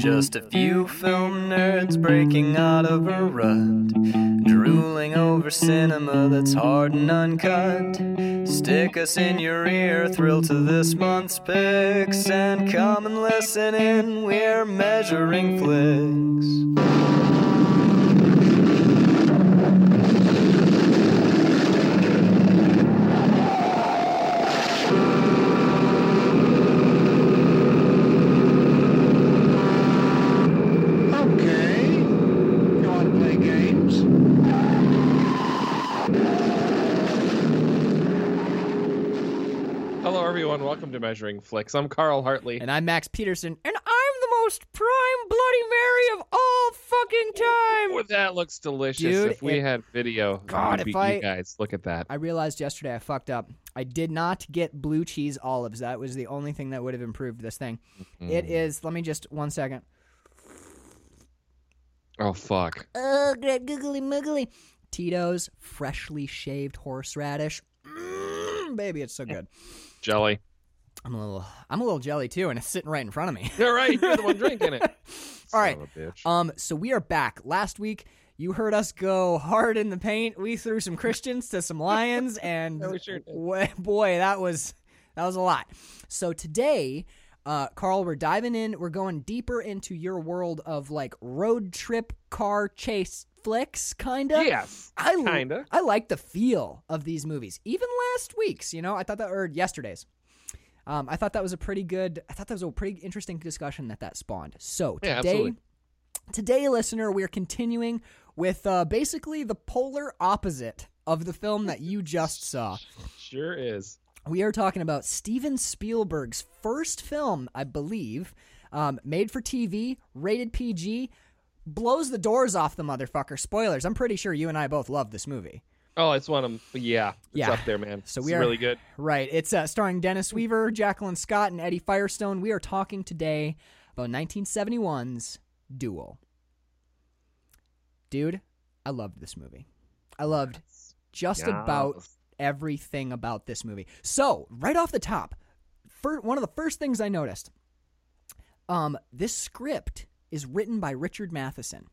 Just a few film nerds breaking out of a rut, drooling over cinema that's hard and uncut. Stick us in your ear, thrill to this month's picks, and come and listen in. We're measuring flicks. Okay. You want to play games? Hello, everyone. Welcome to Measuring Flicks. I'm Carl Hartley. And I'm Max Peterson, and I'm the most prime Bloody Mary of all fucking time. Oh, that looks delicious. Dude, if we it- had video, God, if I- you guys look at that. I realized yesterday I fucked up. I did not get blue cheese olives. That was the only thing that would have improved this thing. It Mm. is, let me just, one second. Oh fuck! Oh, great googly moogly. Tito's freshly shaved horseradish. Mm, baby, it's so good. Jelly. I'm a little, I'm a little jelly too, and it's sitting right in front of me. You're right. You're the one drinking it. All right. Um, so we are back. Last week, you heard us go hard in the paint. We threw some Christians to some Lions, and Yeah, sure boy, that was that was a lot. So today, uh, Carl, we're diving in. We're going deeper into your world of like road trip car chase flicks, kinda. yes. I l- kinda. I like the feel of these movies. Even last week's, you know, I thought that or yesterday's. Um, I thought that was a pretty good. I thought that was a pretty interesting discussion that that spawned. So today, absolutely. today, listener, we're continuing with uh, basically the polar opposite of the film that you just saw. Sure is. We are talking about Steven Spielberg's first film, I believe, um, made for TV, rated PG, blows the doors off the motherfucker. Spoilers. I'm pretty sure you and I both love this movie. Oh, it's one of them. Yeah, it's Yeah. up there, man. So It's we are really good. Right. It's uh, starring Dennis Weaver, Jacqueline Scott, and Eddie Firestone. We are talking today about 1971's Duel. Dude, I loved this movie. I loved just about everything about this movie. So, right off the top, fir- one of the first things I noticed, um, this script is written by Richard Matheson.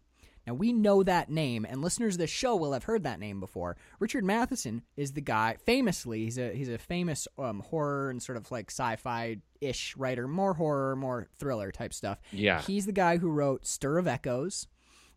Now we know that name, and listeners of this show will have heard that name before. Richard Matheson is the guy. Famously, he's a he's a famous um, horror and sort of like sci-fi ish writer, more horror, more thriller type stuff. Yeah. he's the guy who wrote Stir of Echoes,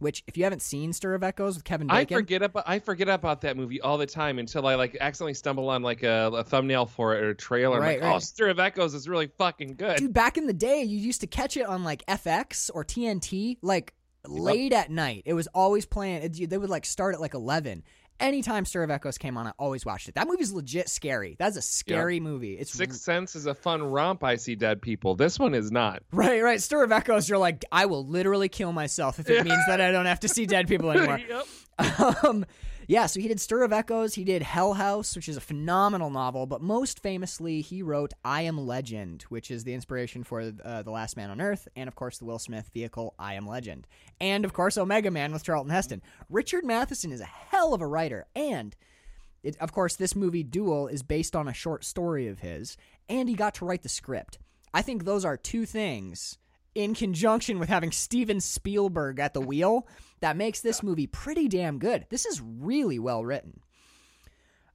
which if you haven't seen Stir of Echoes with Kevin Bacon, I forget about I forget about that movie all the time until I like accidentally stumble on like a, a thumbnail for it or a trailer. I'm Right, oh. Stir of Echoes is really fucking good. Dude, back in the day, you used to catch it on like FX or TNT, like late at night. It was always playing. It, they would like start at like eleven. Anytime Stir of Echoes came on, I always watched it. That movie's legit scary. That's a scary movie. It's Sixth Sense is a fun romp. I see dead people. This one is not. right, right. Stir of Echoes. You're like, I will literally kill myself if it means that I don't have to see dead people anymore. yep. um, yeah, so he did Stir of Echoes. He did Hell House, which is a phenomenal novel. But most famously, he wrote I Am Legend, which is the inspiration for uh, The Last Man on Earth, and of course, the Will Smith vehicle I Am Legend. And of course, Omega Man with Charlton Heston. Richard Matheson is a hell of a writer. And it, of course, this movie Duel is based on a short story of his, and he got to write the script. I think those are two things in conjunction with having Steven Spielberg at the wheel that makes this movie pretty damn good. This is really well written.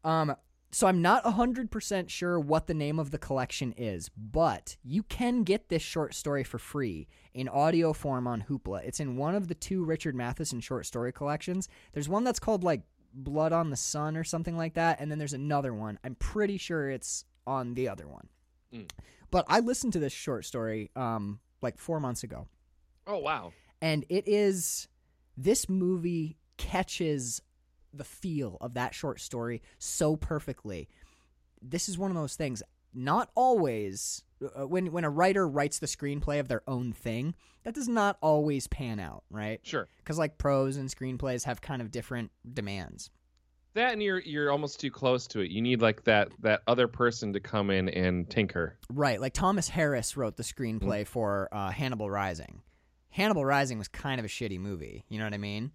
Um so I'm not 100% sure what the name of the collection is, but you can get this short story for free in audio form on Hoopla. It's in one of the two Richard Matheson short story collections. There's one that's called like Blood on the Sun or something like that, and then there's another one. I'm pretty sure it's on the other one. Mm. But I listened to this short story um like 4 months ago Oh wow. and it is this movie catches the feel of that short story so perfectly this is one of those things not always uh, when when a writer writes the screenplay of their own thing that does not always pan out right Sure. because like prose and screenplays have kind of different demands That and you're you're almost too close to it. You need like that that other person to come in and tinker. Right, like Thomas Harris wrote the screenplay for uh, Hannibal Rising. Hannibal Rising was kind of a shitty movie, you know what I mean?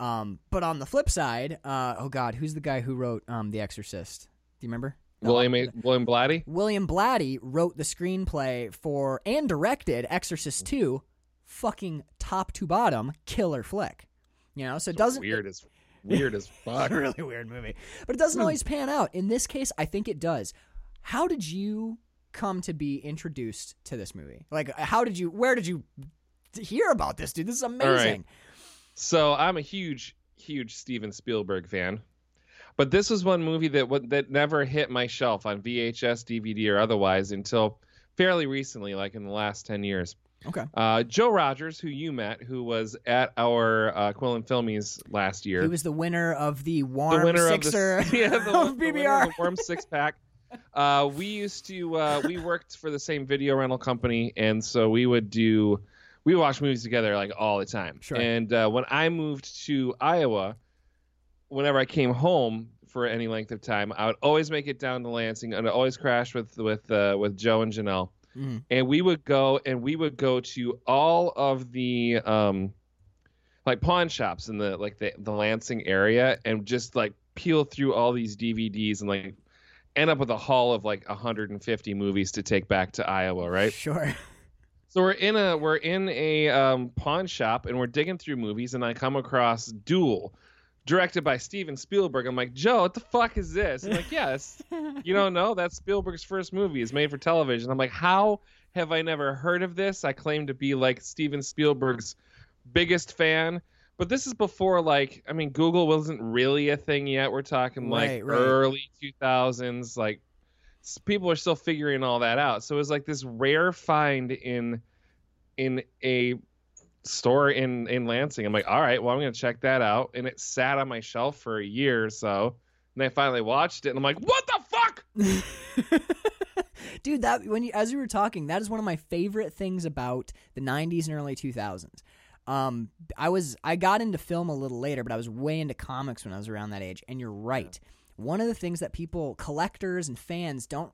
Um, but on the flip side, uh, oh god, who's the guy who wrote um, The Exorcist? Do you remember? William A- William Blatty. William Blatty wrote the screenplay for and directed Exorcist 2. fucking top to bottom killer flick. You know, so it doesn't weird as weird as fuck. really weird movie. But it doesn't hmm. always pan out. In this case, I think it does. How did you come to be introduced to this movie? Like, how did you, where did you hear about this, dude? This is amazing. So I'm a huge, huge Steven Spielberg fan. But this was one movie that that never hit my shelf on VHS, DVD, or otherwise until fairly recently, like in the last ten years. Okay. Uh, Joe Rogers, who you met, who was at our uh, Quill and Filmies last year, He was the winner of the warm the winner sixer of the yeah, the, of the winner of BBR. the warm six pack. Uh, we used to uh, we worked for the same video rental company, and so we would do we watch movies together like all the time. Sure. And uh, when I moved to Iowa, whenever I came home for any length of time, I would always make it down to Lansing, and I always crash with with uh, with Joe and Janelle, Mhm. and we would go and we would go to all of the um like pawn shops in the like the, the Lansing area and just like peel through all these DVDs and like end up with a haul of like 150 movies to take back to Iowa, right? Sure. So we're in a we're in a um, pawn shop and we're digging through movies and I come across Duel, directed by Steven Spielberg. I'm like, Joe, what the fuck is this? I'm like, yes, you don't know that's Spielberg's first movie. It's made for television. I'm like, how have I never heard of this? I claim to be like Steven Spielberg's biggest fan. But this is before, like, I mean, Google wasn't really a thing yet. We're talking like Right, right. early 2000s. Like, people are still figuring all that out. So it was like this rare find in in a store in in Lansing. I'm like, all right, well, I'm gonna check that out. And it sat on my shelf for a year or so. And I finally watched it, and I'm like, what the fuck? Dude, that when you as you were talking, that is one of my favorite things about the 90s and early 2000s. Um, I was I got into film a little later, but I was way into comics when I was around that age. And you're right. One of the things that people, collectors and fans, don't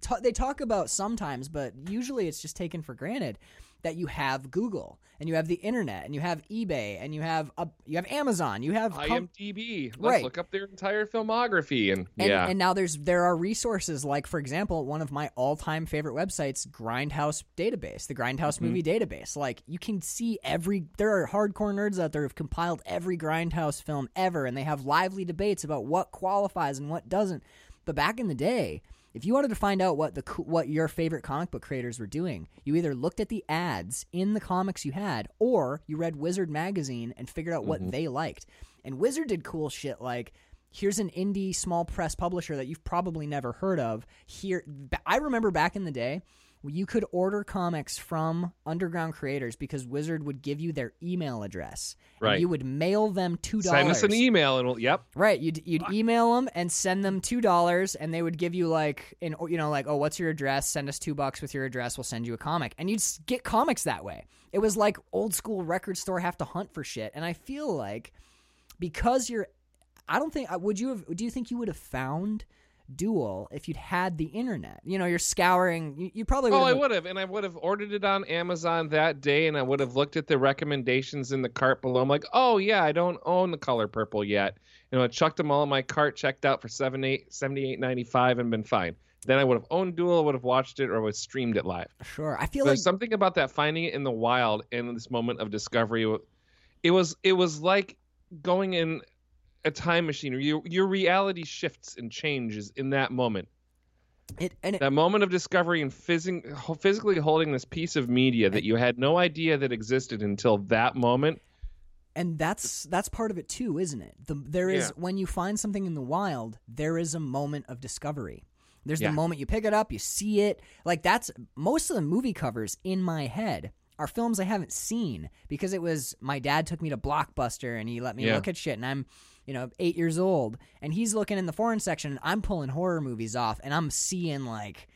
ta they talk about sometimes, but usually it's just taken for granted that you have Google and you have the internet and you have eBay and you have a, you have Amazon, you have com- IMDb. Let's Right. look up their entire filmography. And, and, yeah, and now there's there are resources like for example one of my all-time favorite websites grindhouse database the grindhouse Mm-hmm. movie database like you can see every there are hardcore nerds out there who've compiled every grindhouse film ever and they have lively debates about what qualifies and what doesn't but back in the day if you wanted to find out what the what your favorite comic book creators were doing, you either looked at the ads in the comics you had, or you read Wizard magazine and figured out what mm-hmm. they liked. And Wizard did cool shit like here's an indie small press publisher that you've probably never heard of. Here, I remember back in the day. You could order comics from underground creators because Wizard would give you their email address. and Right. you would mail them two dollars. send us an email, and we'll, yep. Right, you'd you'd email them and send them two dollars, and they would give you like, in you know, like, oh, what's your address? Send us two bucks with your address. We'll send you a comic, and you'd get comics that way. It was like old school record store have to hunt for shit, and I feel like because you're, I don't think uh, would you have? Do you think you would have found Duel if you'd had the internet? You know, you're scouring. You, you probably would. Oh, I have, would have, and I would have ordered it on Amazon that day, and I would have looked at the recommendations in the cart below. I'm like, oh yeah, I don't own the color purple yet. You know, I chucked them all in my cart, checked out for seven eight seventy eight ninety five, and been fine. Then I would have owned Duel, would have watched it, or would have streamed it live. Sure, I feel like There's something about that finding it in the wild and this moment of discovery. It was it was like going in a time machine. Your your reality shifts and changes in that moment. it, and it, That moment of discovery and phys- physically holding this piece of media that you had no idea that existed until that moment. and that's that's part of it too, isn't it? The, there is Yeah. when you find something in the wild, there is a moment of discovery. There's Yeah. the moment you pick it up, you see it. Like that's most of the movie covers in my head are films I haven't seen because it was my dad took me to Blockbuster and he let me Yeah. look at shit and I'm you know 8 years old and he's looking in the foreign section and I'm pulling horror movies off and I'm seeing like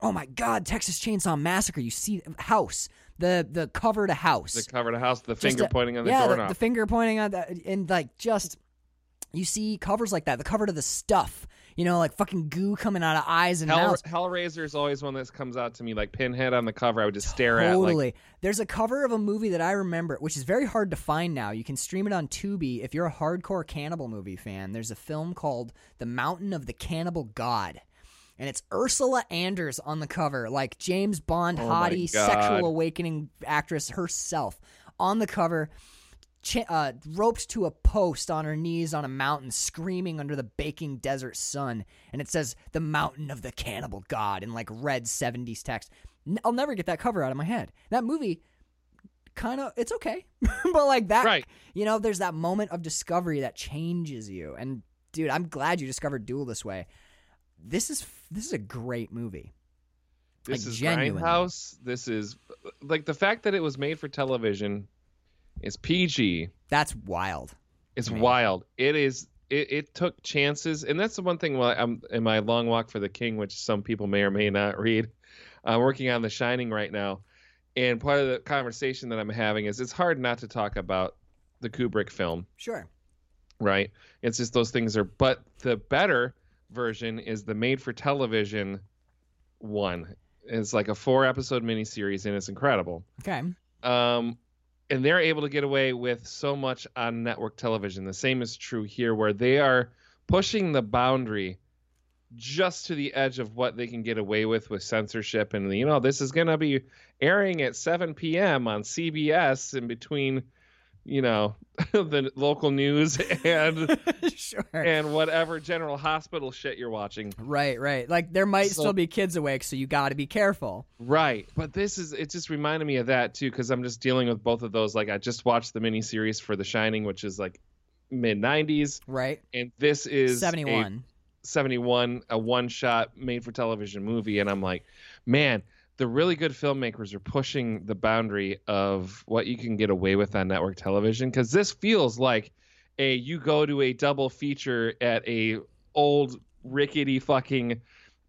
oh my god Texas Chainsaw Massacre you see House the the cover to House The cover the house, the just finger a- pointing on the yeah, doorknob. The, finger pointing on the and like just you see covers like that. The cover to the stuff, you know, like fucking goo coming out of eyes and Hell, mouths. Hellraiser is always one that comes out to me like Pinhead on the cover. I would just stare at Totally. like There's a cover of a movie that I remember, which is very hard to find now. You can stream it on Tubi if you're a hardcore cannibal movie fan. There's a film called The Mountain of the Cannibal God. and it's Ursula Andress on the cover, like James Bond Oh hottie sexual awakening actress herself on the cover. Ch- uh, roped to a post on her knees on a mountain, screaming under the baking desert sun, and it says "the mountain of the cannibal god" in like red '70s text. N- I'll never get that cover out of my head. That movie, kind of, it's okay, but like that, Right. you know, there's that moment of discovery that changes you. And dude, I'm glad you discovered Duel this way. This is this is a great movie. This Like, is genuinely. Grindhouse. This is like the fact that it was made for television. It's PG. That's wild. It's Man. wild. It is. It, it took chances, and that's the one thing. While I'm in my long walk for the king, which some people may or may not read, I'm working on The Shining right now, and part of the conversation that I'm having is it's hard not to talk about the Kubrick film, Sure. right? It's just those things are. But the better version is the made-for-television one. It's like a four-episode miniseries, and it's incredible Okay. um, and they're able to get away with so much on network television. The same is true here, where they are pushing the boundary just to the edge of what they can get away with with censorship. And you know, this is going to be airing at 7 p.m. on CBS in between, you know, the local news and sure. and whatever General Hospital shit you're watching. Right, right. Like there might So- still be kids awake, so you got to be careful. Right, but this is it. Just reminded me of that too, because I'm just dealing with both of those. Like I just watched the miniseries for The Shining, which is like mid '90s, Right. and this is a 71. 71, a one-shot made-for-television movie, and I'm like, man, the really good filmmakers are pushing the boundary of what you can get away with on network television. Because this feels like a you go to a double feature at a old rickety fucking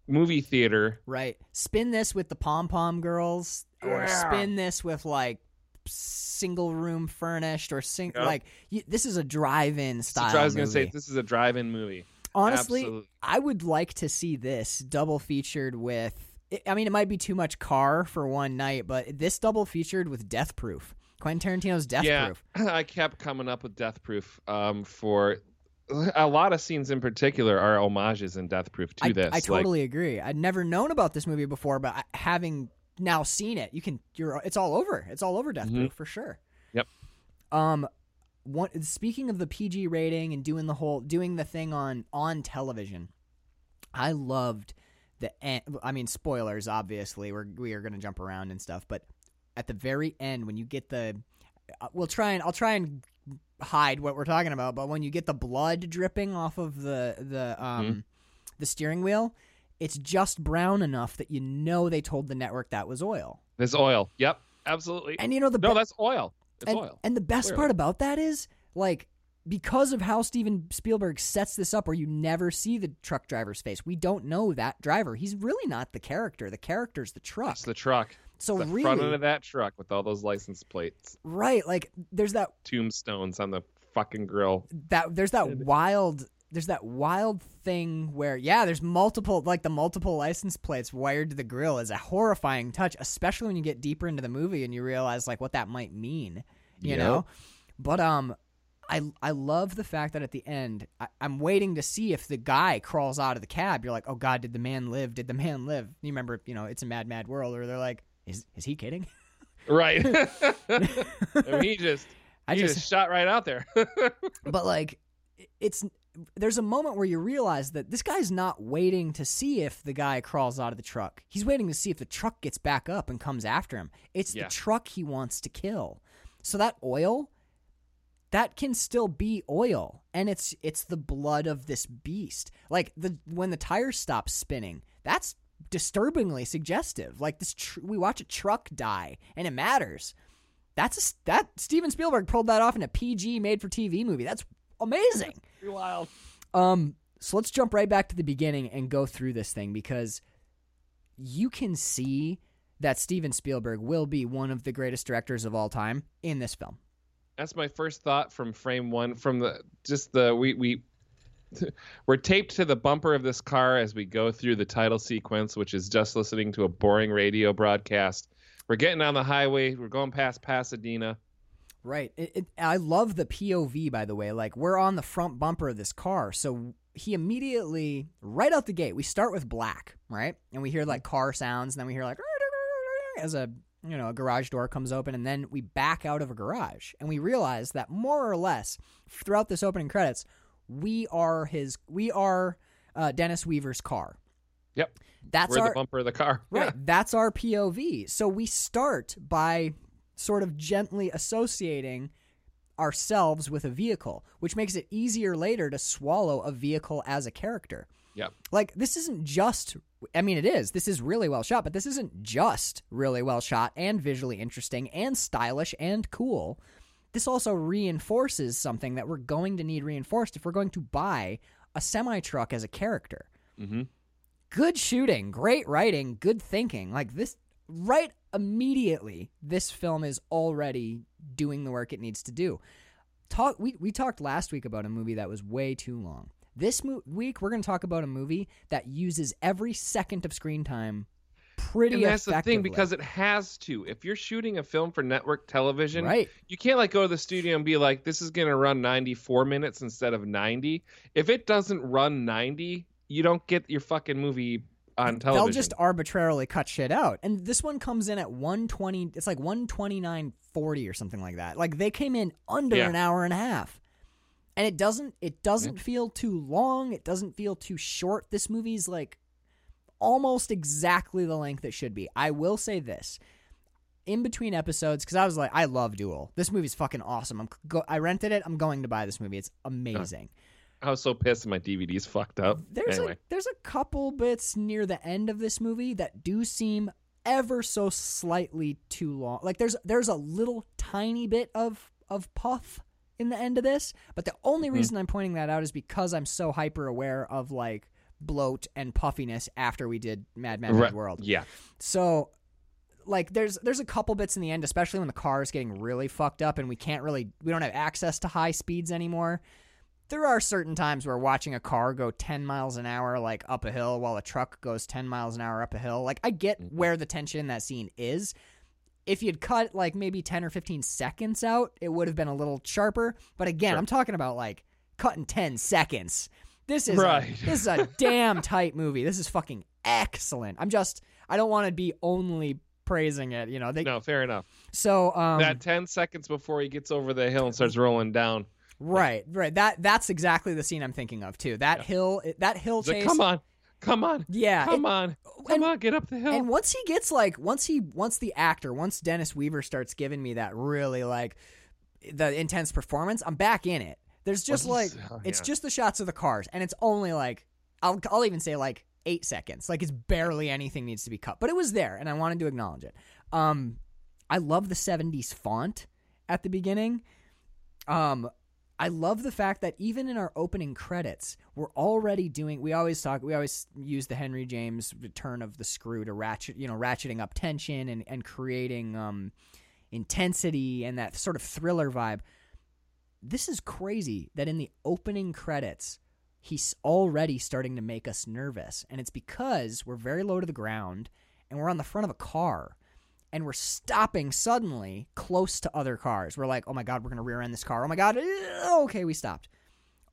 movie theater. Right. Spin this with the pom pom girls, or Yeah. spin this with like single room furnished, or sing Yep. like you, this is a drive-in So style. I was gonna say this is a drive-in movie. honestly, Absolutely. I would like to see this double featured with. I mean, it might be too much car for one night, but this double featured with Death Proof, Quentin Tarantino's Death yeah, Proof. I kept coming up with Death Proof um, for a lot of scenes in particular are homages in Death Proof to I, this. I Like, totally agree. I'd never known about this movie before, but having now seen it, you can. You're. It's all over. It's all over Death Mhm. Proof for sure. Yep. Um, one. Speaking of the PG rating and doing the whole doing the thing on on television, I loved the. End, I mean, spoilers. Obviously, we're we are going to jump around and stuff, but at the very end, when you get the, uh, we'll try and I'll try and hide what we're talking about, but when you get the blood dripping off of the the um Mhm. the steering wheel, it's just brown enough that you know they told the network that was oil. There's oil. Yep, absolutely. And you know the no, be- that's oil. It's and, oil. and the best Clearly. part about that is like because of how Steven Spielberg sets this up where you never see the truck driver's face. We don't know that driver. He's really not the character. The character's the truck. It's the truck. so the really front end of that truck with all those license plates, right, like there's that tombstones on the fucking grill. that there's that wild there's that wild thing where yeah there's multiple like the multiple license plates wired to the grill is a horrifying touch especially when you get deeper into the movie and you realize like what that might mean you Yep. know but um I, I love the fact that at the end I, I'm waiting to see if the guy crawls out of the cab. You're like, oh God, did the man live? Did the man live? You remember, you know, it's a mad, mad world. Or they're like, is is he kidding? Right. I mean, he just I he just just shot right out there. but like it's there's a moment where you realize that this guy's not waiting to see if the guy crawls out of the truck. He's waiting to see if the truck gets back up and comes after him. It's Yeah. the truck he wants to kill. So that oil that can still be oil and it's it's the blood of this beast. Like the when the tires stop spinning, that's disturbingly suggestive. Like this tr- we watch a truck die and it matters. That's a, that Steven Spielberg pulled that off in a PG made for TV movie. That's amazing. Wild. Um, so let's jump right back to the beginning and go through this thing because you can see that Steven Spielberg will be one of the greatest directors of all time in this film. That's my first thought from frame one. From the just the we we we're taped to the bumper of this car as we go through the title sequence, which is just listening to a boring radio broadcast. We're getting on the highway. We're going past Pasadena. Right. It, it, I love the POV, by the way. Like, we're on the front bumper of this car. So he immediately right out the gate we start with black right and we hear like Mm-hmm. car sounds and then we hear like as a you know a garage door comes open and then we back out of a garage and we realize that more or less throughout this opening credits we are his we are uh, dennis weaver's car Yep. that's We're our the bumper of the car. Right. Yeah. That's our POV. So we start by sort of gently associating ourselves with a vehicle, which makes it easier later to swallow a vehicle as a character. Yep. Like, this isn't just, I mean, it is. This is really well shot, but this isn't just really well shot and visually interesting and stylish and cool. This also reinforces something that we're going to need reinforced if we're going to buy a semi truck as a character Mm-hmm. good shooting, great writing, good thinking. Like this, right immediately, this film is already doing the work it needs to do. Talk. We we talked last week about a movie that was way too long. This mo- week, we're going to talk about a movie that uses every second of screen time pretty And that's the thing because it has to. If you're shooting a film for network television, right, you can't like go to the studio and be like, "This is going to run 94 minutes instead of 90." If it doesn't run 90, you don't get your fucking movie on television. they'll just arbitrarily cut shit out. And this one comes in at 120. It's like 129.40 or something like that. Like they came in under Yeah. an hour and a half. And it doesn't it doesn't feel too long. It doesn't feel too short. This movie's like almost exactly the length it should be. I will say this. In between episodes, because I was like, I love Duel. This movie's fucking awesome. I'm go- I rented it. I'm going to buy this movie. It's amazing. I was so pissed that my DVD's fucked up. There's anyway, a there's a couple bits near the end of this movie that do seem ever so slightly too long. Like there's there's a little tiny bit of of puff in the end of this, but the only Mm-hmm. reason I'm pointing that out is because I'm so hyper aware of like bloat and puffiness after we did Mad Men Right. World. yeah, So like there's there's a couple bits in the end, especially when the car is getting really fucked up and we can't really we don't have access to high speeds anymore. There are certain times where watching a car go 10 miles an hour like up a hill while a truck goes 10 miles an hour up a hill. Like I get where the tension in that scene is. If you'd cut like maybe 10 or 15 seconds out, it would have been a little sharper. But again, Sure. I'm talking about like cutting 10 seconds. This is Right. a, this is a damn tight movie. This is fucking excellent. I'm just I don't want to be only praising it, you know. They no, fair enough. so um that 10 seconds before he gets over the hill and starts rolling down. right, right. That that's exactly the scene I'm thinking of too. That Yeah. hill that hill He's like, come on, come on, Yeah, come on, come and- on, get up the hill. And once he gets like once he once the actor, once Dennis Weaver starts giving me that really like the intense performance, I'm back in it. There's just like oh, it's yeah. just the shots of the cars and it's only like I'll I'll even say like 8 seconds. Like it's barely anything needs to be cut. But it was there and I wanted to acknowledge it. Um I love the 70s font at the beginning. Um I love the fact that even in our opening credits, we're already doing. We always talk. We always use the Henry James return of the screw to ratchet, you know, ratcheting up tension and and creating um, intensity and that sort of thriller vibe. This is crazy that in the opening credits, he's already starting to make us nervous, and it's because we're very low to the ground and we're on the front of a car and we're stopping suddenly close to other cars. We're like, oh my god, we're gonna rear end this car. Oh my god, okay, we stopped.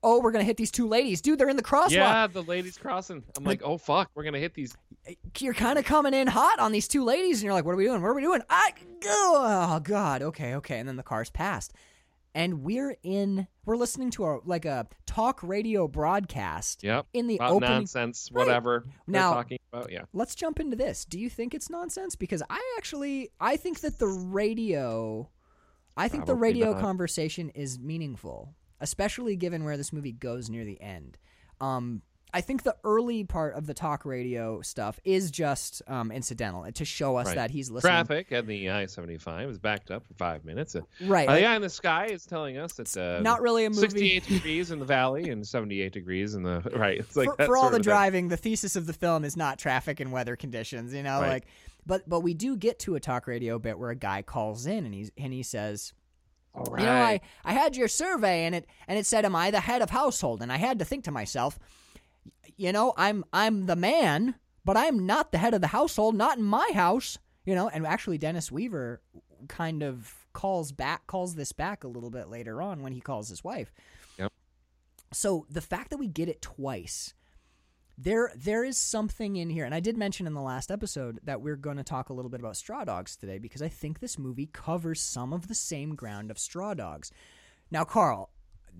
Oh, we're gonna hit these two ladies, dude. They're in the crosswalk. yeah, the ladies crossing. I'm like, oh fuck, we're gonna hit these. You're kind of coming in hot on these two ladies, and you're like, what are we doing? What are we doing? I oh god, okay, okay. And then the car's passed, and we're in. We're listening to a like a talk radio broadcast Yep. in the About opening. nonsense, Right. whatever Now- talking about. Yeah. let's jump into this. Do you think it's nonsense? Because I actually I think that the radio I think the radio not. conversation is meaningful, especially given where this movie goes near the end. Um I think the early part of the talk radio stuff is just um, incidental to show us Right. that he's listening. Traffic at the I-75 is backed up for five minutes. Uh, Right. the eye in the sky is telling us it's uh, not really a movie. 68 degrees in the valley and 78 degrees in the right. It's like for, for all the of thing. driving, the thesis of the film is not traffic and weather conditions, you know, Right. like but but we do get to a talk radio bit where a guy calls in and he's and he says, All You know, I. I had your survey and it and it said, Am I the head of household? And I had to think to myself, you know, I'm I'm the man, but I'm not the head of the household, not in my house. You know, and actually Dennis Weaver kind of calls back calls this back a little bit later on when he calls his wife. Yep. So the fact that we get it twice, there there is something in here, and I did mention in the last episode that we're going to talk a little bit about Straw Dogs today because I think this movie covers some of the same ground of Straw Dogs. Now, Carl,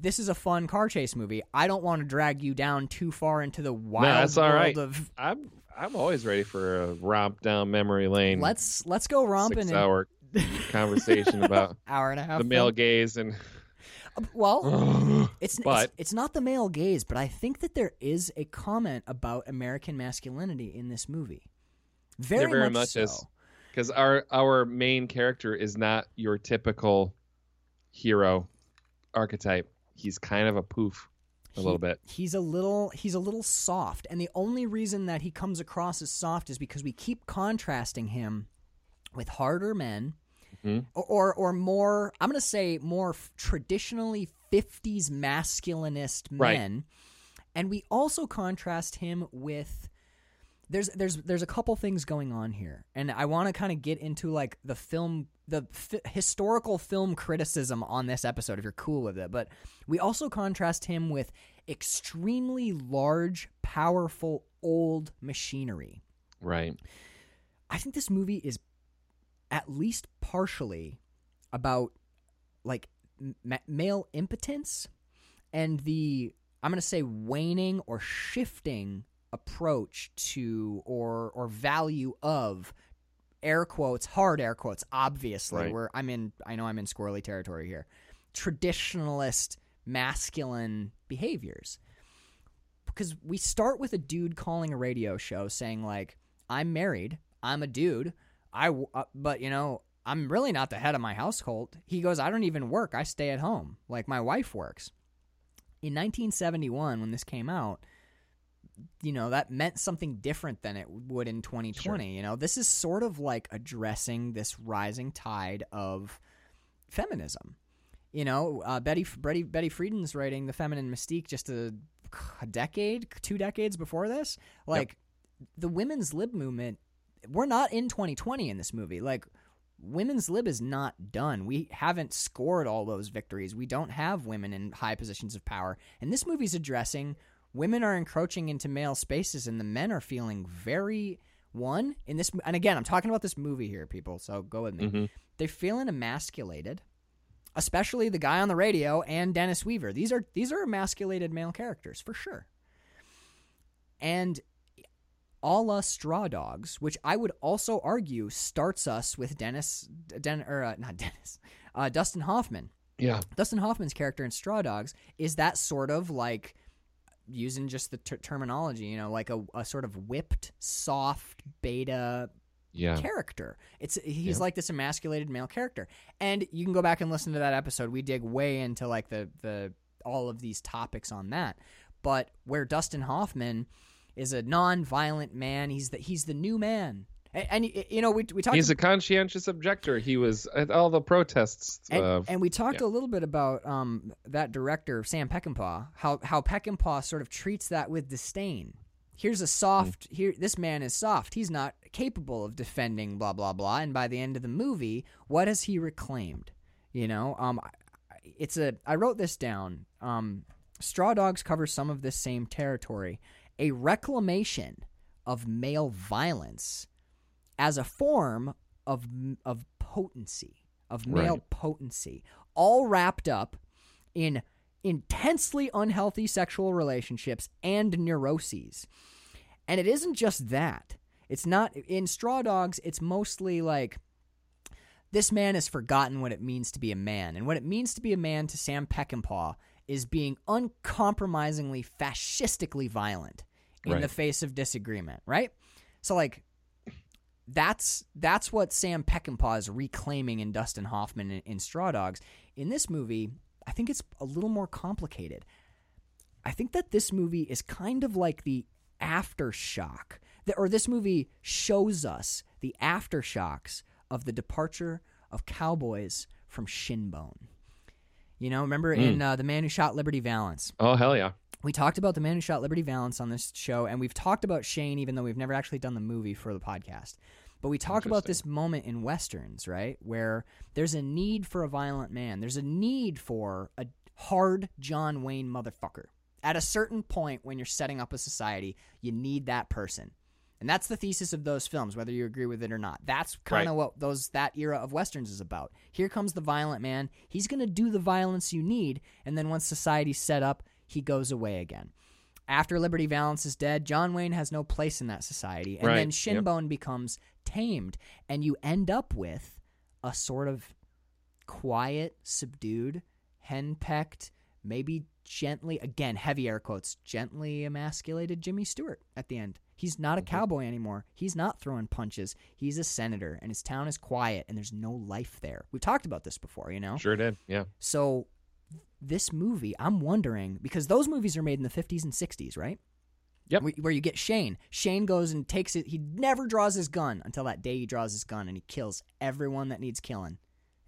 this is a fun car chase movie. I don't want to drag you down too far into the wild no, that's all world right. of. I'm I'm always ready for a romp down memory lane. Let's let's go romping six hour conversation about hour and a half. the male film. gaze and um, Well, It's, But- it's it's not the male gaze, but I think that there is a comment about American masculinity in this movie. Very, very much, much so. because our our main character is not your typical hero archetype. He's kind of a poof a He- little bit. He's a little he's a little soft, and the only reason that he comes across as soft is because we keep contrasting him with harder men, Mhm. or, or or more. I'm gonna say more f- traditionally 50s masculinist Right. men, and we also contrast him with. There's there's there's a couple things going on here, and I want to kind of get into like the film, the f- historical film criticism on this episode, if you're cool with it. But we also contrast him with extremely large, powerful, old machinery. Right. I think this movie is at least partially about like ma- male impotence and the I'm going to say waning or shifting approach to or or value of air quotes hard air quotes obviously Right. where I'm in I know I'm in squirrely territory here traditionalist masculine behaviors. Because we start with a dude calling a radio show saying like i'm married i'm a dude i uh, but you know i'm really not the head of my household. He goes i don't even work i stay at home like my wife works. In 1971 when this came out you know that meant something different than it would in 2020 you know this is sort of like addressing this rising tide of feminism you know, uh, Betty Betty Betty Friedan's writing the feminine mystique just a, a decade, two decades before this. Like the women's lib movement, we're not in 2020 in this movie. Like women's lib is not done. We haven't scored all those victories. We don't have women in high positions of power. And this movie's addressing women are encroaching into male spaces, and the men are feeling very one in this. And again, I'm talking about this movie here, people. So go with me. Mhm. They're feeling emasculated especially the guy on the radio and Dennis Weaver. These are these are emasculated male characters for sure. And a la Straw Dogs, which I would also argue starts us with Dennis, Den, or uh, not Dennis, uh, Dustin Hoffman. Yeah. Dustin Hoffman's character in Straw Dogs is that sort of like using just the ter- terminology, you know, like a, a sort of whipped, soft beta Yeah. character. It's he's Yeah. like this emasculated male character. And you can go back and listen to that episode. We dig way into like the the all of these topics on that. But where Dustin Hoffman is a non-violent man, he's the he's the new man. And, and you know we we talked He's a conscientious objector. He was at all the protests. and, uh, and we talked yeah. a little bit about um, that director Sam Peckinpah, how how Peckinpah sort of treats that with disdain. Here's a soft here. This man is soft. He's not capable of defending blah blah blah. And by the end of the movie, what has he reclaimed? You know, um, it's a. I wrote this down. Um, Straw Dogs covers some of this same territory. A reclamation of male violence as a form of of potency, of male Right. potency, all wrapped up in intensely unhealthy sexual relationships and neuroses. And it isn't just that. It's not in Straw Dogs, it's mostly like this man has forgotten what it means to be a man. And what it means to be a man to Sam Peckinpah is being uncompromisingly fascistically violent in Right. the face of disagreement, right? So like that's that's what Sam Peckinpah is reclaiming in Dustin Hoffman in, in Straw Dogs. In this movie, I think it's a little more complicated. I think that this movie is kind of like the aftershock, that, or this movie shows us the aftershocks of the departure of cowboys from Shinbone. You know, remember in uh, The Man Who Shot Liberty Valance, oh hell yeah. we talked about the man who shot Liberty Valance on this show, and we've talked about Shane, even though we've never actually done the movie for the podcast. But we talk about this moment in westerns, right, where there's a need for a violent man. There's a need for a hard John Wayne motherfucker. At a certain point when you're setting up a society, you need that person. And that's the thesis of those films, whether you agree with it or not. That's kind of Right. what those that era of westerns is about. Here comes the violent man. He's going to do the violence you need, and then once society's set up, he goes away again. After Liberty Valance is dead, John Wayne has no place in that society, and Right, then yep. Shinbone becomes tamed, and you end up with a sort of quiet, subdued, henpecked, maybe gently, again, heavy air quotes, gently emasculated Jimmy Stewart at the end. He's not a Mm-hmm. cowboy anymore. He's not throwing punches. He's a senator, and his town is quiet, and there's no life there. We've talked about this before, you know? Sure did. Yeah. So, this movie, I'm wondering, because those movies are made in the 50s and 60s, right? Yep. Where- Where you get Shane. Shane goes and takes it. He never draws his gun until that day he draws his gun and he kills everyone that needs killing.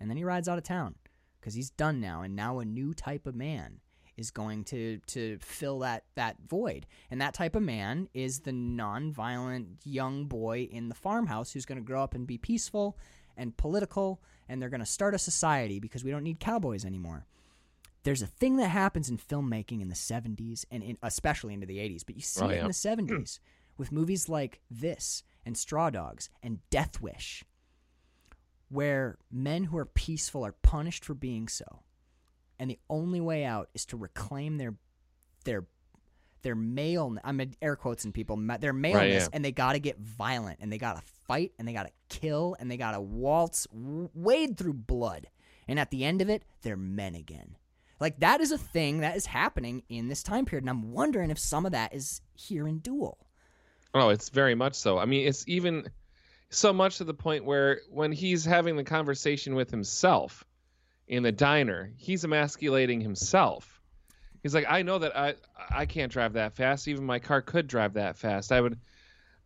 And then he rides out of town because he's done now. And now a new type of man is going to, to fill that, that void. And that type of man is the non-violent young boy in the farmhouse who's going to grow up and be peaceful and political. And they're going to start a society because we don't need cowboys anymore there's a thing that happens in filmmaking in the 70s and in, especially into the 80s, but you see Oh, it yeah. in the 70s with movies like this and Straw Dogs and Death Wish, where men who are peaceful are punished for being so. And the only way out is to reclaim their their their male I'm in air quotes in people their maleness yeah. and they got to get violent and they got to fight and they got to kill and they got to waltz wade through blood and at the end of it they're men again like that is a thing that is happening in this time period, and I'm wondering if some of that is here in Duel. Oh, it's very much so. I mean, it's even so much to the point where when he's having the conversation with himself in the diner, he's emasculating himself. He's like, I know that I I can't drive that fast. Even my car could drive that fast. I would.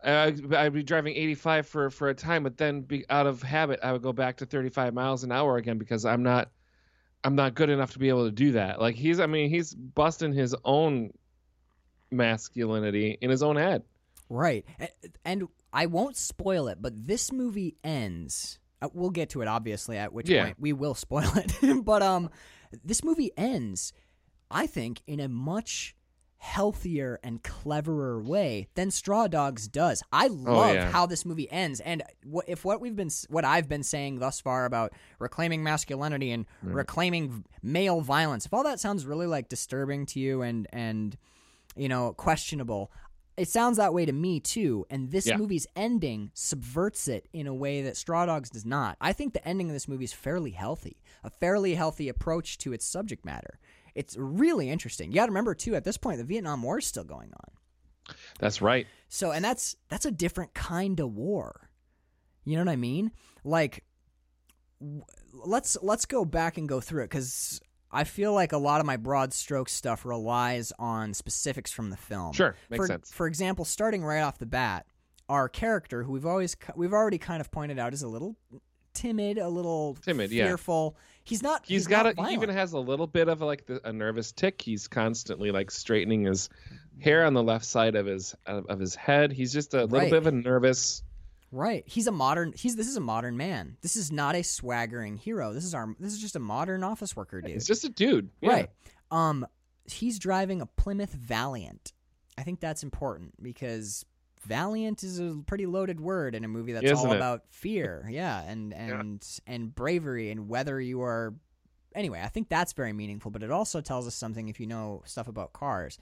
I'd I'd be driving 85 for, for a time, but then be, out of habit, I would go back to 35 miles an hour again because I'm not, I'm not good enough to be able to do that. Like he's, I mean, he's busting his own masculinity in his own head. Right. And I won't spoil it, but this movie ends. Uh, We'll get to it obviously at which Yeah. point we will spoil it. but um this movie ends I think in a much healthier and cleverer way than Straw Dogs does. I love Oh, yeah. how this movie ends and what if what we've been what I've been saying thus far about reclaiming masculinity and reclaiming male violence. If all that sounds really like disturbing to you and and you know questionable, it sounds that way to me too. And this Yeah. movie's ending subverts it in a way that Straw Dogs does not. I think the ending of this movie is fairly healthy, a fairly healthy approach to its subject matter. It's really interesting. You got to remember too, at this point, the Vietnam War is still going on. That's right. So, and that's that's a different kind of war. You know what I mean? Like, w- let's let's go back and go through it because I feel like a lot of my broad stroke stuff relies on specifics from the film. Sure, makes for, sense. For example, starting right off the bat, our character, who we've always we've already kind of pointed out, is a little timid, a little Timid, yeah. fearful. He's not. he's got not a, he even has a little bit of like the, a nervous tick he's constantly like straightening his hair on the left side of his of, of his head he's just a little Right. bit of a nervous Right. He's a modern he's this is a modern man. This is not a swaggering hero. This is our this is just a modern office worker dude. he's just a dude Yeah. Right. Um he's driving a Plymouth Valiant. I think that's important because Valiant is a pretty loaded word in a movie that's Isn't all it? about fear. Yeah, and and and bravery and whether you are Anyway, I think that's very meaningful, but it also tells us something if you know stuff about cars.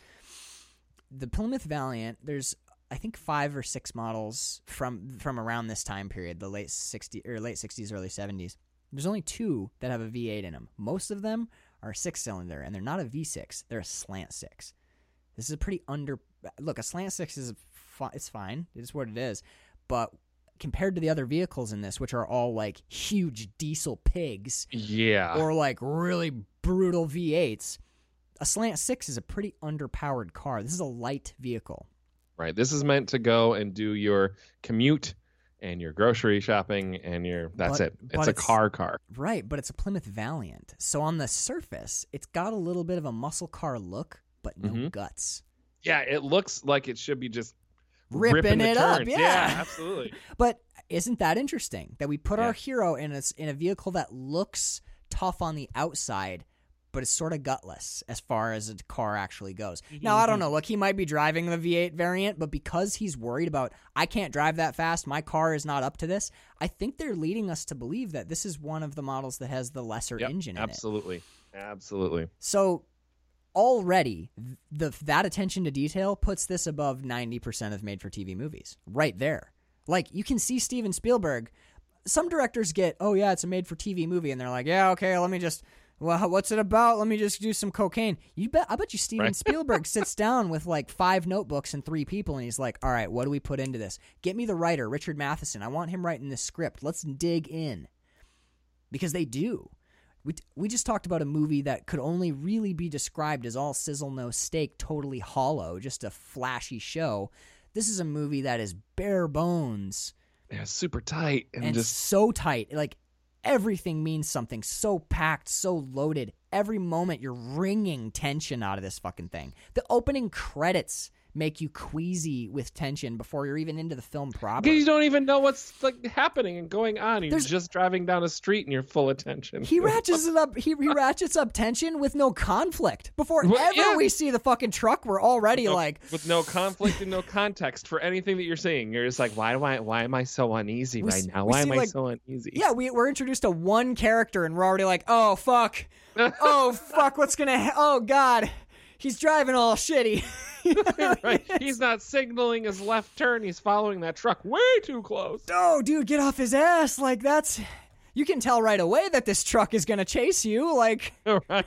The Plymouth Valiant, there's I think five or six models from from around this time period, the late 60 or late 60s, early 70s. There's only two that have a V8 in them. Most of them are six cylinder, and they're not a V6. They're a slant six. This is a pretty under. Look, a slant six is fi- it's fine. It's what it is, but compared to the other vehicles in this, which are all like huge diesel pigs yeah or like really brutal V8s, a slant six is a pretty underpowered car. This is a light vehicle. Right this is meant to go and do your commute and your grocery shopping and your that's But- it it's a it's- car car Right, but it's a Plymouth Valiant. So on the surface, it's got a little bit of a muscle car look, but no Mhm. guts. yeah it looks like it should be just Ripping the it up, turns. yeah. absolutely But isn't that interesting that we put our hero in a, in a vehicle that looks tough on the outside, but it's sort of gutless as far as a car actually goes. Mm-hmm, now, I don't mm-hmm. know. Look, he might be driving the V8 variant, but because he's worried about, I can't drive that fast, my car is not up to this, I think they're leading us to believe that this is one of the models that has the lesser Yep, engine in it. absolutely, absolutely. So already the that attention to detail puts this above 90% of made for TV movies. Right there. Like you can see Steven Spielberg some directors get, "Oh yeah, it's a made for TV movie." And they're like, "Yeah, okay, let me just well, what's it about? Let me just do some cocaine." You bet I bet you Steven Right. Spielberg sits down with like five notebooks and three people and he's like, "All right, what do we put into this? Get me the writer, Richard Matheson. I want him writing this script. Let's dig in." Because they do. We, we just talked about a movie that could only really be described as all sizzle no steak, totally hollow, just a flashy show. This is a movie that is bare bones Yeah, super tight and, and just so tight. Like everything means something. So packed, so loaded. Every moment you're wringing tension out of this fucking thing. The opening credits make you queasy with tension before you're even into the film proper. because you don't even know what's like happening and going on. You're There's- just driving down a street and you're full of tension. He ratchets it up. He, he ratchets up tension with no conflict. Before Well, ever yeah. we see the fucking truck, we're already No- like, with no conflict and no context for anything that you're seeing. You're just like, why do I? Why am I so uneasy We right now? Why am I so uneasy? yeah, we, we're introduced to one character and we're already like, oh fuck, oh fuck, what's gonna? Ha- oh god, he's driving all shitty. right. He's not signaling his left turn. He's following that truck way too close. oh dude, get off his ass! Like that's. You can tell right away that this truck is gonna chase you. Like, right.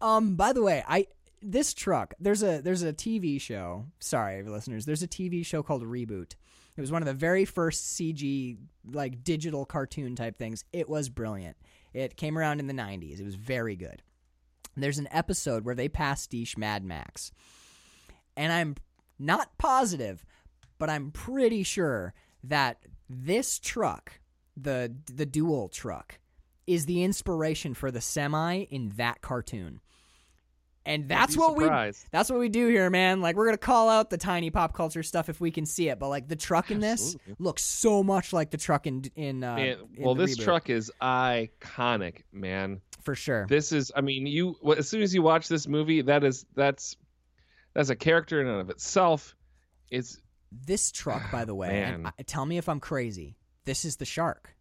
Um, by the way, I this truck there's a there's a TV show. Sorry, listeners. There's a TV show called Reboot. It was one of the very first CG like digital cartoon type things. It was brilliant. It came around in the 90s. It was very good. There's an episode where they pastiche Mad Max. And I'm not positive, but I'm pretty sure that this truck, the the Duel truck, is the inspiration for the semi in that cartoon. And that's what we that's what we do here, man. Like we're gonna call out the tiny pop culture stuff if we can see it, but like the truck in this Absolutely. looks so much like the truck in in, uh, Man, in well, this reboot, truck is iconic, man. for sure. This is, I mean, you as soon as you watch this movie, that is that's that's a character in and of itself. It's This truck, by the way, and I, tell me if I'm crazy. This is the shark.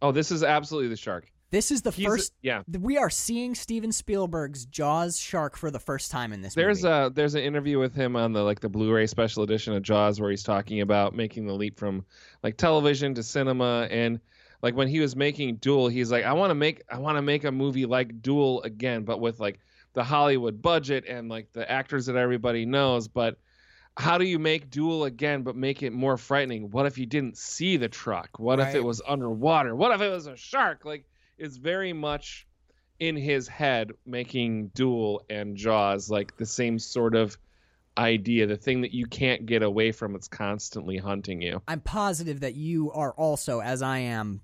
oh, this is absolutely the shark. This is the He's first. yeah. We are seeing Steven Spielberg's Jaws shark for the first time in this There's movie. a there's an interview with him on the like the Blu-ray special edition of Jaws where he's talking about making the leap from like television to cinema and like when he was making Duel, he's like, I want to make I want to make a movie like Duel again, but with like the Hollywood budget and like the actors that everybody knows. But how do you make Duel again, but make it more frightening? What if you didn't see the truck? What if it was underwater? What if it was a shark? Like it's very much in his head making Duel and Jaws like the same sort of idea, the thing that you can't get away from. It's constantly hunting you. I'm positive that you are also, as I am,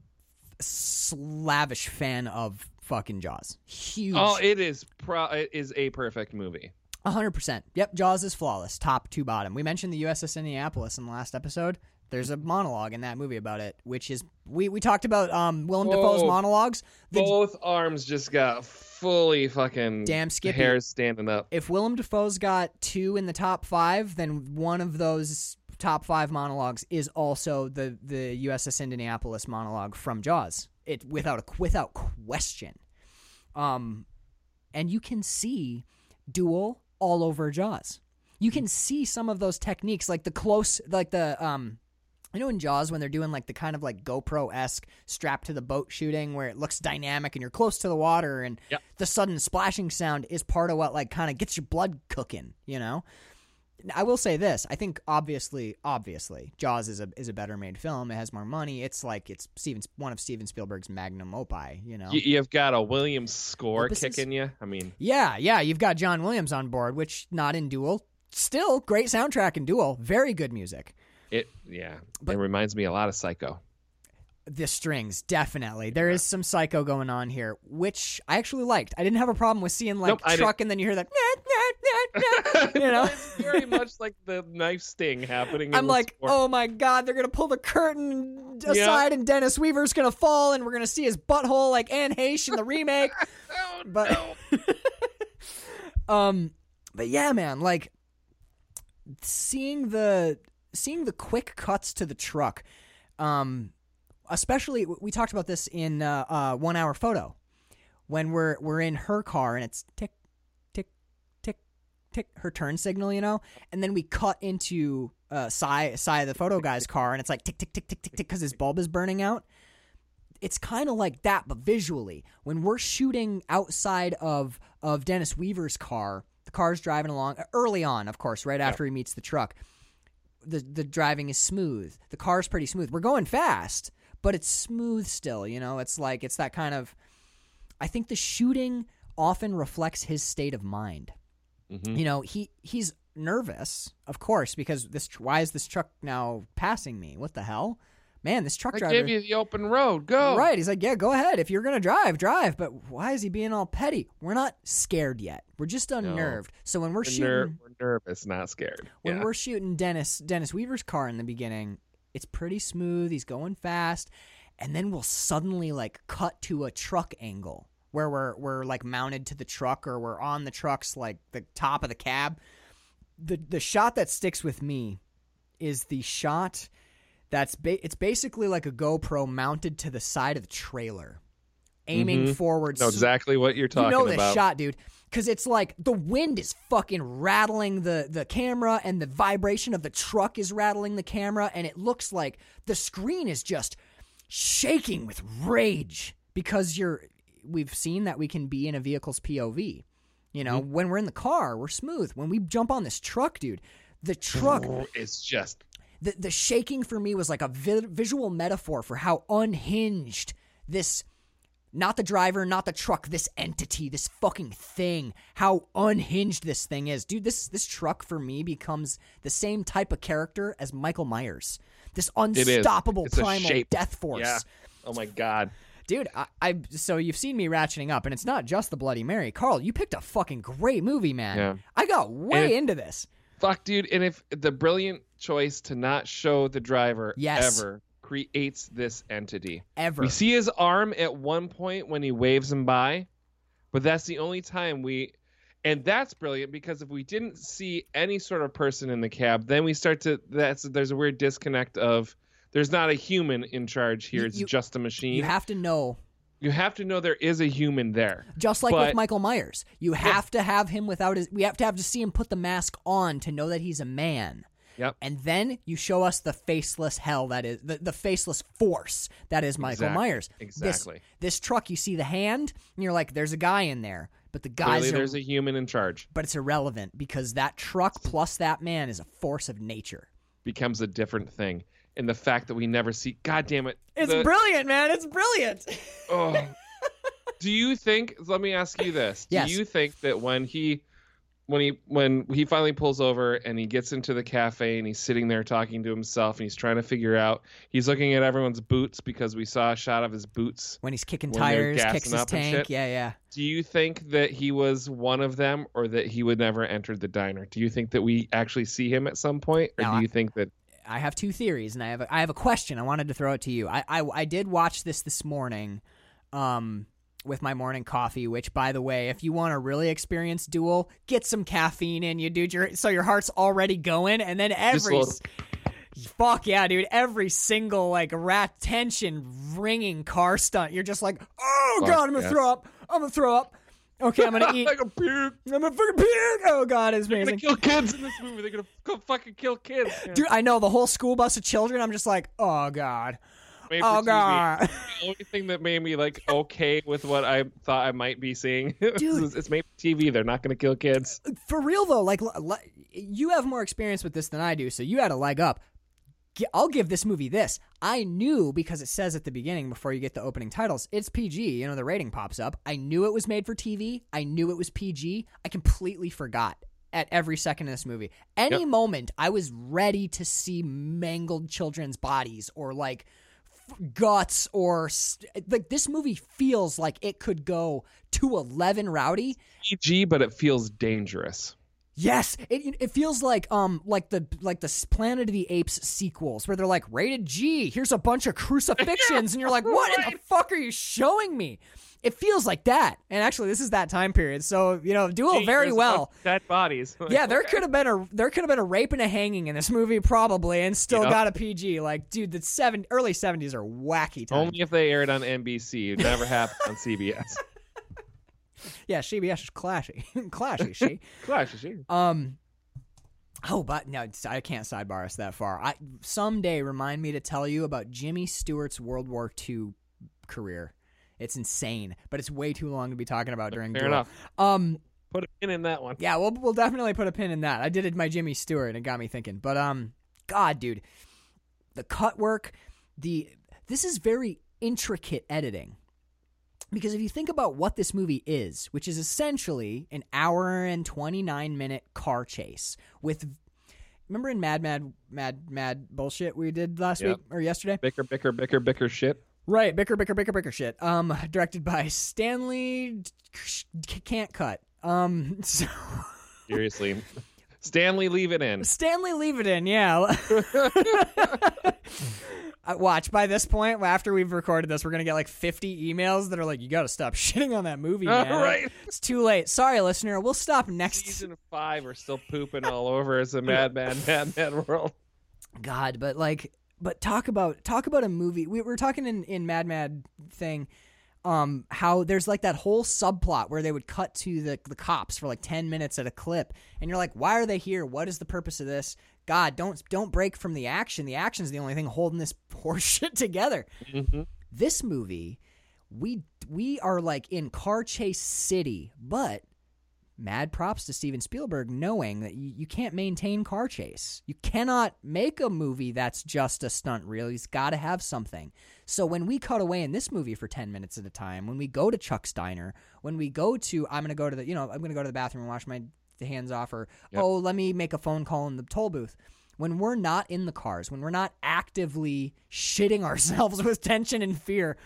slavish fan of fucking Jaws. Huge. Oh, it is pro. It is a perfect movie. Hundred percent. Yep, Jaws is flawless, top to bottom. We mentioned the USS Indianapolis in the last episode. There's a monologue in that movie about it, which is we we talked about um Willem Dafoe's Whoa. monologues. The, Both arms just got fully fucking Damn Skippy. hairs standing up. if Willem Dafoe's got two in the top five, then one of those top five monologues is also the the USS Indianapolis monologue from Jaws. It without a without question. Um, and you can see Duel all over Jaws. You can see some of those techniques, like the close, like the um. I know in Jaws when they're doing like the kind of like GoPro esque strap to the boat shooting where it looks dynamic and you're close to the water and Yep. the sudden splashing sound is part of what like kind of gets your blood cooking, you know? I will say this. I think obviously, obviously, Jaws is a is a better made film. It has more money. It's like it's Steven one of Steven Spielberg's magnum opus. You know. You, you've got a Williams score kicking you. I mean, yeah, yeah. You've got John Williams on board, which not in Duel. Still great soundtrack in Duel. Very good music. It yeah. But- it reminds me a lot of Psycho. The strings definitely. There is some psycho going on here, which I actually liked. I didn't have a problem with seeing like Nope, truck and then you hear that. You know? it's very much like the knife sting happening. I'm like, sport. oh my god, they're gonna pull the curtain aside and Dennis Weaver's gonna fall and we're gonna see his butthole like Anne Heche in the remake. Oh, but-. Um, but yeah, man, like seeing the seeing the quick cuts to the truck. Um, especially we talked about this in uh, uh, one hour photo when we're we're in her car and it's tick tick tick tick her turn signal, you know, and then we cut into uh, Sy Sy the photo guy's car and it's like tick tick tick tick tick tick because his bulb is burning out. It's kind of like that, but visually. When we're shooting outside of of Dennis Weaver's car, the car's driving along early on, of course, right after he meets the truck. The the driving is smooth. The car's pretty smooth. We're going fast, but it's smooth still. You know, it's like it's that kind of. I think the shooting often reflects his state of mind. Mhm. You know, he he's nervous, of course, because this why is this truck now passing me? What the hell, man? This truck I driver. gave you the open road. Go. Right. He's like, yeah, go ahead. If you're going to drive, drive. But why is he being all petty? We're not scared yet. We're just unnerved. So when we're We're, shooting, ner- nervous, not scared. when yeah. we're shooting Dennis Dennis Weaver's car in the beginning, it's pretty smooth. He's going fast, and then we'll suddenly like cut to a truck angle where we're we're like mounted to the truck or we're on the truck's like the top of the cab. The the shot that sticks with me is the shot that's ba- it's basically like a GoPro mounted to the side of the trailer, aiming Mhm. forward. know exactly what you're talking you know this about. shot, dude. Because it's like the wind is fucking rattling the, the camera, and the vibration of the truck is rattling the camera, and it looks like the screen is just shaking with rage because you're. We've seen that we can be in a vehicle's POV. You know, Mm-hmm. when we're in the car, we're smooth. When we jump on this truck, dude, the truck is just the the shaking for me was like a vi- visual metaphor for how unhinged this not the driver not the truck this entity this fucking thing how unhinged this thing is dude this this truck for me becomes the same type of character as Michael Myers this unstoppable It's a primal death force yeah. Oh my god. dude I, I so you've seen me ratcheting up and it's not just the bloody mary carl you picked a fucking great movie man Yeah. i got way And- into this Fuck, dude. And if the brilliant choice to not show the driver Yes. ever creates this entity. ever We see his arm at one point when he waves him by, but that's the only time we. And that's brilliant because if we didn't see any sort of person in the cab, then we start to. That's there's a weird disconnect of there's not a human in charge here. It's you- just a machine. you have to know you have to know there is a human there. Just like with Michael Myers, you have to have him without his. We have to have to see him put the mask on to know that he's a man. Yep. And then you show us the faceless hell that is the, the faceless force that is Michael Exactly. Myers. This- Exactly. This, truck, you see the hand, and you're like, "There's a guy in there," but the guys Clearly, are. there's a human in charge. but it's irrelevant because that truck plus that man is a force of nature. Becomes a different thing. And the fact that we never see. God damn it. It's the- brilliant, man. It's brilliant. Oh. Do you think? Let me ask you this. Do you think that when he, when he, when he finally pulls over and he gets into the cafe and he's sitting there talking to himself and he's trying to figure out, he's looking at everyone's boots because we saw a shot of his boots. when he's kicking When tires, kicks his tank. Yeah, yeah. Do you think that he was one of them, or that he would never enter the diner? Do you think that we actually see him at some point, or No, do I- you think that? I have two theories, and I have a, I have a question. I wanted to throw it to you. I, I I did watch this this morning, um, with my morning coffee. Which, by the way, if you want to really experience Duel, get some caffeine in you, dude. Your so your heart's already going, and then every fuck yeah, dude. Every single like rat tension ringing car stunt, you're just like, oh Fuck god, I'm gonna throw up. I'm gonna throw up. Okay, I'm gonna eat. like a puke. I'm gonna fucking puke. Oh god, it's They're gonna amazing. kill kids in this movie. They're gonna go fucking kill kids. Dude, I know the whole school bus of children. I'm just like, oh god, Made oh god. the only thing that made me like okay with what I thought I might be seeing Dude. is it's made for TV. They're not going to kill kids. Uh, for real though, like l- l- you have more experience with this than I do, so you had a leg up. G- I'll give this movie this. I knew because it says at the beginning before you get the opening titles, it's PG. You know, the rating pops up. I knew it was made for TV. I knew it was PG. I completely forgot at every second of this movie. Any Yep. moment, I was ready to see mangled children's bodies or like guts or st- like this movie feels like it could go to 11 rowdy PG, but it feels dangerous. Yes, it it feels like um like the like the Planet of the Apes sequels where they're like rated G. Here's a bunch of crucifixions, and you're like, what in the fuck are you showing me? It feels like that. And actually, this is that time period, so you know, Duel Gee, very well. Dead bodies. Yeah, there could have been a there could have been a rape and a hanging in this movie probably, and still Yep. got a PG. Like, dude, the seven early seventies are wacky time. Only if they aired on NBC. It never happened on CBS. yeah, CBS is clashy, clashy. She. clashy, she? Um. Oh, but no, I can't sidebar us that far. I someday remind me to tell you about Jimmy Stewart's World War II career. It's insane, but it's way too long to be talking about during. Fair Duel. enough. Um. Put a pin in that one. Yeah, we'll we'll definitely put a pin in that. I did it my Jimmy Stewart and it got me thinking. But um god, dude. The cut work, the this is very intricate editing. Because if you think about what this movie is, which is essentially an hour and 29 minute car chase with Remember in Mad Mad Mad Mad bullshit we did last Yep. week or yesterday? Bicker, bicker, bicker, bicker shit. Right, bicker, bicker, bicker, bicker shit. Um, directed by Stanley Can't Cut. Um, so Seriously. Stanley, leave it in. Stanley, leave it in, yeah. Uh, Watch by this point, after we've recorded this, we're gonna get like 50 emails that are like, "You got to stop shitting on that movie, man. Right. It's too late. Sorry, listener. We'll stop next. Season five We're still pooping all over. It's a madman, mad, mad, mad world. God, but like, but talk about talk about a movie. We were talking in in Mad Mad thing, um, how there's like that whole subplot where they would cut to the the cops for like ten minutes at a clip, and you're like, why are they here? What is the purpose of this? God, don't don't break from the action. The action's the only thing holding this poor shit together. This movie, we we are like in car chase city, but mad props to Steven Spielberg knowing that you, you can't maintain car chase. You cannot make a movie that's just a stunt reel. He's got to have something. So when we cut away in this movie for 10 minutes at a time, when we go to Chuck's Diner, when we go to, I'm going to go to the, you know, I'm going to go to the bathroom and wash my hands off, or, Yep. oh, let me make a phone call in the toll booth. When we're not in the cars, when we're not actively shitting ourselves with tension and fear,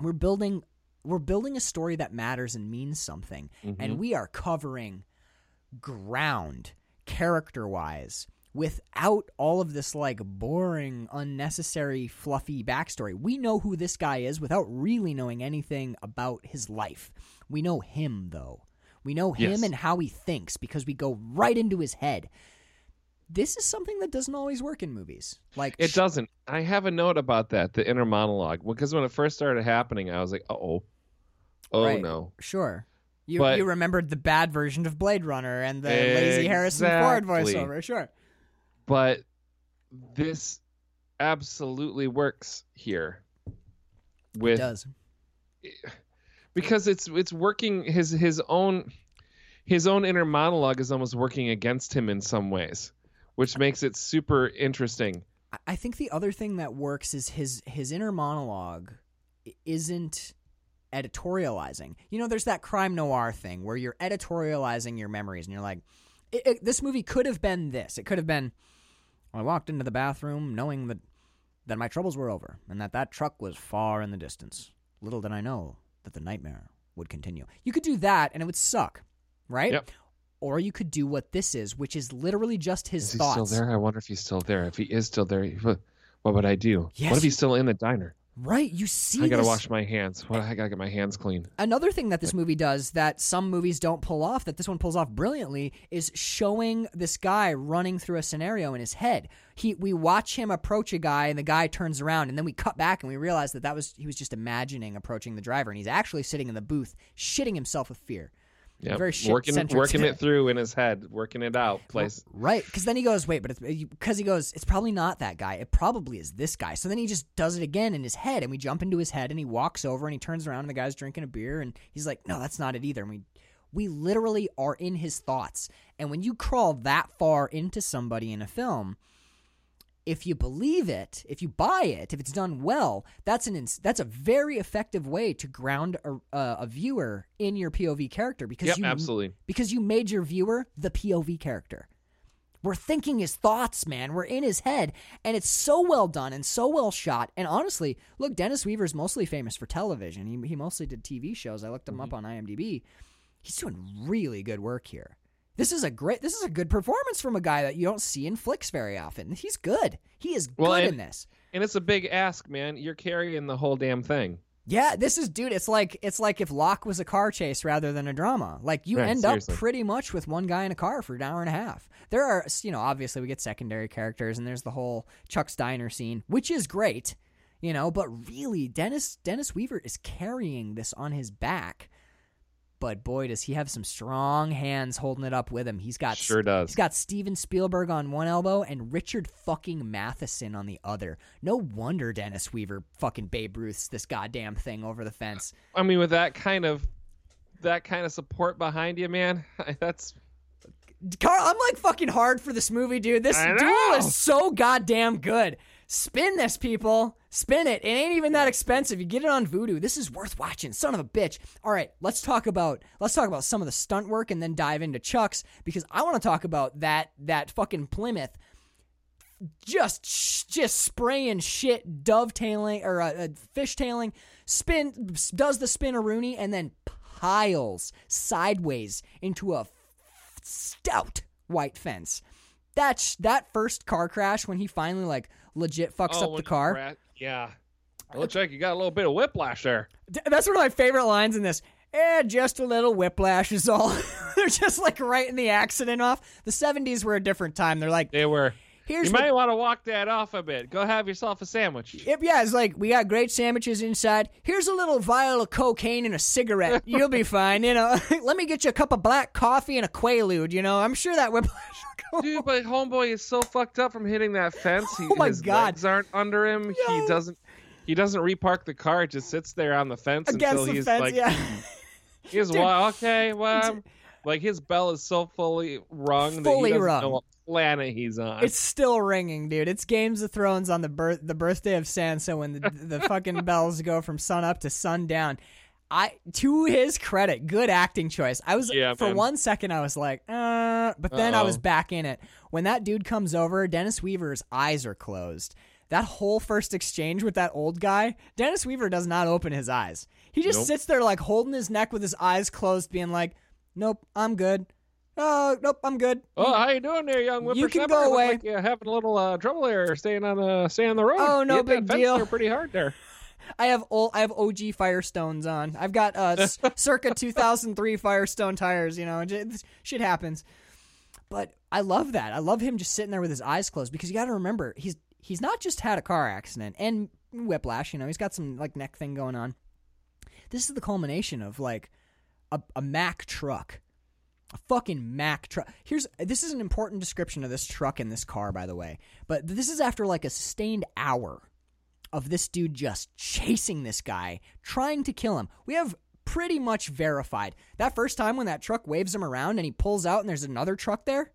we're building we're building a story that matters and means something and mm-hmm. we are covering ground character wise without all of this like boring unnecessary fluffy backstory. We know who this guy is without really knowing anything about his life. We know him though. We know him Yes. and how he thinks because we go right into his head. This is something that doesn't always work in movies. Like It doesn't. I have a note about that, the inner monologue, because when it first started happening, I was like, oh, oh Right. no. Sure. You But- you remembered the bad version of Blade Runner and the lazy Harrison Ford voiceover. Sure. But this absolutely works here. It does. because it's it's working his his own his own inner monologue is almost working against him in some ways, which makes it super interesting. I- I think the other thing that works is his his inner monologue isn't editorializing. You know, there's that crime noir thing where you're editorializing your memories, and you're like, it, it, "This movie could have been this. It could have been." I walked into the bathroom knowing that that my troubles were over and that that truck was far in the distance. Little did I know that the nightmare would continue. You could do that, and it would suck, right? Yep. Or you could do what this is, which is literally just his Is he thoughts. still there? I wonder if he's still there. If he is still there, what what would I do? Yes. What if he's still in the diner? Right? You see, I gotta this- wash my hands. What I gotta get my hands clean. Another thing that this movie does that some movies don't pull off, that this one pulls off brilliantly, is showing this guy running through a scenario in his head. He, we watch him approach a guy, and the guy turns around, and then we cut back and we realize that that was he was just imagining approaching the driver, and he's actually sitting in the booth, shitting himself with fear. Yeah, Very working working it through in his head, working it out. Place. Right, because then he goes, wait, but it's because he goes, it's probably not that guy. It probably is this guy. So then he just does it again in his head, and we jump into his head, and he walks over, and he turns around, and the guy's drinking a beer, and he's like, no, that's not it either. And we, we literally are in his thoughts. And when you crawl that far into somebody in a film, if you believe it, if you buy it, if it's done well, that's an ins- that's a very effective way to ground a, a, a viewer in your POV character because Yep, you absolutely. because you made your viewer the POV character. We're thinking his thoughts, man. We're in his head, and it's so well done and so well shot. And honestly, look, Dennis Weaver's mostly famous for television. He he mostly did TV shows. I looked him up mm-hmm. on IMDb. He's doing really good work here. This is a great. This is a good performance from a guy that you don't see in flicks very often. He's good. He is Well, good and- in this. And it's a big ask, man. You're carrying the whole damn thing. Yeah, this is dude. It's like it's like if Locke was a car chase rather than a drama. Like you Right, end seriously. up pretty much with one guy in a car for an hour and a half. There are, you know, obviously we get secondary characters, and there's the whole Chuck's diner scene, which is great, you know. But really, Dennis Dennis Weaver is carrying this on his back. But boy, does he have some strong hands holding it up with him. He's got Sure does. He's got Steven Spielberg on one elbow and Richard fucking Matheson on the other. No wonder Dennis Weaver fucking Babe Ruth's this goddamn thing over the fence. I mean, with that kind of that kind of support behind you, man, that's Carl, I'm like fucking hard for this movie, dude. This duel is so goddamn good. Spin this, people. Spin it. It ain't even that expensive. You get it on Vudu. This is worth watching. Son of a bitch. All right, let's talk about let's talk about some of the stunt work and then dive into Chuck's because I want to talk about that that fucking Plymouth just just spraying shit, dovetailing or uh, uh, fishtailing, spin does the spin a Rooney and then piles sideways into a stout white fence. That's that first car crash when he finally like legit fucks oh, up the car. rat- yeah. Looks like you got a little bit of whiplash there. That's one of my favorite lines in this. Eh, just a little whiplash is all. They're just like writing the accident off. The 70s were a different time. They're like, They were. Here's you might want to walk that off a bit. Go have yourself a sandwich. Yeah, it's like we got great sandwiches inside. Here's a little vial of cocaine and a cigarette. You'll be fine, you know. Let me get you a cup of black coffee and a quaalude. You know, I'm sure that go. Dude, but homeboy is so fucked up from hitting that fence. He, Oh my his God. legs aren't under him. Yo. He doesn't. He doesn't repark the car. It just sits there on the fence Against until the he's fence, like, yeah. he's Dude. well, okay, well, I'm- like his bell is so fully rung Fully that he rung. know what planet he's on. It's still ringing, dude. It's Games of Thrones on the birth the birthday of Sansa when the the fucking bells go from sun up to sundown. I to his credit, good acting choice. I was Yeah, for man. one second I was like, uh, but then I was back in it. When that dude comes over, Dennis Weaver's eyes are closed. That whole first exchange with that old guy, Dennis Weaver does not open his eyes. He just Nope. sits there like holding his neck with his eyes closed, being like, "Nope, I'm good. Oh, nope, I'm good." Oh, how you doing there, young whippersnapper? You can go away. Like you're having a little uh, trouble there, staying on the staying on the road. Oh, no You big deal. there pretty hard there. I have old, I have OG Firestones on. I've got uh, circa 2003 Firestone tires. You know, shit happens. But I love that. I love him just sitting there with his eyes closed because you got to remember he's he's not just had a car accident and whiplash. You know, he's got some like neck thing going on. This is the culmination of like a, a Mack truck. A fucking Mack truck. Here's this is an important description of this truck and this car, by the way. But this is after like a sustained hour of this dude just chasing this guy, trying to kill him. We have pretty much verified that first time when that truck waves him around and he pulls out and there's another truck there.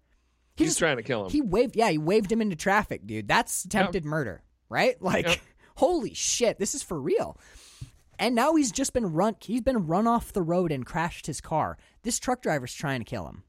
He He's just trying to kill him. he waved, yeah, he waved him into traffic, dude. That's attempted murder, right? Like, Yep. holy shit, this is for real. And now he's just been run. He's been run off the road and crashed his car. This truck driver's trying to kill him.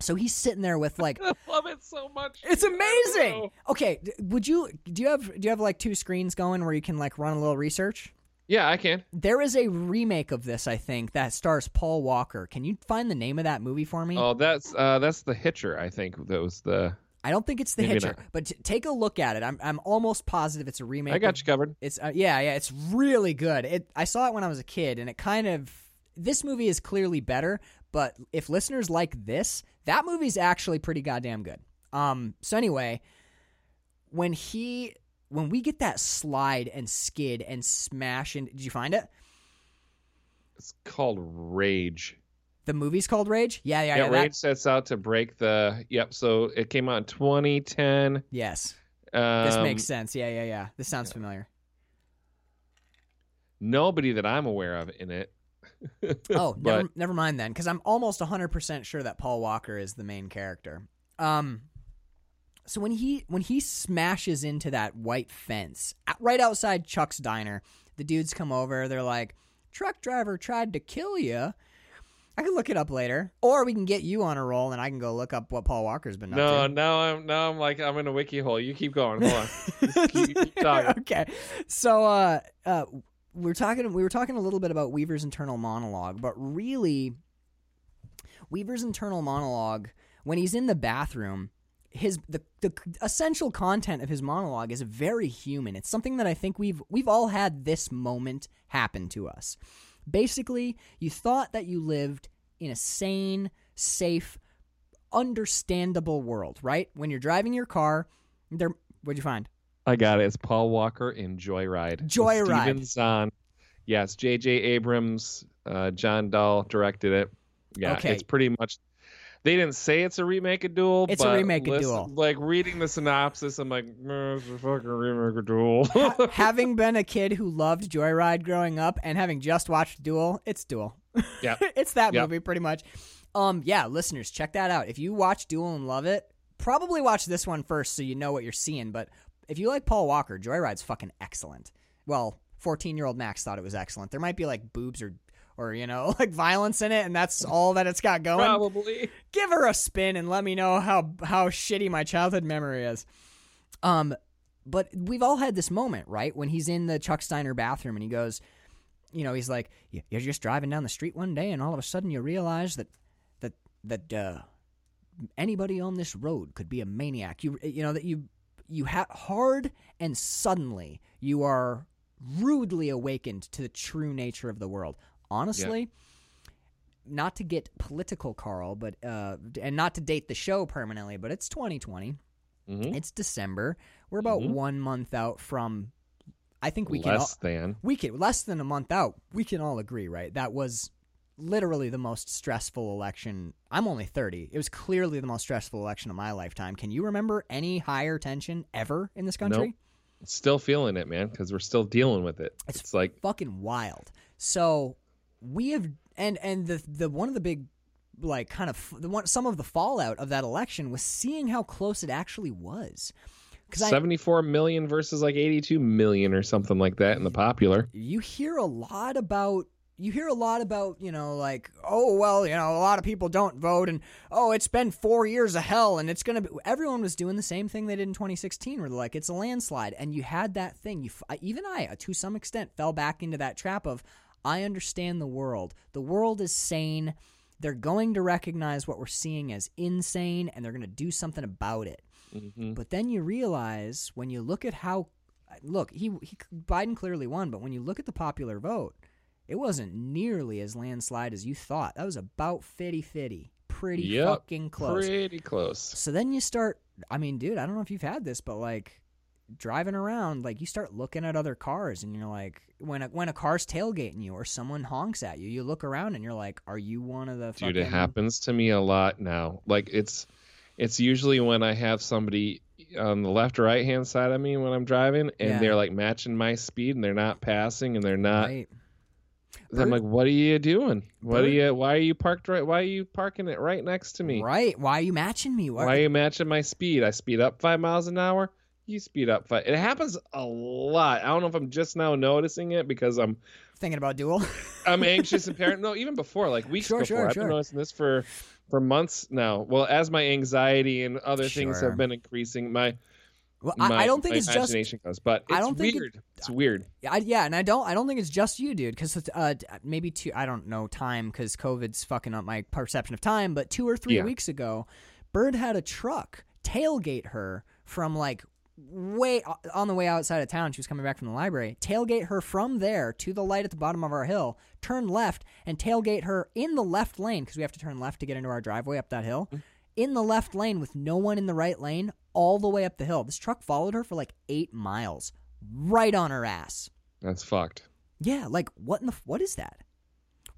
So he's sitting there with like I love it so much. it's amazing. Okay, would you do you have do you have like two screens going where you can like run a little research? Yeah, I can. There is a remake of this, I think, that stars Paul Walker. Can you find the name of that movie for me? Oh, that's uh, that's the Hitcher. I think that was the. I don't think it's The maybe Hitcher, not. but t- take a look at it. I'm I'm almost positive it's a remake. I got you covered. It's uh, yeah, yeah, it's really good. It I saw it when I was a kid and it kind of this movie is clearly better, but if listeners like this, that movie's actually pretty goddamn good. Um so anyway, when he when we get that slide and skid and smash and did you find it? It's called Rage. The movie's called Rage? Yeah, yeah, Yeah, yeah. that- Rage sets out to break the. Yep. So it came out in 2010. yes. Um, This makes sense. Yeah, yeah, yeah. This sounds familiar. nobody that I'm aware of in it. Oh, But- never, never mind then, because I'm almost 100% sure that Paul Walker is the main character. Um, so when he when he smashes into that white fence right outside Chuck's diner, the dudes come over. They're like, "Truck driver tried to kill you." I can look it up later, or we can get you on a roll, and I can go look up what Paul Walker's been No, up to. now I'm now I'm like I'm in a wiki hole. You keep going. Hold on. Keep, keep talking. okay. So uh uh we're talking we were talking a little bit about Weaver's internal monologue, but really Weaver's internal monologue when he's in the bathroom. His the the essential content of his monologue is very human. It's something that I think we've we've all had this moment happen to us. Basically, you thought that you lived in a sane, safe, understandable world, right? When you're driving your car, there what'd you find? I got it. It's Paul Walker in Joyride. Joyride. Steven Zahn. Yes, J.J. Abrams, uh, John Dahl directed it. Yeah, Okay. it's pretty much. They didn't say it's a remake of Duel. It's a but remake of listen- Duel. Like reading the synopsis, I'm like, "Eh, it's a fucking remake of Duel. Ha- having been a kid who loved Joyride growing up and having just watched Duel, it's Duel. Yeah. it's that Yep. movie pretty much. Um, yeah, listeners, check that out. If you watch Duel and love it, probably watch this one first so you know what you're seeing. But if you like Paul Walker, Joyride's fucking excellent. Well, 14 year old Max thought it was excellent. There might be like boobs or or you know like violence in it, and that's all that it's got going. Probably. Give her a spin and let me know how how shitty my childhood memory is. Um, but we've all had this moment, right? When he's in the Chuck's Diner bathroom and he goes, you know, he's like, you're just driving down the street one day, and all of a sudden you realize that that that uh, anybody on this road could be a maniac. You you know that you you have hard and suddenly you are rudely awakened to the true nature of the world. Honestly, not to get political, Carl, but uh, and not to date the show permanently, but it's 2020. Mhm. It's December. We're about Mhm. one month out from. I think we can all, Less than. we can less than a month out. We can all agree, right? That was literally the most stressful election. I'm only 30. It was clearly the most stressful election of my lifetime. Can you remember any higher tension ever in this country? Nope. Still feeling it, man, because we're still dealing with it. It's It's, like fucking wild. So we have and and the the one of the big like kind of the one some of the fallout of that election was seeing how close it actually was. Because I 74 million versus like 82 million or something like that in the popular. you hear a lot about you hear a lot about you know like oh well you know a lot of people don't vote and oh it's been four years of hell and it's gonna be everyone was doing the same thing they did in 2016 where they're like it's a landslide and you had that thing you even i uh, to some extent fell back into that trap of i understand the world the world is sane they're going to recognize what we're seeing as insane and they're going to do something about it Mhm. but then you realize when you look at how look, he, he Biden clearly won, but when you look at the popular vote, it wasn't nearly as landslide as you thought. That was about 50-50. Pretty Yep, fucking close. Pretty close. So then you start I mean, dude, I don't know if you've had this, but like driving around, like you start looking at other cars and you're like when a, when a car's tailgating you or someone honks at you, you look around and you're like, are you one of the Dude, it happens to me a lot now. Like it's it's usually when I have somebody on the left or right hand side of me when I'm driving and Yeah. they're like matching my speed and they're not passing and they're not right? I'm like, what are you doing? What are you why are you parked right why are you parking it right next to me? Right. Why are you matching me? Why are you matching my speed? I speed up five miles an hour. You speed up five. It happens a lot. I don't know if I'm just now noticing it because I'm thinking about duel? I'm anxious and paranoid. No, even before, like weeks Sure, before, sure, I've sure. been noticing this for for months now. Well, as my anxiety and other things have been increasing, my Well, I, my, I don't think it's just imagination goes. But it's I don't think it- weird. it's weird. I, yeah, and I don't I don't think it's just you, dude. Because uh, maybe two I don't know time because COVID's fucking up my perception of time. But two or three Yeah. weeks ago, Bird had a truck tailgate her from like way on the way outside of town. She was coming back from the library. Tailgate her from there to the light at the bottom of our hill. Turn left and tailgate her in the left lane because we have to turn left to get into our driveway up that hill. Mm. In the left lane with no one in the right lane, all the way up the hill. This truck followed her for like eight miles, right on her ass. That's fucked. Yeah, like what in the what is that?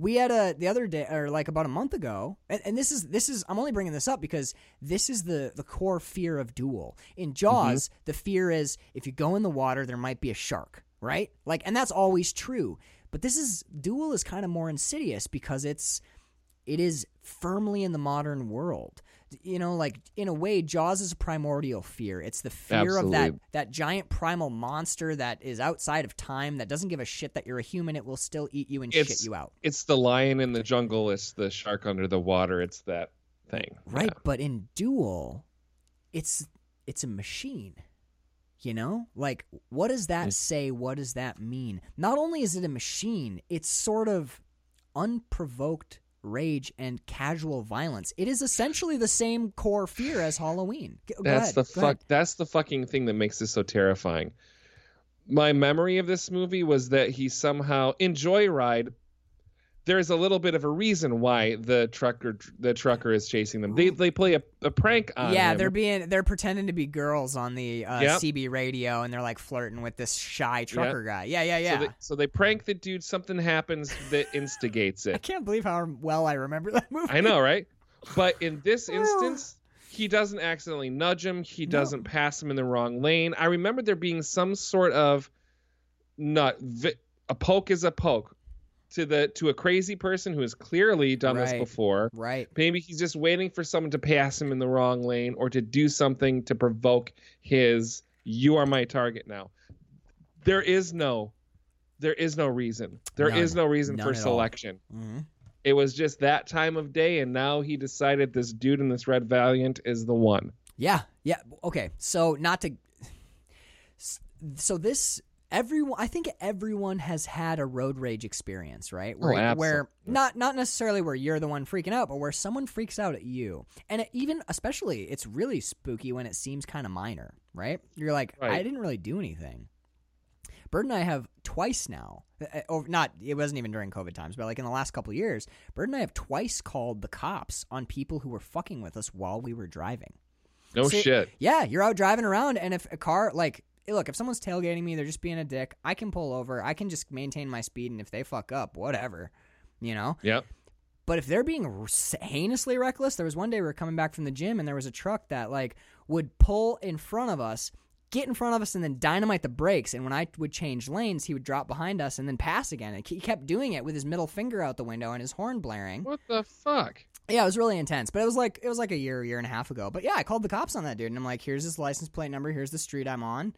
We had a the other day or like about a month ago, and, and this is this is I'm only bringing this up because this is the the core fear of Duel. In Jaws, mm-hmm. the fear is if you go in the water, there might be a shark, right? Like, and that's always true. But this is Duel is kind of more insidious because it's it is firmly in the modern world. You know, like in a way, Jaws is a primordial fear. It's the fear of that that giant primal monster that is outside of time that doesn't give a shit that you're a human. It will still eat you and shit you out. It's the lion in the jungle. It's the shark under the water. It's that thing. Right, Yeah. but in Duel, it's it's a machine. You know? Like what does that Mm. say? What does that mean? Not only is it a machine, it's sort of unprovoked rage, and casual violence. It is essentially the same core fear as Halloween. Go That's ahead, the go ahead. fuck. That's the fucking thing that makes this so terrifying. My memory of this movie was that he somehow in Joyride. There's a little bit of a reason why the trucker the trucker is chasing them. They they play a, a prank on Yeah, him. they're being they're pretending to be girls on the uh, Yep. CB radio, and they're like flirting with this shy trucker guy. Yeah, yeah, yeah. So they, so they prank the dude. Something happens that instigates it. I can't believe how well I remember that movie. I know, right? But in this instance, he doesn't accidentally nudge him. He doesn't pass him in the wrong lane. I remember there being some sort of nut. A poke is a poke to the to a crazy person who has clearly done this before. Right. Maybe he's just waiting for someone to pass him in the wrong lane or to do something to provoke his "you are my target now." There is no, there is no reason. There is None. no reason None for selection. hmm It was just that time of day, and now he decided this dude in this red valiant is the one. Yeah, yeah. Okay, so not to. So this everyone, I think everyone has had a road rage experience, right? Where, Oh, where not not necessarily where you're the one freaking out, but where someone freaks out at you, and it, even especially, it's really spooky when it seems kind of minor, right? You're like, I didn't really do anything. Bird and I have twice now. uh, Over, not it wasn't even during COVID times, but like in the last couple of years, Bird and I have twice called the cops on people who were fucking with us while we were driving. No See, shit. Yeah, you're out driving around, and if a car, like, Eh, look, if someone's tailgating me, they're just being a dick. I can pull over. I can just maintain my speed, and if they fuck up, whatever, you know. Yep. But if they're being heinously reckless, there was one day we were coming back from the gym, and there was a truck that like would pull in front of us, get in front of us, and then dynamite the brakes. And when I would change lanes, he would drop behind us and then pass again. And he kept doing it with his middle finger out the window and his horn blaring. What the fuck? Yeah, it was really intense, but it was like it was like a year, year and a half ago. But yeah, I called the cops on that dude, and I'm like, "Here's his license plate number. Here's the street I'm on."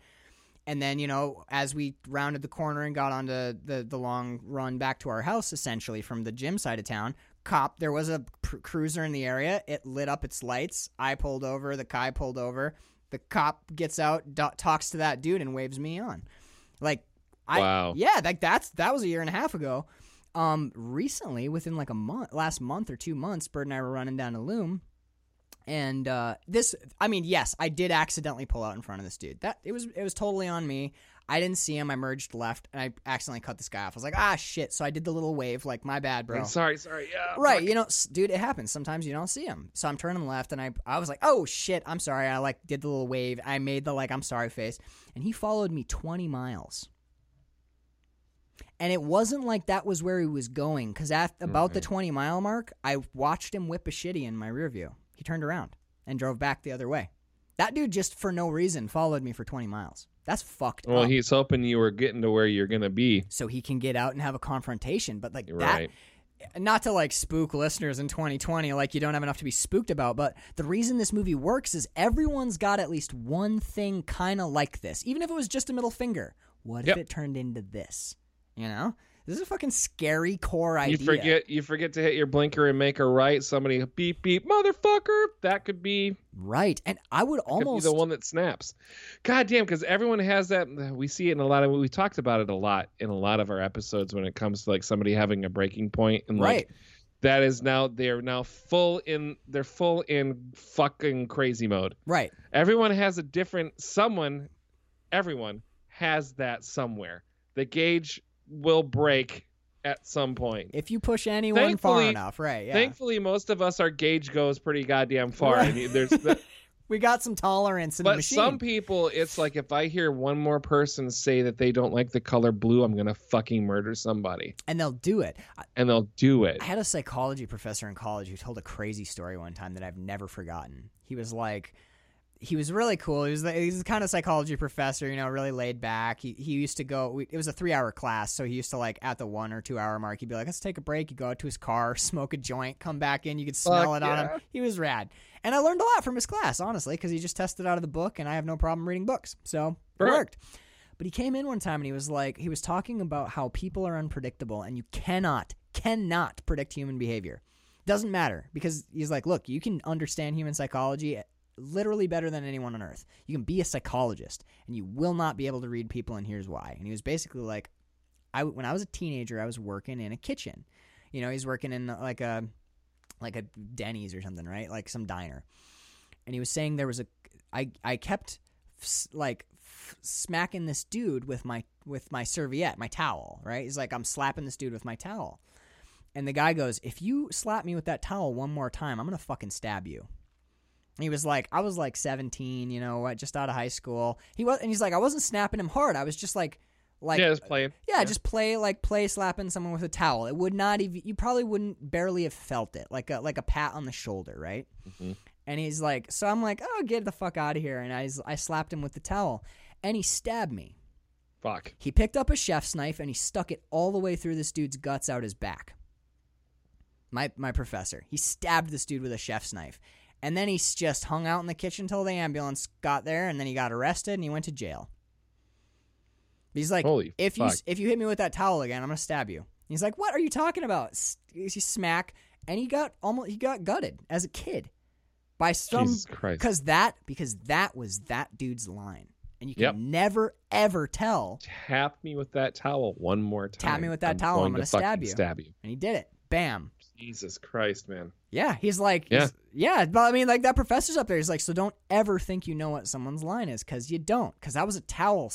And then you know, as we rounded the corner and got onto the the long run back to our house, essentially from the gym side of town, cop there was a pr- cruiser in the area. It lit up its lights. I pulled over. The guy pulled over. The cop gets out, do- talks to that dude, and waves me on. Like, I Wow. yeah, like that's that was a year and a half ago. Um, recently, within like a month, last month or two months, Bird and I were running down to Loom, and uh, this, I mean, yes, I did accidentally pull out in front of this dude. That it was it was totally on me. I didn't see him. I merged left, and I accidentally cut this guy off. I was like, ah, shit. So I did the little wave, like, my bad, bro. I'm sorry, sorry. Yeah. Right, fuck. you know, dude, it happens. Sometimes you don't see him. So I'm turning left, and I, I was like, "Oh shit, I'm sorry." I like did the little wave. I made the like, "I'm sorry" face, and he followed me 20 miles. And it wasn't like that was where he was going, because at about the mm-hmm. 20 mile mark, I watched him whip a shitty in my rear view. He turned around and drove back the other way. That dude just for no reason followed me for 20 miles. That's fucked Well, up. he's hoping you were getting to where you're gonna be. so he can get out and have a confrontation. But like You're that, not to like spook listeners in 2020 like you don't have enough to be spooked about but the reason this movie works is everyone's got at least one thing kind of like this even if it was just a middle finger what Yep. if it turned into this you know this is a fucking scary core idea You forget you forget to hit your blinker and make a right. Somebody beep beep motherfucker. That could be right and i would could be almost the one that snaps. God damn, because everyone has that. We see it in a lot of. We talked about it a lot in a lot of our episodes when it comes to like somebody having a breaking point and like right that is now they're now full in they're full in fucking crazy mode. right Everyone has a different someone. Everyone has that somewhere. The gauge will break at some point. if you push anyone far enough right yeah Thankfully, most of us our gauge goes pretty goddamn far. I mean, there's the, we got some tolerance in the but machine some people, it's like if I hear one more person say that they don't like the color blue, I'm gonna fucking murder somebody, and they'll do it and they'll do it. I had a psychology professor in college who told a crazy story one time that I've never forgotten. He was like, he was really cool. He was the, he was the kind of psychology professor, you know, really laid back. He he used to go. We, it was a three hour class, so he used to like at the one or two hour mark, he'd be like, "Let's take a break." He'd go out to his car, smoke a joint, come back in. You could smell Fuck it on him. He was rad, and I learned a lot from his class, honestly, because he just tested out of the book, and I have no problem reading books, so it worked. But he came in one time and he was like, he was talking about how people are unpredictable and you cannot, cannot predict human behavior. Doesn't matter because he's like, look, you can understand human psychology literally better than anyone on earth. You can be a psychologist and you will not be able to read people, and here's why. And he was basically like, I when I was a teenager, I was working in a kitchen. You know, he's working in like a like a Denny's or something, right? Like some diner. And he was saying there was a I I kept s- like f- smacking this dude with my with my serviette, my towel, right? He's like I'm slapping this dude with my towel. And the guy goes, "If you slap me with that towel one more time, I'm going to fucking stab you." He was like, I was like 17, you know, just out of high school. He was, and he's like, I wasn't snapping him hard. I was just like, like, yeah, just playing. yeah, just play like play slapping someone with a towel. It would not even. You probably wouldn't barely have felt it, like a like a pat on the shoulder, right? Mhm. And he's like, so I'm like, oh, get the fuck out of here. And I I slapped him with the towel, and he stabbed me. Fuck. He picked up a chef's knife and he stuck it all the way through this dude's guts out his back. My my professor. He stabbed this dude with a chef's knife. And then he just hung out in the kitchen till the ambulance got there and then he got arrested and he went to jail. He's like, Holy if you fuck. s- if you hit me with that towel again, I'm going to stab you. He's like, "What are you talking about?" He smack and he got almost he got gutted as a kid by some because that because that was that dude's line. And you can Yep. never ever tell Tap me with that towel one more time. Tap me with that I'm towel, I'm going gonna to stab you. Stab you. and he did it. Bam. Jesus Christ, man. Yeah, he's like, Yeah. he's- yeah. But I mean, like that professor's up there. He's like, so don't ever think you know what someone's line is, because you don't. Because that was a towel.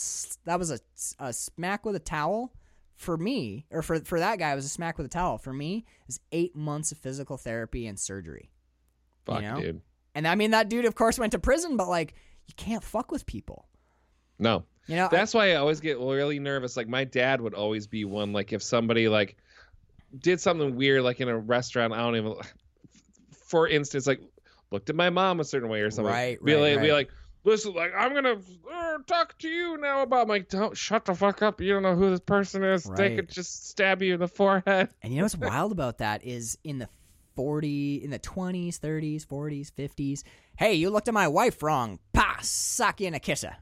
That was a, a smack with a towel. For me, or for for that guy, it was a smack with a towel. For me, is eight months of physical therapy and surgery. Fuck, know? dude. And I mean, that dude, of course, went to prison, but like, you can't fuck with people. No. You know, I- That's why I always get really nervous. Like my dad would always be one. Like if somebody like did something weird, like in a restaurant, I don't even. For instance, like looked at my mom a certain way or something. Right, Be right, like, be like, listen, like I'm gonna uh, talk to you now about. Like, don't shut the fuck up. You don't know who this person is. They could just stab you in the forehead. And you know what's wild about that is in the 40, in the 20s, 30s, 40s, 50s, hey, you looked at my wife wrong. Pa, you in a kisser.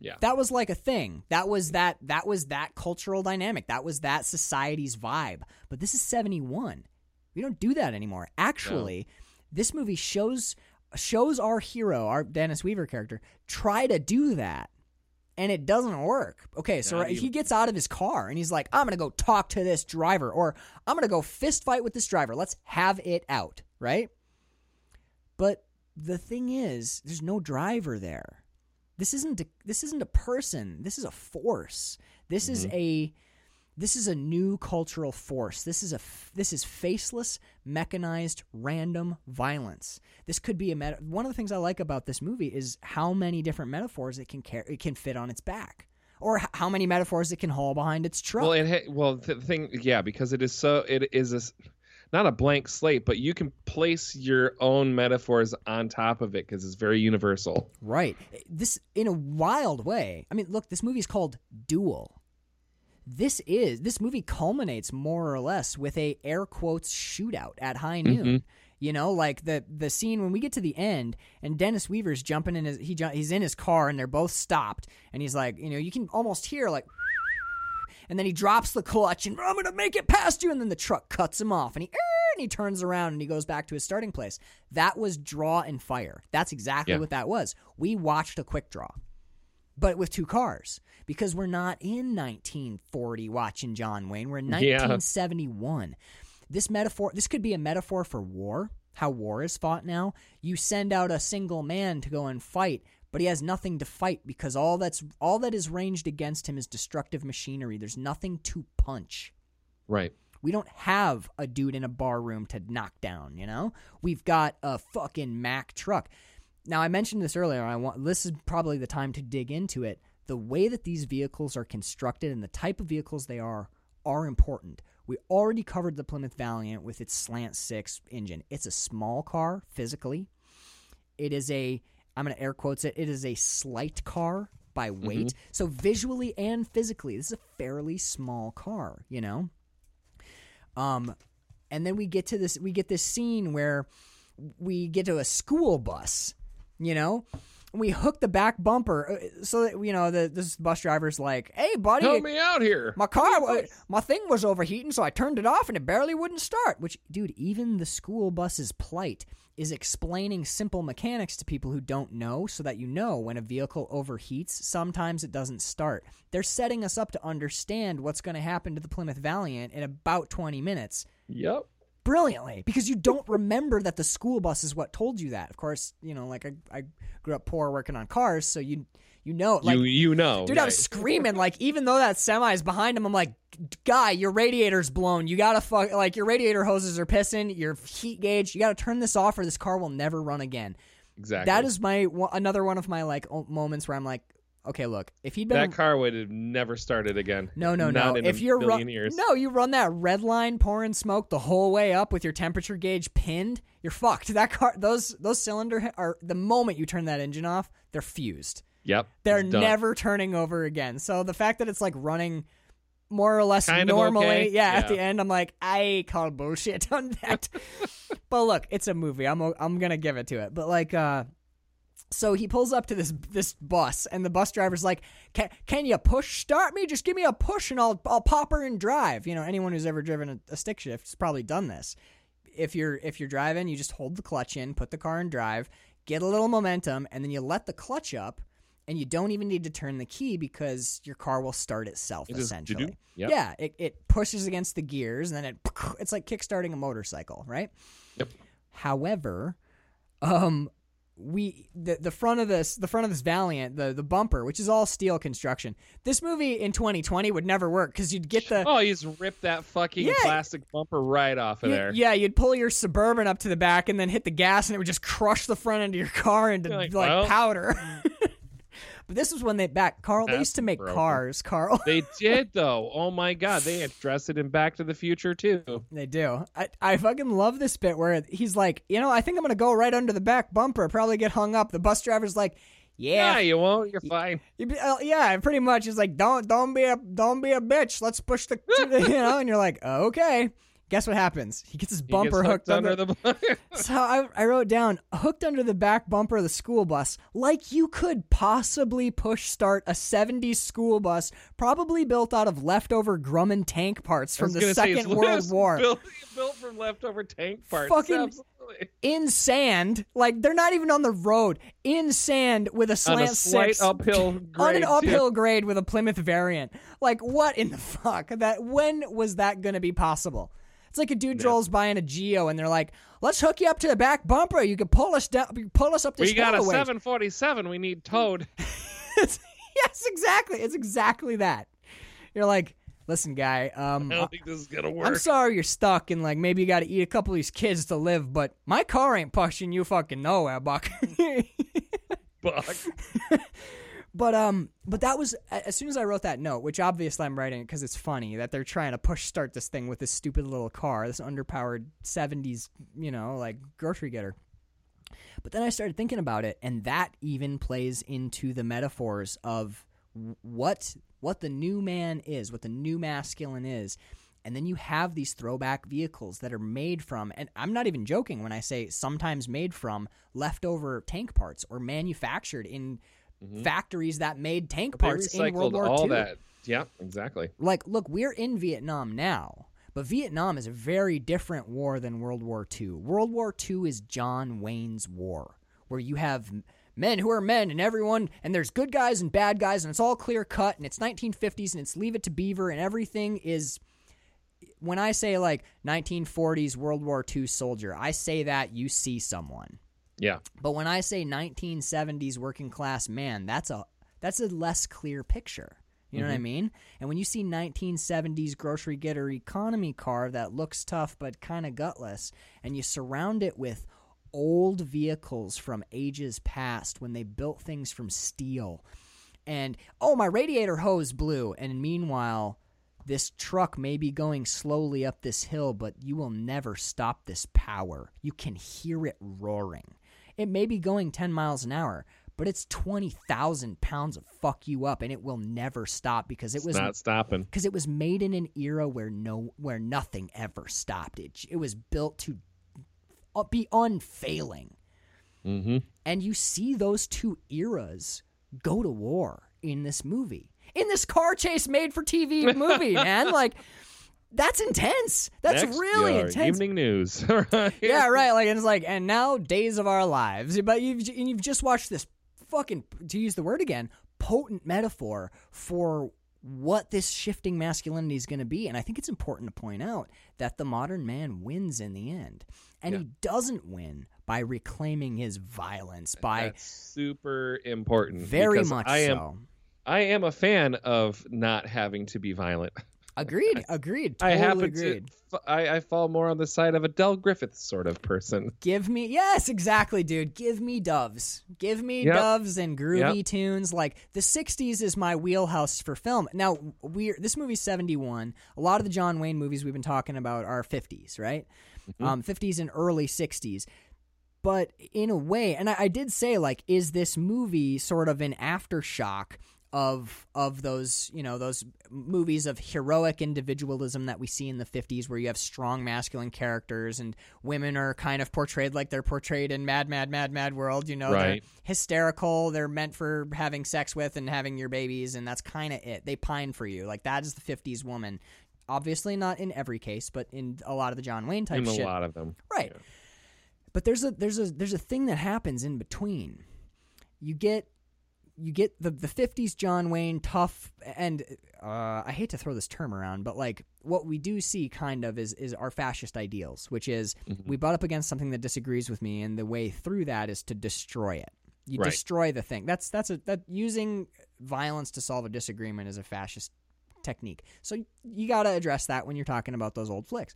Yeah. That was like a thing. That was that that was that cultural dynamic. That was that society's vibe. But this is 71. We don't do that anymore. Actually, this movie shows shows our hero, our Dennis Weaver character, try to do that. And it doesn't work. Okay, so right, he gets out of his car and he's like, I'm going to go talk to this driver or I'm going to go fist fight with this driver. Let's have it out, right? But the thing is, there's no driver there. This isn't a, this isn't a person. This is a force. This is mm-hmm. a this is a new cultural force. This is a this is faceless, mechanized, random violence. This could be a meta- one of the things I like about this movie is how many different metaphors it can car- it can fit on its back, or how many metaphors it can haul behind its truck. Well, it ha- well the thing, yeah, because it is so it is a not a blank slate, but you can place your own metaphors on top of it because it's very universal. Right. This in a wild way. I mean, look, this movie is called Duel. This is this movie culminates more or less with a air quotes shootout at high mm-hmm. noon. You know, like the the scene when we get to the end and Dennis Weaver's jumping in his he he's in his car and they're both stopped and he's like, you know, you can almost hear like and then he drops the clutch and I'm gonna make it past you, and then the truck cuts him off, and he and he turns around and he goes back to his starting place. That was draw and fire. That's exactly Yeah. what that was. We watched a quick draw, but with two cars because we're not in 1940 watching John Wayne. We're in Yeah. 1971. This metaphor, this could be a metaphor for war. How war is fought now. You send out a single man to go and fight, but he has nothing to fight because all that's all that is ranged against him is destructive machinery. There's nothing to punch. Right. We don't have a dude in a bar room to knock down, you know? We've got a fucking Mack truck. Now I mentioned this earlier. I want this is probably the time to dig into it. The way that these vehicles are constructed and the type of vehicles they are are important. We already covered the Plymouth Valiant with its slant 6 engine. It's a small car physically. It is a I'm going to air quotes it. It is a slight car by weight. So visually and physically, this is a fairly small car, you know? Um, and then we get to this. We get this scene where we get to a school bus, you know, we hook the back bumper uh, so that you know the this bus driver's like, "Hey, buddy, Help me out here. my car, my thing was overheating, so I turned it off and it barely wouldn't start. Which, dude, even the school bus's plight is explaining simple mechanics to people who don't know so that you know when a vehicle overheats, sometimes it doesn't start. They're setting us up to understand what's going to happen to the Plymouth Valiant in about 20 minutes Yep. Brilliantly because you don't remember that the school bus is what told you that. Of course, you know, like I, I grew up poor working on cars, so you you know, like you you know. Dude, I right. was screaming like, even though that semi is behind him, I'm like, guy, your radiator's blown. You gotta fuck, like, your radiator hoses are pissing. Your heat gauge, you gotta turn this off, or this car will never run again. exactly. That is my another one of my like o- moments where I'm like, okay, look, if he'd been that car would have never started again. no, no, Not no. In If you're run, years. no, you run that red line pouring smoke the whole way up with your temperature gauge pinned, you're fucked. That car, those those cylinder are the moment you turn that engine off, they're fused. Yep. They're never turning over again. So the fact that it's like running more or less Kind normally, okay. yeah, at the end, I'm like, I call bullshit on that. but look, it's a movie. I'm I'm gonna give it to it. But like, uh, so he pulls up to this this bus, and the bus driver's like, "Can can you push start me? Just give me a push, and I'll I'll pop her and drive." You know, anyone who's ever driven a, a stick shift has probably done this. If you're if you're driving, you just hold the clutch in, put the car in drive, get a little momentum, and then you let the clutch up, and you don't even need to turn the key because your car will start itself It essentially. Yep. Yeah, it, it pushes against the gears, and then it it's like kickstarting a motorcycle, right? Yep. However, um, we the the front of this the front of this Valiant the the bumper, which is all steel construction. This movie in 2020 would never work because you'd get the Oh, you just rip that fucking Yeah. plastic bumper right off of Y- there. Yeah, you'd pull your suburban up to the back and then hit the gas, and it would just crush the front end of your car into You're like, like, well. powder. Mm, but this was when they back Carl. They used to make broken. cars, Carl. They did though. Oh my god, they addressed it in Back to the Future too. They do. I, I fucking love this bit where he's like, you know, I think I'm gonna go right under the back bumper, probably get hung up. The bus driver's like, Yeah, yeah, you won't. You're fine. Uh, yeah, pretty much. It's like don't don't be a don't be a bitch. Let's push the you know, and you're like, okay. Guess what happens? He gets his He gets bumper hooked, under under. the. So I, I wrote down hooked under the back bumper of the school bus, like you could possibly push start a '70s school bus, probably built out of leftover Grumman tank parts from the say, Second it's World War. Built, built from leftover tank parts. Fucking- Absolutely. in sand, like they're not even on the road, in sand with a On slant a slight six uphill on grade. an too. uphill grade with a Plymouth Valiant. Like what in the fuck? That when was that going to be possible? It's like a dude rolls buying a Geo and they're like, "Let's hook you up to the back bumper. You can pull us down, pull us up this We got a hill ways." 747. We need towed. Yes, exactly. It's exactly that. You're like, listen, guy. Um, I don't think this is gonna work. I'm sorry you're stuck and like maybe you got to eat a couple of these kids to live, but my car ain't pushing you fucking nowhere, Buck. Buck. but um, but that was as soon as I wrote that note, which obviously I'm writing because it's funny that they're trying to push start this thing with this stupid little car, this underpowered '70s, you know, like grocery getter. But then I started thinking about it, and that even plays into the metaphors of what what the new man is, what the new masculine is. And then you have these throwback vehicles that are made from, and I'm not even joking when I say sometimes made from leftover tank parts or manufactured in factories that made tank Mm-hmm. Parts in World recycled War all II that. Yeah, exactly. like look we're in vietnam now but vietnam is a very different war than world war ii world war ii is john wayne's war where you have men who are men and everyone and there's good guys and bad guys and it's all clear cut and it's 1950s and it's leave it to beaver and everything is when i say like 1940s world war ii soldier i say that you see someone Yeah. but when I say 1970s working class man, that's a that's a less clear picture. You know what I mm-hmm. mean? And when you see 1970s grocery getter economy car that looks tough but kind of gutless, and you surround it with old vehicles from ages past when they built things from steel, and oh, my radiator hose blew, and meanwhile, this truck may be going slowly up this hill, but you will never stop this power. You can hear it roaring. It may be going 10 miles an hour, but it's 20,000 pounds of fuck you up and it will never stop because it It's was not stopping. because it was made in an era where no where nothing ever stopped. It it was built to uh, be unfailing. Mm-hmm. And you see those two eras go to war in this movie. In this car chase made for TV movie, man. Like that's intense. That's Next, really your intense. Evening news. Right. Yeah, right. Like and it's like, and now days of our lives. But you've and you've just watched this fucking to use the word again, potent metaphor for what this shifting masculinity is going to be. And I think it's important to point out that the modern man wins in the end, and Yeah. he doesn't win by reclaiming his violence. By That's super important. very much I am so. I am a fan of not having to be violent. Agreed. Agreed. I Totally happen agreed. to I, I fall more on the side of a Del Griffith sort of person. Give me yes, exactly, dude. Give me doves. Give me Yep. doves and groovy Yep. tunes. Like the '60s is my wheelhouse for film. Now we this movie's '71. A lot of the John Wayne movies we've been talking about are '50s, right? Mm-hmm. Um, '50s and early '60s. But in a way, and I, I did say like, is this movie sort of an aftershock? Of of those you know those movies of heroic individualism that we see in the 50s where you have strong masculine characters and women are kind of portrayed like they're portrayed in Mad Mad Mad Mad World you know Right. they're hysterical they're meant for having sex with and having your babies and that's kind of it they pine for you like that is the 50s woman obviously not in every case but in a lot of the John Wayne type In a shit lot of them. Right. But there's a there's a there's a thing that happens in between. You get you get the the 50s John Wayne tough and uh, I hate to throw this term around, but like what we do see kind of is is our fascist ideals, which is we butt up against something that disagrees with me, and the way through that is to destroy it. You Right. destroy the thing. That's that's a that using violence to solve a disagreement is a fascist technique. So you got to address that when you're talking about those old flicks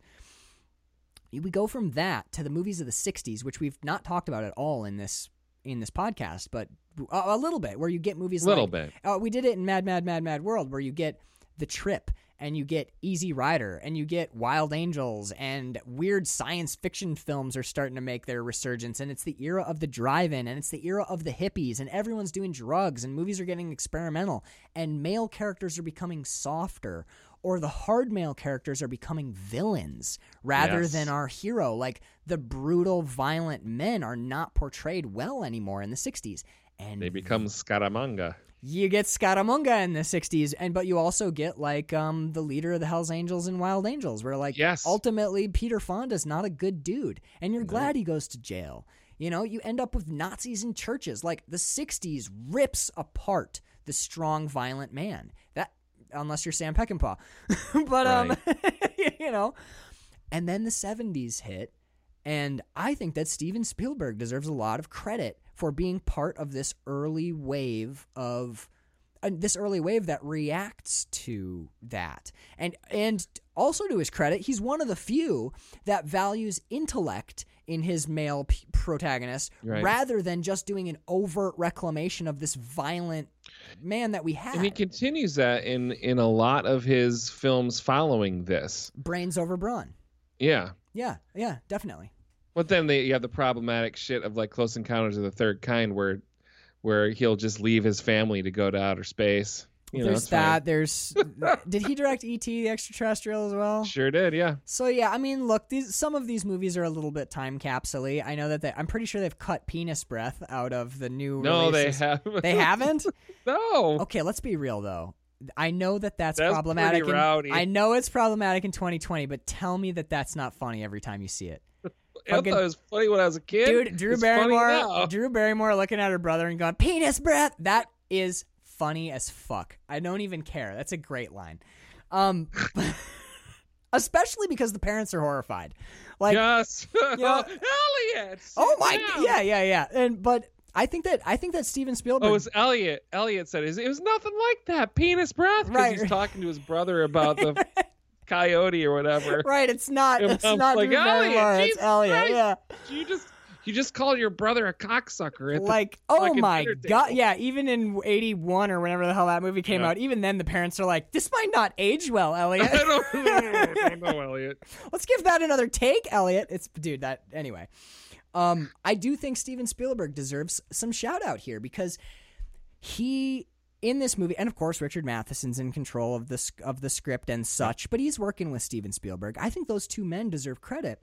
we go from that to the movies of the 60s which we've not talked about at all in this in this podcast but a, a little bit where you get movies Little like bit. uh, we did it in mad mad mad mad world where you get the trip and you get easy rider and you get wild angels and weird science fiction films are starting to make their resurgence and it's the era of the drive-in and it's the era of the hippies and everyone's doing drugs and movies are getting experimental and male characters are becoming softer or the hard male characters are becoming villains rather Yes. than our hero. Like the brutal, violent men are not portrayed well anymore in the 60s. And They become Scaramanga. you get Scaramanga in the 60s and but you also get like um the leader of the Hells Angels and Wild Angels where like Yes. ultimately Peter Fonda's not a good dude and you're glad he goes to jail. You know, you end up with Nazis in churches. Like the 60s rips apart the strong violent man. That unless you're Sam Peckinpah. but um you know, and then the 70s hit and I think that Steven Spielberg deserves a lot of credit for being part of this early wave of uh, this early wave that reacts to that. And and also to his credit, he's one of the few that values intellect in his male p- protagonist Right. rather than just doing an overt reclamation of this violent man that we have. And he continues that in in a lot of his films following this. Brains over brawn. Yeah. Yeah, yeah, definitely. But then they you have the problematic shit of like Close Encounters of the Third Kind where where he'll just leave his family to go to outer space. You know, there's fine. that. There's did he direct E.T. the Extraterrestrial as well? Sure did, yeah. So yeah, I mean, look, these some of these movies are a little bit time capsule I know that they, I'm pretty sure they've cut penis breath out of the new. No, they releases. have They haven't. no. Okay, let's be real though. I know that that's, That's problematic. in- I know it's problematic in 2020, but tell me that that's not funny every time you see it, I fucking- thought it was funny when I was a kid. dude. Drew It's Barrymore. Drew Barrymore looking at her brother and going penis breath. That is funny as fuck. I don't even care. That's a great line. Um, especially because the parents are horrified. Like, yes. know- Elliot. Oh my, down. yeah, yeah, yeah. And but I think that I think that Steven Spielberg. Oh, it was Elliot. Elliot said it was nothing like that. Penis breath. Because Right. he's talking to his brother about the coyote or whatever. right. It's not. And It's not like, Elliot, Barrymore. It's Jesus Elliot. Christ. Yeah. You just you just called your brother a cocksucker. Like, oh my god. table. Yeah. Even in '81 or whenever the hell that movie came Yeah. out, even then the parents are like, "This might not age well, Elliot. I don't know. I don't know, Elliot. Let's give that another take, Elliot." It's dude. That anyway. Um, I do think Steven Spielberg deserves some shout out here because he in this movie, and of course Richard Matheson's in control of the of the script and such, but he's working with Steven Spielberg. I think those two men deserve credit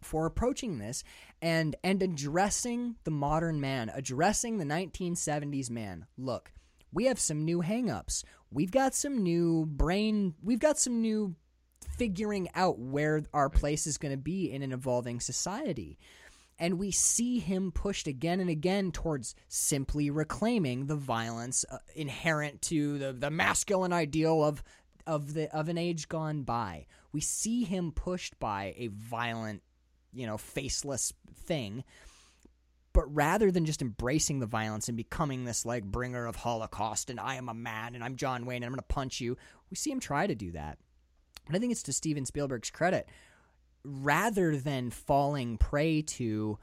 for approaching this and and addressing the modern man, addressing the 1970s man. Look, we have some new hangups. We've got some new brain, we've got some new figuring out where our place is going to be in an evolving society. And we see him pushed again and again towards simply reclaiming the violence uh, inherent to the, the masculine ideal of of the of an age gone by. We see him pushed by a violent, you know, faceless thing. But rather than just embracing the violence and becoming this like bringer of Holocaust and I am a man and I'm John Wayne and I'm going to punch you, we see him try to do that. And I think it's to Steven Spielberg's credit rather than falling prey to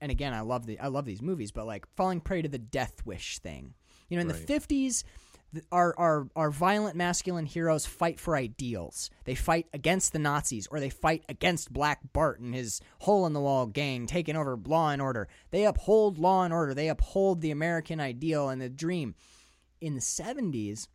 and again I love the I love these movies but like falling prey to the death wish thing. You know in Right. the 50s our, our our violent masculine heroes fight for ideals. They fight against the Nazis or they fight against Black Bart and his hole in the wall gang taking over law and order. They uphold law and order. They uphold the American ideal and the dream. In the 70s,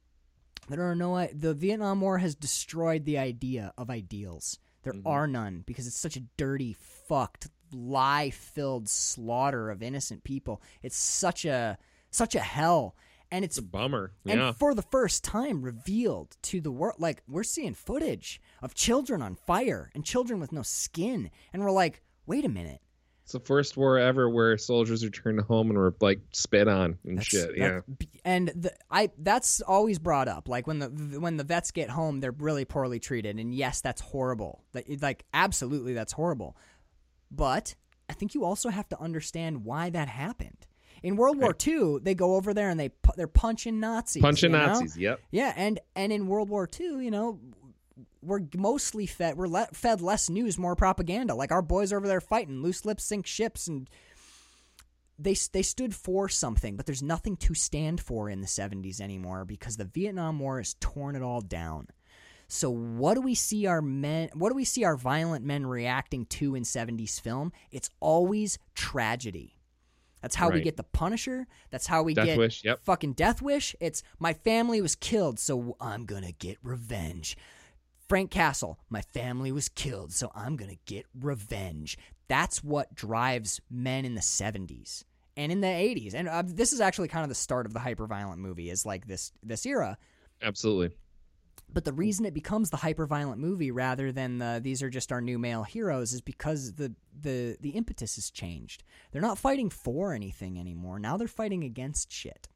there are no the Vietnam War has destroyed the idea of ideals. There mm-hmm. are none because it's such a dirty, fucked, lie-filled slaughter of innocent people. It's such a such a hell, and it's It's a bummer. and yeah. for the first time revealed to the world. Like we're seeing footage of children on fire and children with no skin, and we're like, wait a minute. It's the first war ever where soldiers returned home and were like spit on and That's- shit. Yeah. and the, I that's always brought up. Like when the when the vets get home, they're really poorly treated, and yes, that's horrible. Like, like absolutely, that's horrible. But I think you also have to understand why that happened. In World War II, they go over there and they they're punching Nazis, Punching you know? Nazis. Yep. Yeah, and and in World War II, you know, we're mostly fed we're le- fed less news, more propaganda. Like our boys over there fighting, loose lips sink ships, and they they stood for something. But there's nothing to stand for in the 70s anymore because the Vietnam War has torn it all down. So what do we see our men? What do we see our violent men reacting to in 70s film? It's always tragedy. That's how we get the Punisher. That's how we Death get Wish, yep. fucking Death Wish. It's my family was killed, so I'm gonna get revenge. Frank Castle, my family was killed, so I'm gonna get revenge. That's what drives men in the 70s and in the 80s. And uh, this is actually kind of the start of the hyper-violent movie. Is like this this era. Absolutely. But the reason it becomes the hyper-violent movie rather than the these are just our new male heroes is because the the the impetus has changed. They're not fighting for anything anymore. Now they're fighting against shit.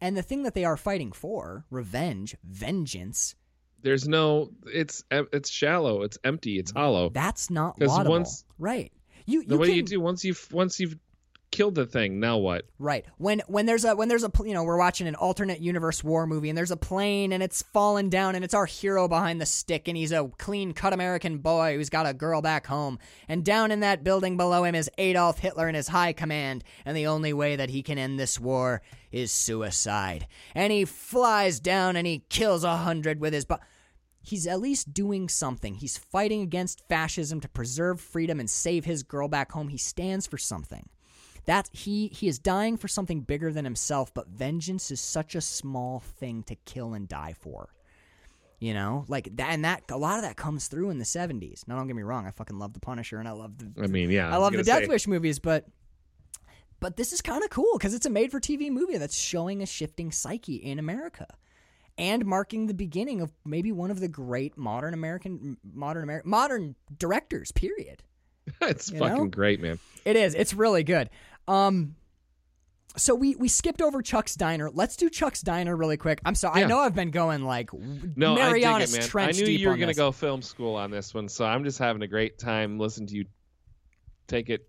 And the thing that they are fighting for, revenge, vengeance, There's no. It's it's shallow. It's empty. It's hollow. that's not laudable. once- right. You The you what can, do you do once you've once you've killed the thing? Now what? Right. When when there's a when there's a you know we're watching an alternate universe war movie and there's a plane and it's fallen down and it's our hero behind the stick and he's a clean cut American boy who's got a girl back home and down in that building below him is Adolf Hitler and his high command and the only way that he can end this war is suicide. And he flies down and he kills a hundred with his bu- He's at least doing something. He's fighting against fascism to preserve freedom and save his girl back home. He stands for something. That he he is dying for something bigger than himself, but vengeance is such a small thing to kill and die for. You know, like that, and that a lot of that comes through in the seventies. Now, don't get me wrong, I fucking love the Punisher and I love the I mean, yeah. I love the Death say, Wish movies, but but this is kind of cool because it's a made-for-TV movie that's showing a shifting psyche in America and marking the beginning of maybe one of the great modern American modern American modern directors. Period. it's you fucking know? great, man. It is. It's really good. Um, so we we skipped over Chuck's Diner. Let's do Chuck's Diner really quick. I'm sorry. I know I've been going like No, Mariana's I dig it, man. I knew deep you were gonna this. go film school on this one, so I'm just having a great time listening to you take it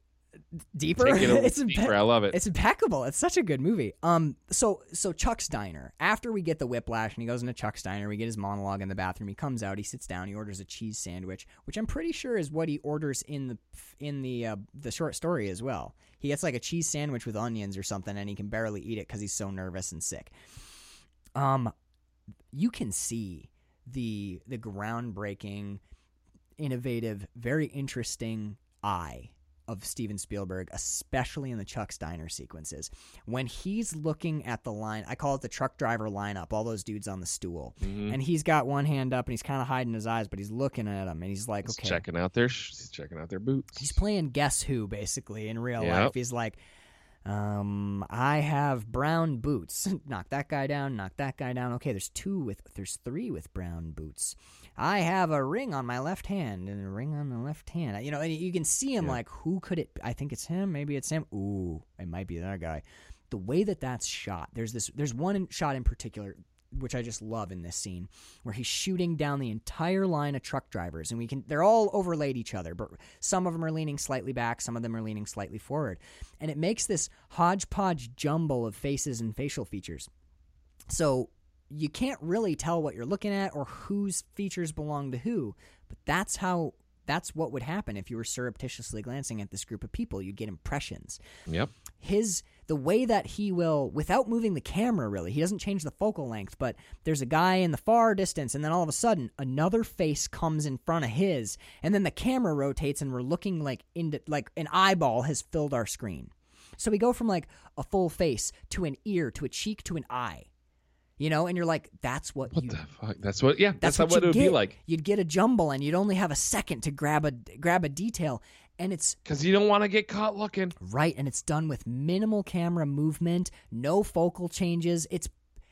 deeper. it it's impe- deeper. I love it. It's impeccable. It's such a good movie. Um, so so Chuck's Diner. After we get the whiplash and he goes into Chuck's Diner, we get his monologue in the bathroom. He comes out. He sits down. He orders a cheese sandwich, which I'm pretty sure is what he orders in the in the uh, the short story as well. He gets like a cheese sandwich with onions or something, and he can barely eat it because he's so nervous and sick. Um, you can see the the groundbreaking, innovative, very interesting eye of Steven Spielberg, especially in the Chuck's Diner sequences. When he's looking at the line, I call it the truck driver lineup, all those dudes on the stool. Mhm. And he's got one hand up and he's kind of hiding his eyes, but he's looking at them and he's like, He's okay. checking out their he's checking out their boots. He's playing Guess Who, basically, in real Yep. life. He's like, um, I have brown boots. knock that guy down, knock that guy down. Okay, there's two with, there's three with brown boots. I have a ring on my left hand and a ring on the left hand. You know, and you can see him Yeah. like, who could it? I think it's him. Maybe it's him. Ooh, it might be that guy. The way that that's shot, there's this, there's one shot in particular which I just love in this scene, where he's shooting down the entire line of truck drivers, and we can they're all overlaid each other, but some of them are leaning slightly back, some of them are leaning slightly forward, and it makes this hodgepodge jumble of faces and facial features. So you can't really tell what you're looking at or whose features belong to who, but that's how that's what would happen if you were surreptitiously glancing at this group of people. You'd get impressions Yep. his the way that he will without moving the camera really he doesn't change the focal length but there's a guy in the far distance and then all of a sudden another face comes in front of his and then the camera rotates and we're looking like into like an eyeball has filled our screen so we go from like a full face to an ear to a cheek to an eye you know and you're like that's what, What you the fuck? That's what. Yeah. That's, that's what, what it you'd would get. be like. you'd get a jumble and you'd only have a second to grab a grab a detail and it's Because you don't want to get caught looking. Right, and it's done with minimal camera movement, no focal changes. It's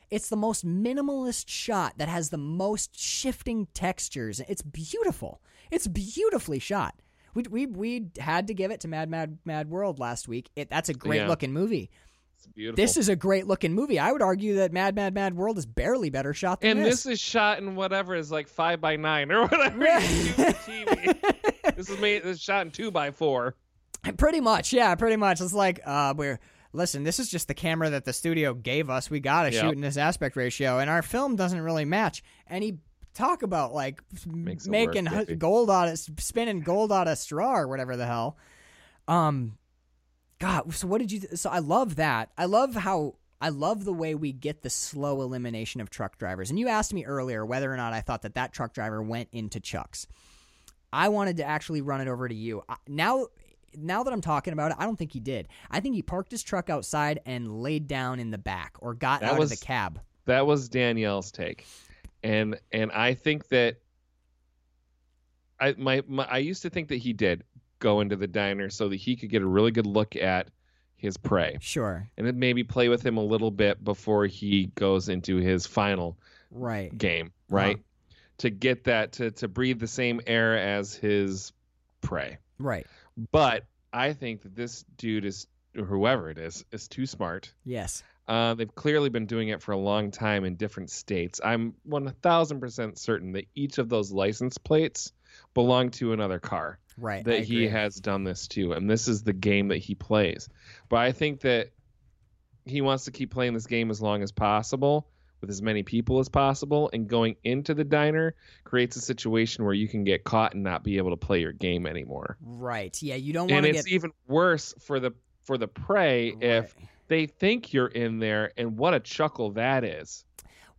it's the most minimalist shot that has the most shifting textures. It's beautiful. It's beautifully shot. We we we had to give it to Mad Mad Mad World last week. It that's a great Yeah. looking movie. It's beautiful. This is a great looking movie. I would argue that Mad Mad Mad World is barely better shot than and this. this is shot in whatever is like five by nine or whatever. do this is made. This is shot in two by four. Pretty much, yeah, pretty much. It's like uh, we're listen. This is just the camera that the studio gave us. We got to Yep. shoot in this aspect ratio, and our film doesn't really match. And he talk about like Makes making work, gold out of spinning gold out of straw or whatever the hell. Um, God. So what did you? so I love that. I love how. I love the way we get the slow elimination of truck drivers. And you asked me earlier whether or not I thought that that truck driver went into Chuck's. I wanted to actually run it over to you. I- Now now that I'm talking about it, I don't think he did. I think he parked his truck outside and laid down in the back or got That out was- of the cab. That was Danielle's take, and and I think that I my, my I used to think that he did go into the diner so that he could get a really good look at his prey Sure. and then maybe play with him a little bit before he goes into his final Right. game, right? To get that to to breathe the same air as his prey. Right. But I think that this dude is, or whoever it is, is too smart. Yes. Uh, they've clearly been doing it for a long time in different states. I'm 1000% certain that each of those license plates belong to another car Right. That he has done this too And this is the game that he plays. But I think that he wants to keep playing this game as long as possible with as many people as possible. And going into the diner creates a situation where you can get caught and not be able to play your game anymore. Right. Yeah. You don't And want to it's get. even worse for the for the prey if they think you're in there and what a chuckle that is.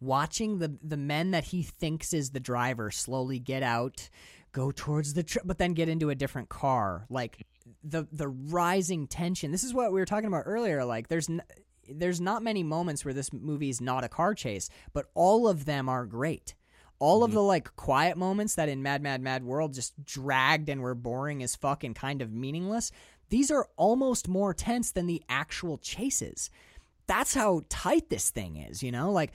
watching the the men that he thinks is the driver slowly get out, go towards the tr- but then get into a different car. Like the the rising tension. This is what we were talking about earlier. Like there's n- there's not many moments where this movie is not a car chase, but all of them are great. All of mm-hmm. the like quiet moments that in Mad Mad Mad World just dragged and were boring as fuck and kind of meaningless. These are almost more tense than the actual chases that's how tight this thing is, you know? Like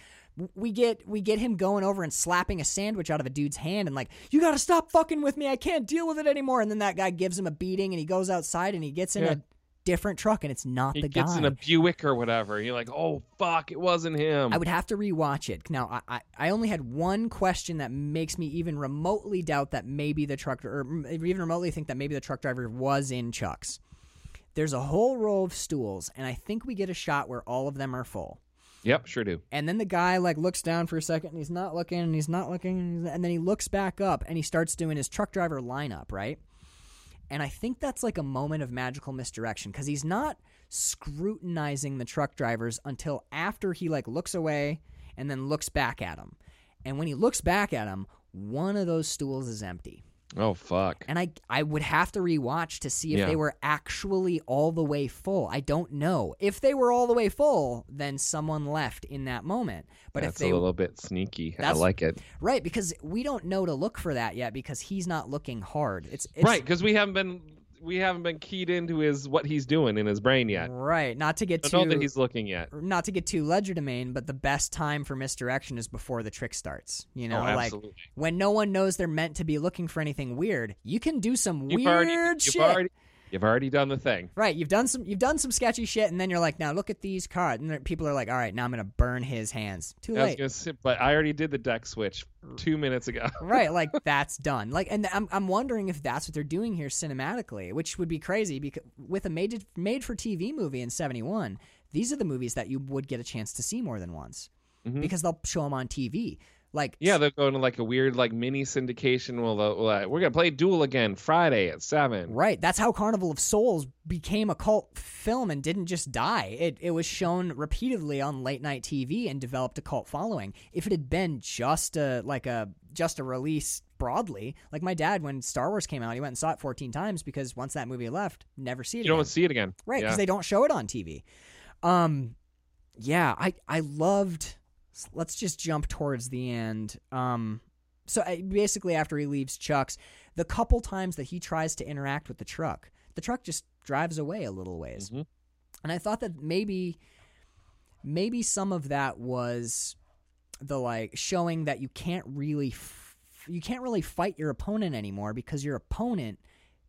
we get we get him going over and slapping a sandwich out of a dude's hand and like, "You got to stop fucking with me. I can't deal with it anymore." And then that guy gives him a beating and he goes outside and he gets in Yeah. a different truck and it's not He the gets guy. in a Buick or whatever. You're like, oh fuck, it wasn't him. I would have to rewatch it. Now, I, I, I only had one question that makes me even remotely doubt that maybe the truck, or even remotely think that maybe the truck driver was in Chuck's. There's a whole row of stools, and I think we get a shot where all of them are full. Yep, sure do. And then the guy like looks down for a second, and he's not looking, and he's not looking, and and then he looks back up, and he starts doing his truck driver lineup, right? And I think that's like a moment of magical misdirection because he's not scrutinizing the truck drivers until after he like looks away and then looks back at him. And when he looks back at him, one of those stools is empty. Oh fuck. and I I would have to rewatch to see if Yeah. they were actually all the way full. I don't know. If they were all the way full, then someone left in that moment. But That's if they a little bit sneaky. I That's- like it. right because we don't know to look for that yet because he's not looking hard. It's, it's right, because we haven't been we haven't been keyed into his what he's doing in his brain yet. Right. Not to get I too know that he's looking yet. not to get too legerdemain, but the best time for misdirection is before the trick starts. You know, oh, like when no one knows they're meant to be looking for anything weird, you can do some You've weird already you've shit. already you've already done the thing. Right, you've done some you've done some sketchy shit, and then you're like, now look at these cards, and people are like, all right, now I'm gonna burn his hands. Too I late. but I already did the deck switch two minutes ago. right, like that's done. Like, and I'm I'm wondering if that's what they're doing here cinematically, which would be crazy because with a made made for TV movie in '71, these are the movies that you would get a chance to see more than once Mhm. because they'll show them on TV. Like, Yeah, they're going to like a weird like mini syndication. Well, they'll- we're gonna play Duel again Friday at seven. Right. That's how Carnival of Souls became a cult film and didn't just die. It it was shown repeatedly on late night TV and developed a cult following. If it had been just a like a just a release broadly, like my dad when Star Wars came out, he went and saw it 14 times because once that movie left, never see it You again. don't see it again. Right, because Yeah. they don't show it on TV. Um, yeah, I I loved. Let's just jump towards the end. Um, so I, basically, after he leaves Chuck's, the couple times that he tries to interact with the truck, the truck just drives away a little ways, Mhm. and I thought that maybe, maybe some of that was the like showing that you can't really. F- you can't really fight your opponent anymore because your opponent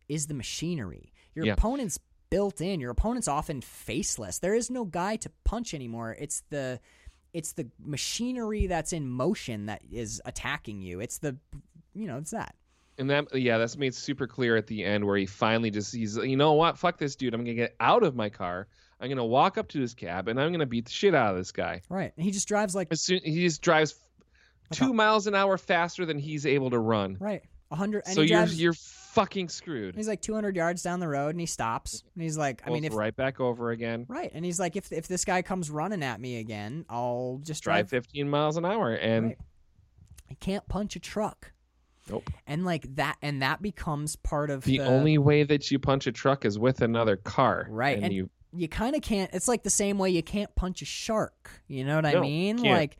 is the machinery. Your Yeah. opponent's built in. Your opponent's often faceless. There is no guy to punch anymore. It's the it's the machinery that's in motion that is attacking you. It's the you know, it's that. And that yeah, that's made super clear at the end where he finally just he's you know what, fuck this dude. I'm gonna get out of my car. I'm gonna walk up to his cab and I'm gonna beat the shit out of this guy. Right. And he just drives like As soon, he just drives two miles an hour faster than he's able to run. right. 100 and so you're drives, you're fucking screwed. he's like 200 yards down the road and he stops. And he's like, I mean if right back over again. Right. And he's like if if this guy comes running at me again, I'll just Drive drive 15 miles an hour and Right. I can't punch a truck. Nope. And like that and that becomes part of the, the only way that you punch a truck is with another car. Right, And, and- you you kind of can't it's like the same way you can't punch a shark you know what i mean can't. like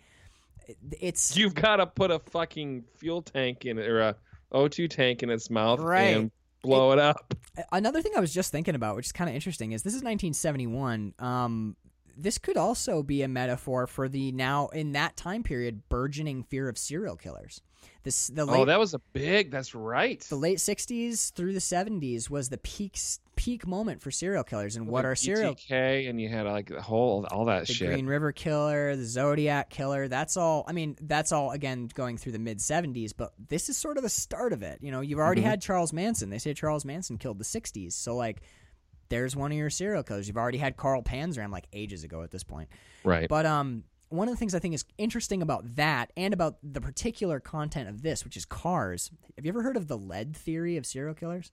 it's you've got to put a fucking fuel tank in it or a O2 tank in its mouth Right. and blow it, up. another thing i was just thinking about which is kind of interesting is this is 1971 um this could also be a metaphor for the now in that time period burgeoning fear of serial killers this the late oh, that was a big. That's right. the late 60s through the 70s was the peak peak moment for serial killers and what Like are serial BTK, and you had like the whole all that the shit. Green River Killer, the Zodiac Killer. That's all. I mean, that's all again going through the mid '70s. But this is sort of the start of it. You know, you've already Mhm. had Charles Manson. They say Charles Manson killed the '60s. So like, there's one of your serial killers. You've already had Carl Panzram like ages ago at this point. right. But um, one of the things I think is interesting about that and about the particular content of this, which is cars. Have you ever heard of the lead theory of serial killers?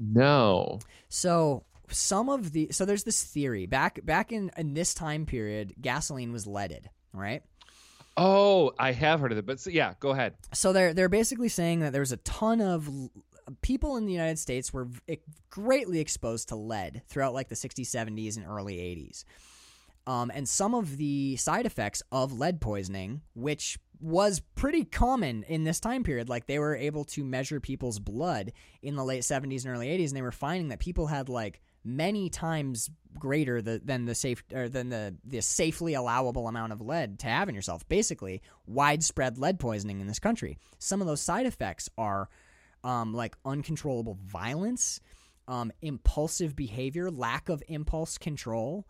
No. So some of the so there's this theory back back in in this time period, gasoline was leaded, right? Oh, I have heard of it, but so, yeah, go ahead. So they're they're basically saying that there's a ton of people in the United States were greatly exposed to lead throughout like the 60s, 70s, and early 80s. Um, and some of the side effects of lead poisoning, which was pretty common in this time period, like they were able to measure people's blood in the late 70s and early 80s, and they were finding that people had like many times greater the, than the safe or than the the safely allowable amount of lead to have in yourself. Basically, widespread lead poisoning in this country. Some of those side effects are um, like uncontrollable violence, um, impulsive behavior, lack of impulse control.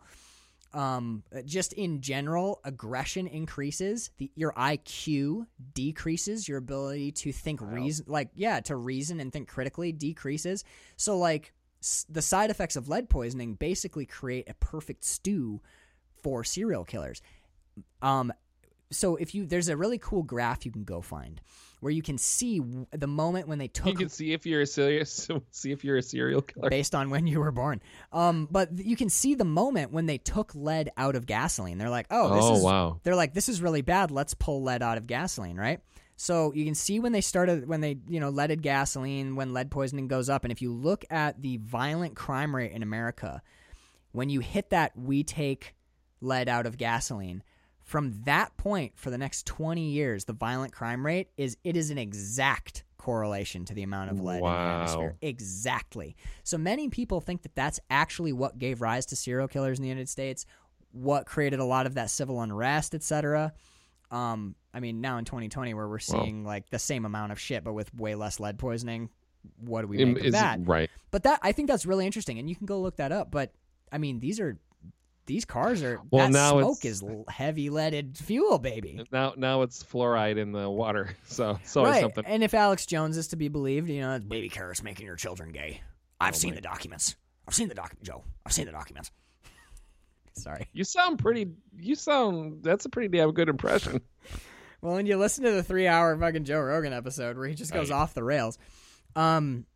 Um, just in general, aggression increases. The, your IQ decreases. Your ability to think reason, like yeah, to reason and think critically decreases. So like s- the side effects of lead poisoning basically create a perfect stew for serial killers. Um, so if you there's a really cool graph you can go find where you can see the moment when they took. You can see if you're a serious, see if you're a serial killer. based on when you were born. Um, but you can see the moment when they took lead out of gasoline. They're like, oh, this Oh, is wow. they're like, this is really bad. Let's pull lead out of gasoline, right? So you can see when they started when they you know leaded gasoline when lead poisoning goes up, and if you look at the violent crime rate in America, when you hit that, we take lead out of gasoline. From that point for the next 20 years, the violent crime rate is it is an exact correlation to the amount of lead in the atmosphere. Exactly. So many people think that that's actually what gave rise to serial killers in the United States, what created a lot of that civil unrest, etc. Um, I mean, now in 2020, where we're seeing like the same amount of shit, but with way less lead poisoning, what do we make of that? right. But that I think that's really interesting, and you can go look that up. But I mean, these are these cars are Well, that now smoke is heavy leaded fuel, baby. Now, now it's fluoride in the water, so it's always right. something. And if Alex Jones is to be believed, you know, it's baby carrots making your children gay. I've Oh seen my- the documents. I've seen the doc, Joe. I've seen the documents. Sorry. You sound pretty. You sound. That's a pretty damn good impression. Well, when you listen to the three-hour fucking Joe Rogan episode where he just goes Right. off the rails, um,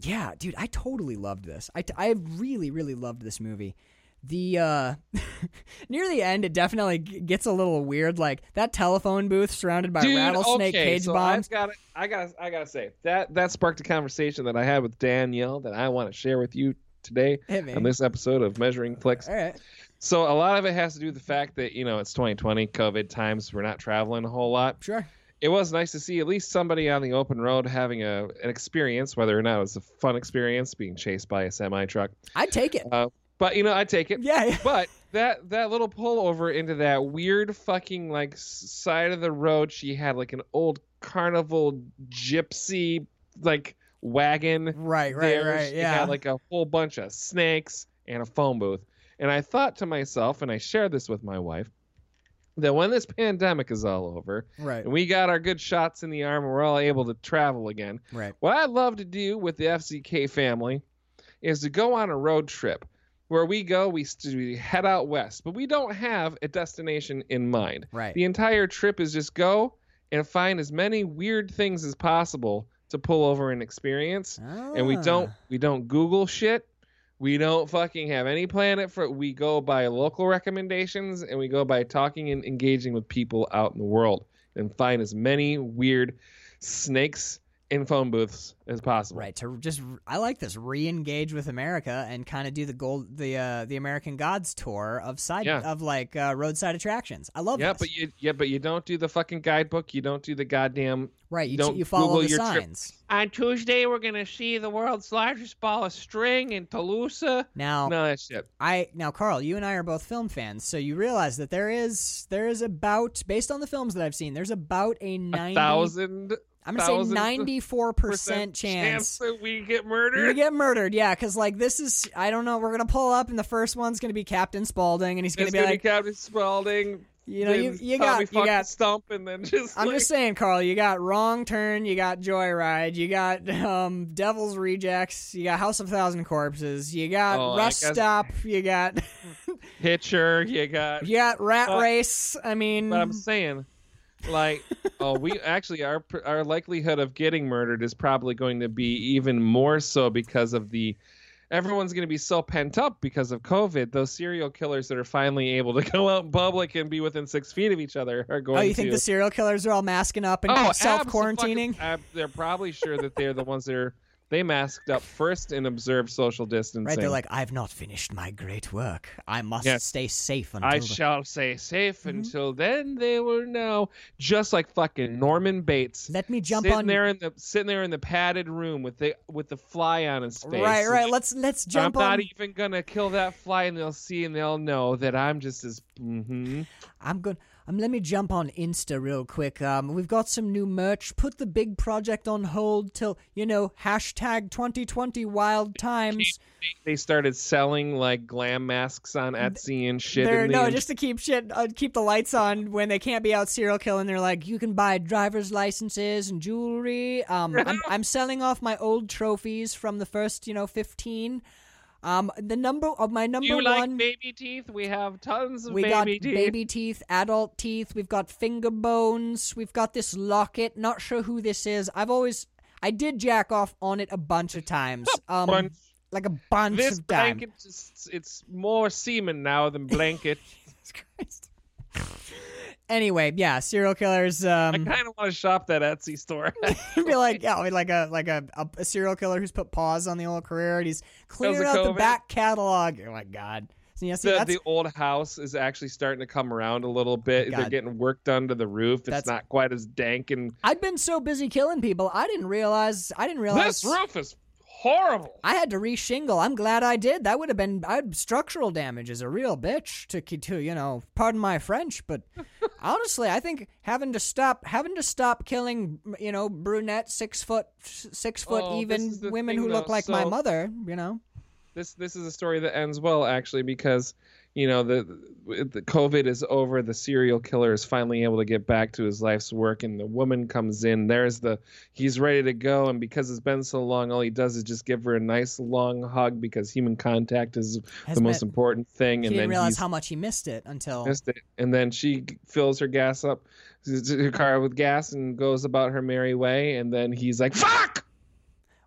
yeah, dude, I totally loved this. I, I really, really loved this movie. The uh, near the end, it definitely g- gets a little weird. Like that telephone booth surrounded by Dude, rattlesnake okay, cage so bombs. I've got. I got. I got to say that that sparked a conversation that I had with Danielle that I want to share with you today on this episode of Measuring Flicks. All right. So a lot of it has to do with the fact that you know it's 2020, COVID times. We're not traveling a whole lot. Sure. It was nice to see at least somebody on the open road having a an experience, whether or not it was a fun experience, being chased by a semi truck. I'd take it. Uh, but you know, I take it. yeah. yeah. But that that little pullover into that weird fucking like side of the road, she had like an old carnival gypsy like wagon. Right. Right. there. Right. She Yeah. had like a whole bunch of snakes and a phone booth. And I thought to myself, and I shared this with my wife, that when this pandemic is all over right. and we got our good shots in the arm and we're all able to travel again, Right. what I'd love to do with the FCK family is to go on a road trip where we go, we, we head out west, but we don't have a destination in mind. Right. The entire trip is just go and find as many weird things as possible to pull over and experience. And we don't Ah. we don't Google shit. We don't fucking have any plan it for we go by local recommendations and we go by talking and engaging with people out in the world and find as many weird snakes in phone booths as possible. Right to just I like this re-engage with America and kind of do the gold the uh, the American Gods tour of side Yeah. of like uh, roadside attractions. I love Yeah, this. but you yeah, but you don't do the fucking guidebook. You don't do the goddamn. right, you, don't you follow Google the your trip. signs. On Tuesday, we're gonna see the world's largest ball of string in Toulouse. Now No, that shit. I now Carl, you and I are both film fans, so you realize that there is there is about based on the films that I've seen, there's about a A ninety thousand I'm gonna say thousand ninety four percent percent chance. that we get murdered. get murdered, yeah, because like this is I don't know. We're gonna pull up, and the first one's gonna be Captain Spaulding, and he's gonna It's be gonna like, be Captain Spaulding. you know, you you got you got stump, and then just. I'm like, just saying, Carl. You got Wrong Turn, you got Joyride, you got um, Devil's Rejects, you got House of Thousand Corpses, you got Oh, I Rest guess- Stop, you got Hitcher. You got. you got Rat But- Race. I mean, But I'm saying, like, oh, we actually our our likelihood of getting murdered is probably going to be even more so because of the. Everyone's going to be so pent up because of COVID. Those serial killers that are finally able to go out in public and be within six feet of each other are oh, going oh, you to. think the serial killers are all masking up and oh, self quarantining? ab- they're probably sure that they're the ones that are. They masked up first and observed social distancing. Right? They're like, I've not finished my great work. I must Yes. stay safe until. I the-" shall stay safe Mm-hmm. until then they will know. Just like fucking Norman Bates. Let me jump sitting on. there in the sitting there in the padded room with the with the fly on his face. Right, right. Let's let's jump I'm on. not even gonna kill that fly, and they'll see and they'll know that I'm just as. Mm-hmm. I'm going. Um, let me jump on Insta real quick. Um, we've got some new merch. Put the big project on hold till you know hashtag 2020 wild times. They started selling like glam masks on Etsy and shit. They're no, just to keep shit, uh, keep the lights on when they can't be out serial killing. They're like, you can buy driver's licenses and jewelry. Um, I'm, I'm selling off my old trophies from the first, you know, 15. Um, the number of my number you one. like baby teeth? We have tons of we baby got teeth. baby teeth, adult teeth. We've got finger bones. We've got this locket. Not sure who this is. I've always, I did jack off on it a bunch of times. Um, bunch. like a bunch This of times. blanket, just, it's more semen now than blanket. Jesus Christ. Anyway, yeah, serial killers. I Um, kind of want to shop that Etsy store. be like, yeah, like a like a, a, a serial killer who's put pause on the old career and he's clearing out the back catalog. Oh my god. So, yeah, see, the, the old house is actually starting to come around a little bit. They're getting work done to the roof. It's That's- not quite as dank and I'd been so busy killing people, I didn't realize. I didn't realize this roof is horrible. I had to re-shingle. I'm glad I did. That would have been I'd, structural damage is a real bitch to to you know. Pardon my French, but honestly, I think having to stop having to stop killing you know brunette six foot six foot Oh, even women thing, who look though. like my mother. You know, This this is a story that ends well actually because you know the, the COVID is over. The serial killer is finally able to get back to his life's work, and the woman comes in. There's the he's ready to go, and because it's been so long, all he does is just give her a nice long hug because human contact is Has the most important thing. he and didn't then realize how much he missed it until missed it. And then she fills her gas up, her car with gas, and goes about her merry way. And then he's like, "Fuck!"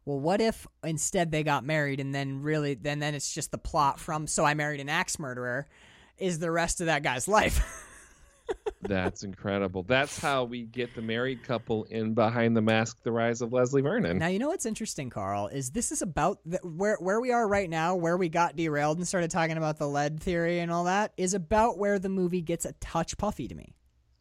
Well, what if instead they got married and then really then then it's just the plot from So I Married an Axe Murderer is the rest of that guy's life. That's incredible. That's how we get the married couple in behind the mask, the rise of Leslie Vernon. now you know what's interesting, Carl, is this is about the, where where we are right now, where we got derailed and started talking about the lead theory and all that is about where the movie gets a touch puffy to me.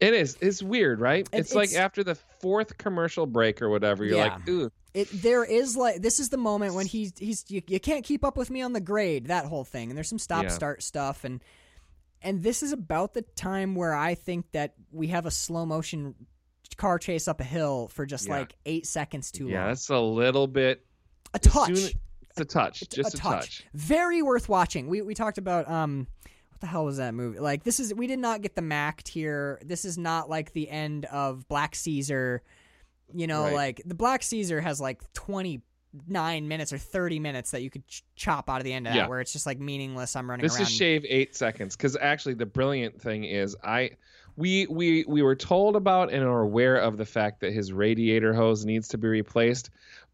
It is. It's weird, right? It- it's, like after the fourth commercial break or whatever, you're Yeah. like, ooh, It there is like this is the moment when he's he's you, you can't keep up with me on the grade that whole thing and there's some stop Yeah. start stuff and and this is about the time where I think that we have a slow motion car chase up a hill for just Yeah. like eight seconds too yeah, long. that's a little bit. A touch, soon- It's a touch, just a touch. Very worth watching. We we talked about um. The hell was that movie? Like this is we did not get the Mac here. This is not like the end of Black Caesar. You know, Right. like the Black Caesar has like twenty nine minutes or thirty minutes that you could ch- chop out of the end of Yeah. that, where it's just like meaningless. I'm running This around. is shave eight seconds because actually the brilliant thing is I. We, we we were told about and are aware of the fact that his radiator hose needs to be replaced,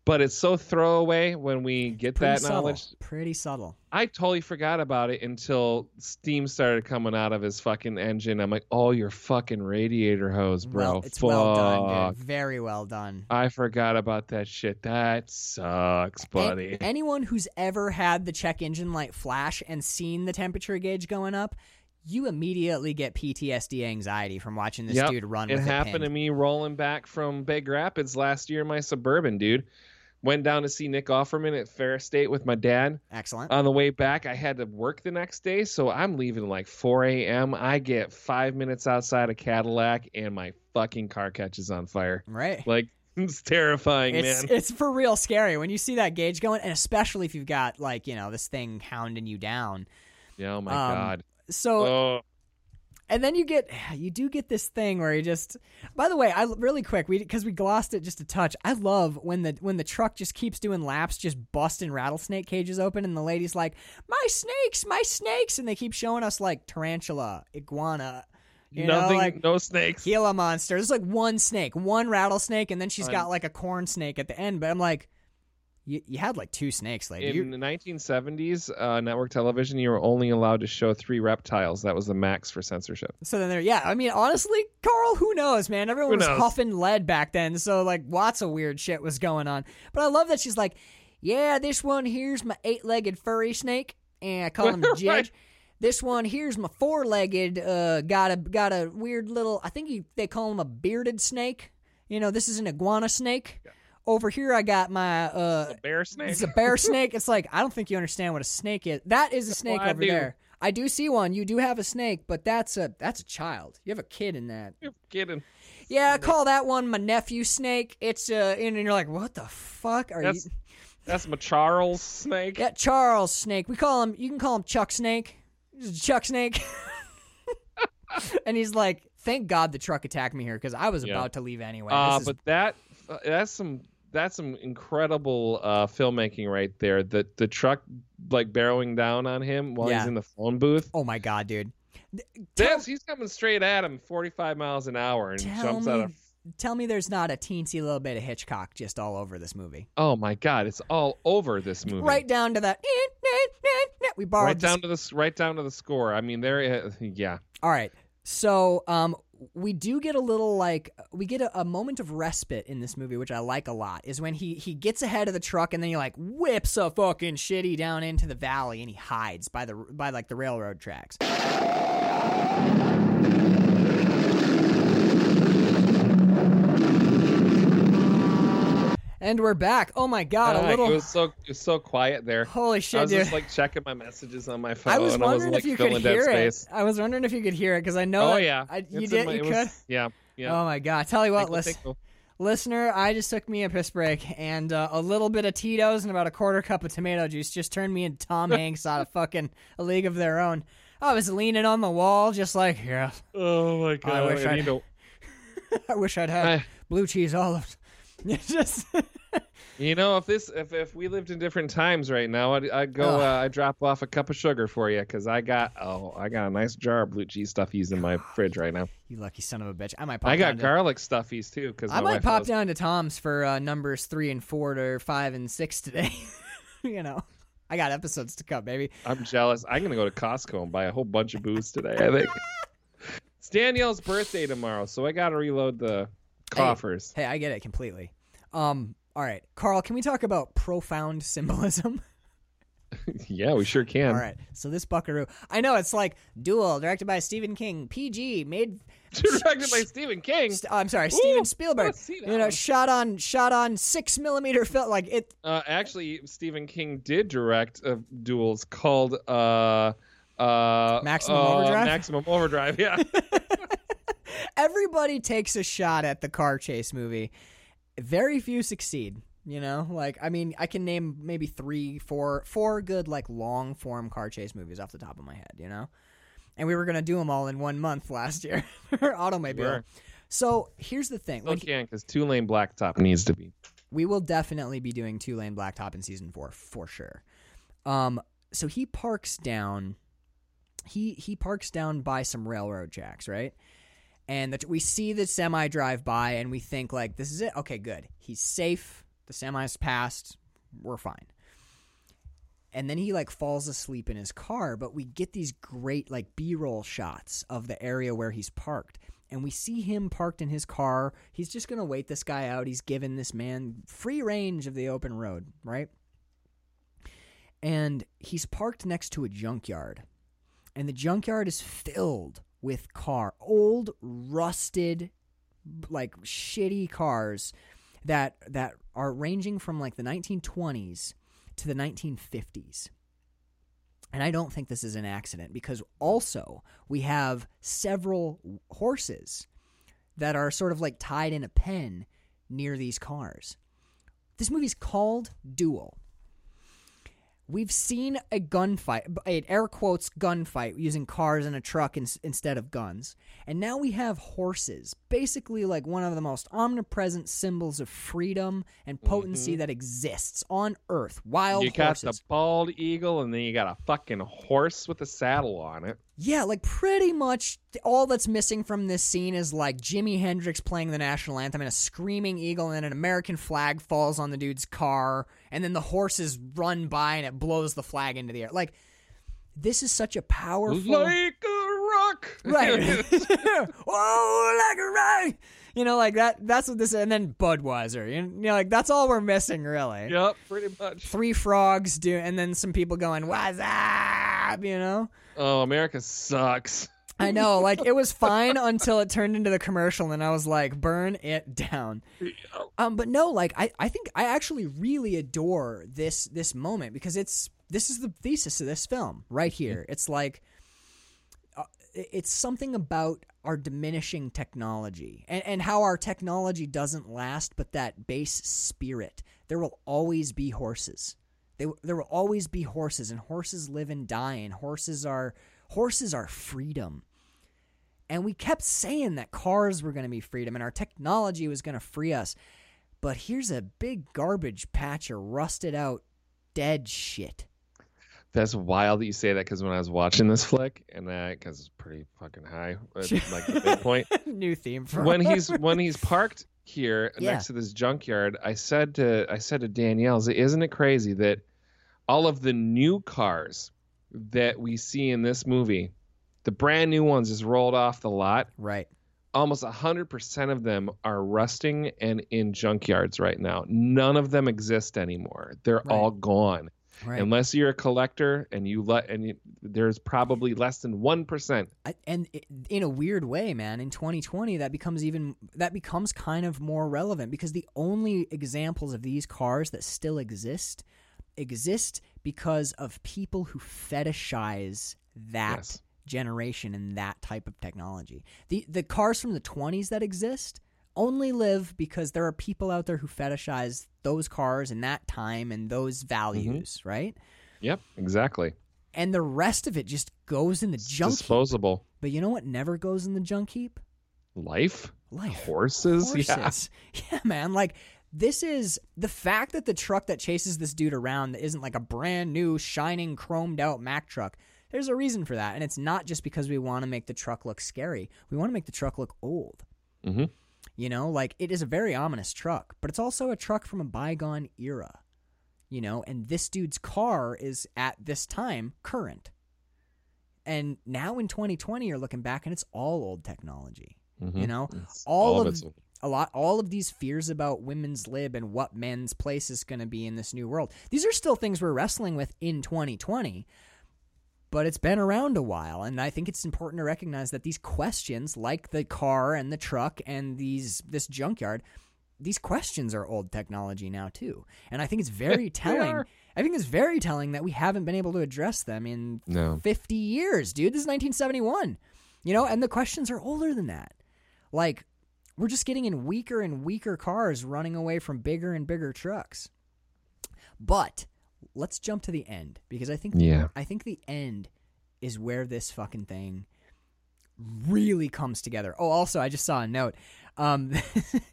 but it's so throwaway when we get Pretty that subtle. knowledge. Pretty subtle. I totally forgot about it until steam started coming out of his fucking engine. I'm like, oh, your fucking radiator hose, bro. Well, it's well done, dude. Very well done. I forgot about that shit. That sucks, A- buddy. anyone who's ever had the check engine light flash and seen the temperature gauge going up, you immediately get PTSD anxiety from watching this Yep, dude run it happened to me rolling back from Big Rapids last year in my suburban, dude. Went down to see Nick Offerman at Ferris State with my dad. Excellent. On the way back, I had to work the next day, so I'm leaving like 4 a.m. I get five minutes outside of Cadillac, and my fucking car catches on fire. right. Like it's terrifying, It's man. it's for real scary when you see that gauge going, and especially if you've got like you know this thing hounding you down. Yeah, oh my um, god. So Oh, and then you get you do get this thing where you just by the way i really quick we because we glossed it just a touch. I love when the when the truck just keeps doing laps just busting rattlesnake cages open and the lady's like my snakes my snakes. And they keep showing us like tarantula iguana you nothing, know like no snakes. gila monster. There's like one snake one rattlesnake and then she's got like a corn snake at the end. But i'm like you, you had like two snakes lady In You- the 1970s, uh, network television, you were only allowed to show three reptiles. That was the max for censorship. So then there, yeah. I mean, honestly, Carl, who knows, man? Everyone Who was knows? huffing lead back then, so like lots of weird shit was going on. But I love that she's like, yeah, this one here's my eight-legged furry snake, and I call him Right. Judge. This one here's my four-legged, uh, got a got a weird little. I think you, they call him a bearded snake. You know, this is an iguana snake. Over here, I got my uh, Bear snake. it's a bear snake. It's like I don't think you understand what a snake is. That is a snake I over do. there. I do see one. You do have a snake, but that's a that's a child. You have a kid in that. You're kidding. Yeah, I call that one my nephew snake. It's uh, and you're like, what the fuck are That's you? that's my Charles snake. Yeah, Charles Snake. We call him. You can call him Chuck Snake. Chuck Snake. and he's like, thank God the truck attacked me here because I was Yeah. about to leave anyway. Uh, is- but that uh, that's some that's some incredible uh, filmmaking right there. The the truck like barreling down on him while Yeah. he's in the phone booth. oh my God, dude. Tell- he's coming straight at him, 45 miles an hour, and jumps me, out of. tell me there's not a teensy little bit of Hitchcock just all over this movie. Oh my God! It's all over this movie. Right down to that. We borrowed right down to the right down to the score. I mean, there. Uh, yeah. All right. So um, we do get a little like we get a, a moment of respite in this movie, which I like a lot. Is when he he gets ahead of the truck and then he like whips a fucking shitty down into the valley and he hides by the by like the railroad tracks. And we're back. Oh my god, a Ah, little It was so it was so quiet there. holy shit, I was dude. just like checking my messages on my phone. I was and I was wondering like if you could hear it. space. I was wondering if you could hear it because I know. Oh that- yeah, I, you It's did. my- you could. was- yeah, yeah. Oh my god! Tell you what, listen, listener, I just took me a piss break, and uh, a little bit of Tito's and about a quarter cup of tomato juice just turned me into Tom Hanks out of fucking A League of Their Own. I was leaning on the wall, just like, yeah, Oh my god! I wish I I'd- I wish I'd had I- blue cheese olives. just You know, if this, if, if we lived in different times right now, I'd, I'd go, uh, I'd drop off a cup of sugar for you because I got, oh, I got a nice jar of blue cheese stuffies in my fridge right now. you lucky son of a bitch. I might. Pop I down got to- garlic stuffies too because I might pop down to Tom's for uh, numbers three and four to five and six today. you know, I got episodes to come baby. I'm jealous. I'm gonna go to Costco and buy a whole bunch of booze today. I think it's Danielle's birthday tomorrow, so I got to reload the coffers. Hey, I get it completely. Um, all right, Carl, can we talk about profound symbolism? yeah, we sure can. all right, so this Buckaroo, I know it's like Duel, directed by Stephen King, PG, made. Directed by Stephen King. St- I'm sorry, Steven Spielberg. let's see that You know, shot on shot on six millimeter film. Like it, Uh, actually, Stephen King did direct uh, duels called uh, uh, Maximum uh, Overdrive? Maximum Overdrive. Yeah. everybody takes a shot at the car chase movie. Very few succeed. You know, like I mean, I can name maybe three, four, four good like long form car chase movies off the top of my head. You know, and we were gonna do them all in one month last year for Automobile. Sure. So here's the thing: Still when he- can because two lane blacktop needs to be. we will definitely be doing two lane blacktop in season four for sure. Um, so he parks down. He he parks down by some railroad tracks, right? And that we see the semi drive by, and we think like, this is it. Okay, good. He's safe. The semi's passed. We're fine. And then he like falls asleep in his car, but we get these great like B-roll shots of the area where he's parked. And we see him parked in his car. He's just going to wait this guy out. He's given this man free range of the open road, right? And he's parked next to a junkyard. And the junkyard is filled with car, old, rusted, like shitty cars that that are ranging from like the 1920s to the 1950s. And I don't think this is an accident because also we have several horses that are sort of like tied in a pen near these cars. This movie's called Duel. We've seen a gunfight, an air quotes gunfight using cars and a truck in, instead of guns. And now we have horses, basically like one of the most omnipresent symbols of freedom and potency mm-hmm. that exists on Earth. Wild you got horses. the bald eagle, and then you got a fucking horse with a saddle on it. Yeah, like pretty much all that's missing from this scene is like Jimi Hendrix playing the national anthem and a screaming eagle, and then an American flag falls on the dude's car, and then the horses run by and it blows the flag into the air. Like, this is such a powerful. Like a rock. Right. Whoa, oh, like a rock. You know, like that. That's what this. And then Budweiser. You know, like that's all we're missing, really. yep, pretty much. Three frogs do, and then some people going, "What's up?" You know. Oh, America sucks. I know, like it was fine until it turned into the commercial, and I was like, "Burn it down." Um, but no, like I, I think I actually really adore this this moment because it's this is the thesis of this film right here. It's like uh, it's something about our diminishing technology and, and how our technology doesn't last, but that base spirit. There will always be horses. They, there will always be horses, and horses live and die, and horses are horses are freedom. And we kept saying that cars were going to be freedom, and our technology was going to free us. But here's a big garbage patch of rusted out, dead shit. That's wild that you say that because when I was watching this flick, and that because it's pretty fucking high, uh, like the big point. New theme for when he's when he's parked here Yeah. next to this junkyard, I said to I said to Danielle, "Isn't it crazy that all of the new cars that we see in this movie, the brand new ones is rolled off the lot. Right. Almost 100% of them are rusting and in junkyards right now. None of them exist anymore. They're Right. all gone. Right. Unless you're a collector and you let and you, there's probably less than 1%. I- and in a weird way man in 2020 that becomes even that becomes kind of more relevant because the only examples of these cars that still exist exist because of people who fetishize that Yes. Generation and that type of technology the the cars from the 20s that exist only live because there are people out there who fetishize those cars and that time and those mm-hmm. values right Yep, exactly. and the rest of it just goes in the It's junk heap. disposable. But you know what never goes in the junk heap? Life? Life. Horses? Yeah. Horses. Yeah. man. Like this is the fact that the truck that chases this dude around that isn't like a brand new, shining, chromed out Mack truck. There's a reason for that, and it's not just because we want to make the truck look scary. We want to make the truck look old. Mhm. You know, like it is a very ominous truck, but it's also a truck from a bygone era. You know, and this dude's car is at this time current. And now in 2020, you're looking back and it's all old technology. You Mhm. know, It's- all, of, it's a lot, all of these fears about women's lib and what men's place is going to be in this new world. These are still things we're wrestling with in 2020, but it's been around a while, and I think it's important to recognize that these questions, like the car and the truck and these this junkyard, these questions are old technology now too. And I think it's very telling. I think it's very telling that we haven't been able to address them in No. 50 years, dude. This is 1971. You know, and the questions are older than that. Like, we're just getting in weaker and weaker cars running away from bigger and bigger trucks. But let's jump to the end because I think Yeah. I think the end is where this fucking thing really comes together. Oh, also, I just saw a note. Um,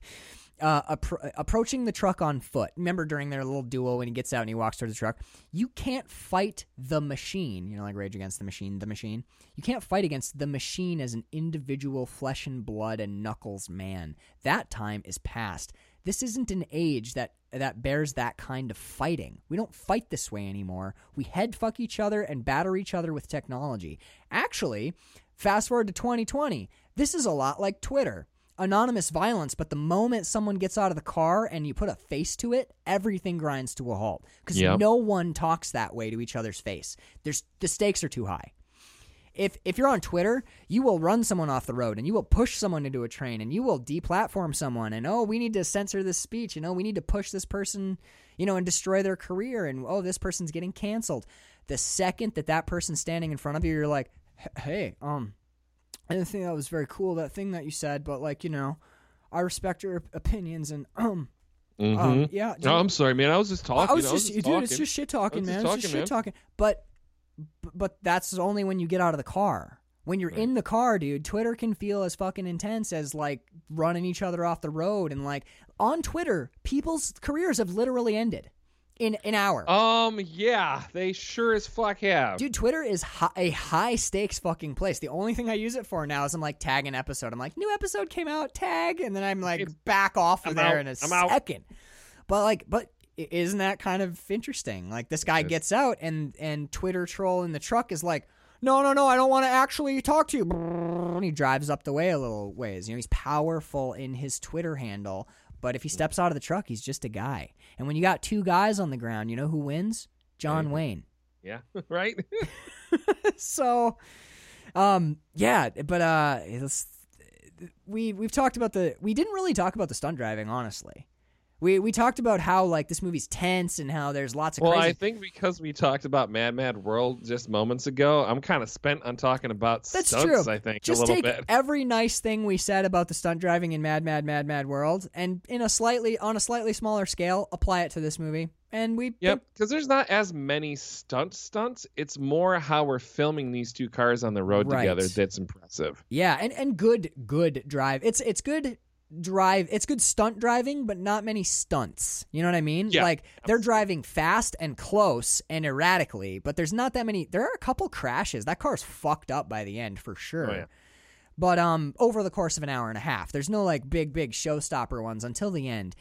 uh, appro- approaching the truck on foot. Remember during their little duel when he gets out and he walks towards the truck? You can't fight the machine. You know, like Rage Against the Machine, the machine. You can't fight against the machine as an individual flesh and blood and knuckles man. That time is past. This isn't an age that that bears that kind of fighting. We don't fight this way anymore. We head fuck each other and batter each other with technology. Actually, fast forward to 2020. This is a lot like Twitter. Anonymous violence, but the moment someone gets out of the car and you put a face to it, everything grinds to a halt because Yep. no one talks that way to each other's face. There's the stakes are too high if if you're on Twitter, you will run someone off the road and you will push someone into a train and you will deplatform someone and oh, we need to censor this speech, you know, we need to push this person, you know, and destroy their career and oh, this person's getting canceled. The second that that person's standing in front of you, you're like, "Hey, um I didn't think that was very cool that thing that you said, but like, you know, I respect your opinions and um Mhm. um yeah, dude, Oh, I'm sorry, man. I was just talking. I was I just, dude, talking. it's just shit talking, man. just it's just talking, shit talking. But, but that's only when you get out of the car. When you're in the car, dude, Twitter can feel as fucking intense as like running each other off the road. And like on Twitter, people's careers have literally ended in an hour. Um, yeah, they sure as fuck have. Dude, Twitter is hi- a high stakes fucking place. The only thing I use it for now is I'm like tag an episode. I'm like, new episode came out, tag, and then I'm like It's- back off of I'm there out. in a I'm out. second. But like, but isn't that kind of interesting? Like this guy gets out and and Twitter troll in the truck is like, no, no, no, I don't want to actually talk to you. And he drives up the way a little ways. You know, he's powerful in his Twitter handle. But if he steps out of the truck, he's just a guy. And when you got two guys on the ground, you know who wins? John Right. Wayne Yeah, right. so um yeah but uh it's, we we've talked about the we didn't really talk about the stunt driving honestly we we talked about how like this movie's tense and how there's lots of well, crazy I think because we talked about Mad Mad World just moments ago, I'm kind of spent on talking about That's stunts. true. I think just a little take bit. every nice thing we said about the stunt driving in Mad Mad Mad Mad World and in a slightly on a slightly smaller scale apply it to this movie and we Yep, because there's not as many stunt stunts. It's more how we're filming these two cars on the road Right. together that's impressive. Yeah, and, and good good drive. It's it's good drive. It's good stunt driving, but not many stunts. You know what I mean? Yeah, like they're driving fast and close and erratically, but there's not that many. There are a couple crashes. That car's fucked up by the end for sure. Oh, yeah. But um, over the course of an hour and a half, there's no like big big showstopper ones until the end.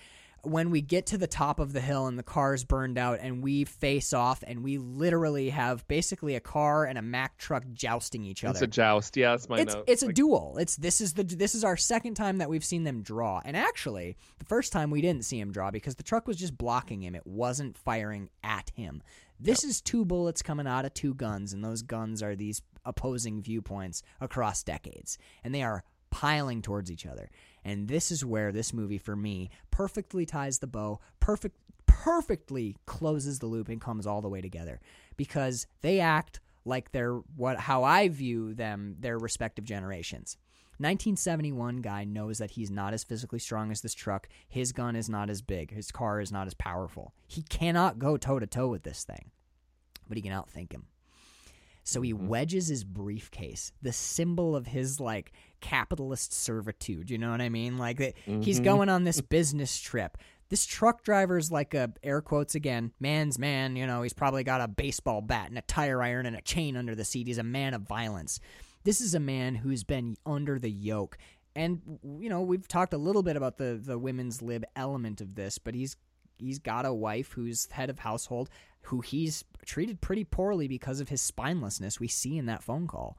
When we get to the top of the hill and the car's burned out and we face off and we literally have basically a car and a Mack truck jousting each other. It's a joust. Yeah, that's my it's note. it's a duel. It's this is the this is our second time that we've seen them draw. And actually, the first time we didn't see him draw because the truck was just blocking him. It wasn't firing at him. This is two bullets coming out of two guns, and those guns are these opposing viewpoints across decades, and they are piling towards each other. And this is where this movie, for me, perfectly ties the bow, perfect, perfectly closes the loop, and comes all the way together because they act like they're what how I view them, their respective generations. 1971 guy knows that he's not as physically strong as this truck. His gun is not as big. His car is not as powerful. He cannot go toe to toe with this thing, but he can outthink him. So he mm-hmm. wedges his briefcase, the symbol of his like capitalist servitude. You know what I mean? Like that he's mm-hmm. going on this business trip. This truck driver's like a air quotes again, man's man. You know, he's probably got a baseball bat and a tire iron and a chain under the seat. He's a man of violence. This is a man who's been under the yoke. And you know, we've talked a little bit about the the women's lib element of this, but he's he's got a wife who's head of household who he's treated pretty poorly because of his spinelessness we see in that phone call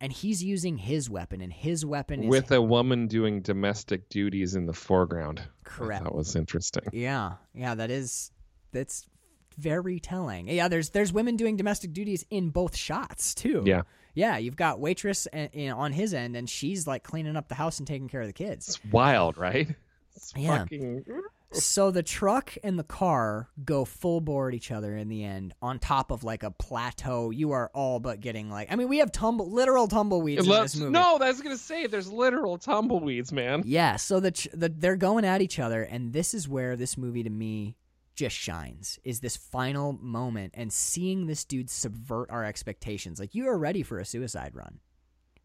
and he's using his weapon and his weapon is Mm-hmm. with a woman doing domestic duties in the foreground. Correct. That was interesting. yeah yeah that is that's very telling yeah there's there's women doing domestic duties in both shots too Yeah. yeah you've got waitress and, you know, on his end and she's like cleaning up the house and taking care of the kids It's wild, right? It's Yeah. fucking So the truck and the car go full bore at each other in the end on top of like a plateau. You are all but getting like I mean we have tumble literal tumbleweeds in this movie. No, I was gonna say there's literal tumbleweeds, man. Yeah, so the, the they're going at each other and this is where this movie to me just shines. Is this final moment and seeing this dude subvert our expectations. Like you are ready for a suicide run.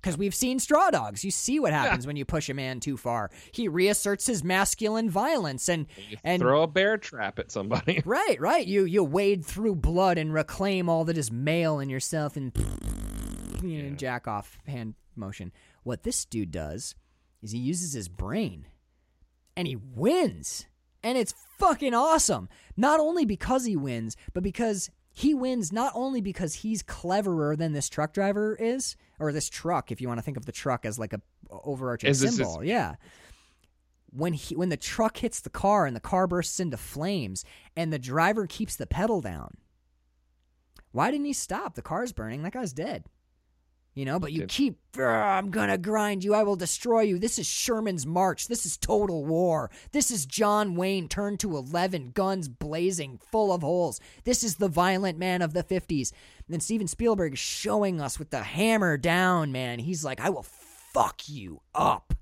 Cuz we've seen straw dogs. You see what happens when you push a man too far. He reasserts his masculine violence and You and throw a bear trap at somebody. Right, right. You you wade through blood and reclaim all that is male in yourself and you know, jack off hand motion. What this dude does is he uses his brain and he wins. And it's fucking awesome. Not only because he wins, but because he wins not only because he's cleverer than this truck driver is, or this truck, if you want to think of the truck as like a overarching Is this- symbol. yeah when he when the truck hits the car and the car bursts into flames and the driver keeps the pedal down why didn't he stop the car's burning that guy's dead you know but you keep i'm gonna grind you. I will destroy you. This is sherman's march. This is total war. This is john wayne turned to 11 guns blazing full of holes. This is the violent man of the 50s and then steven spielberg is showing us with the hammer down man. He's like i will fuck you up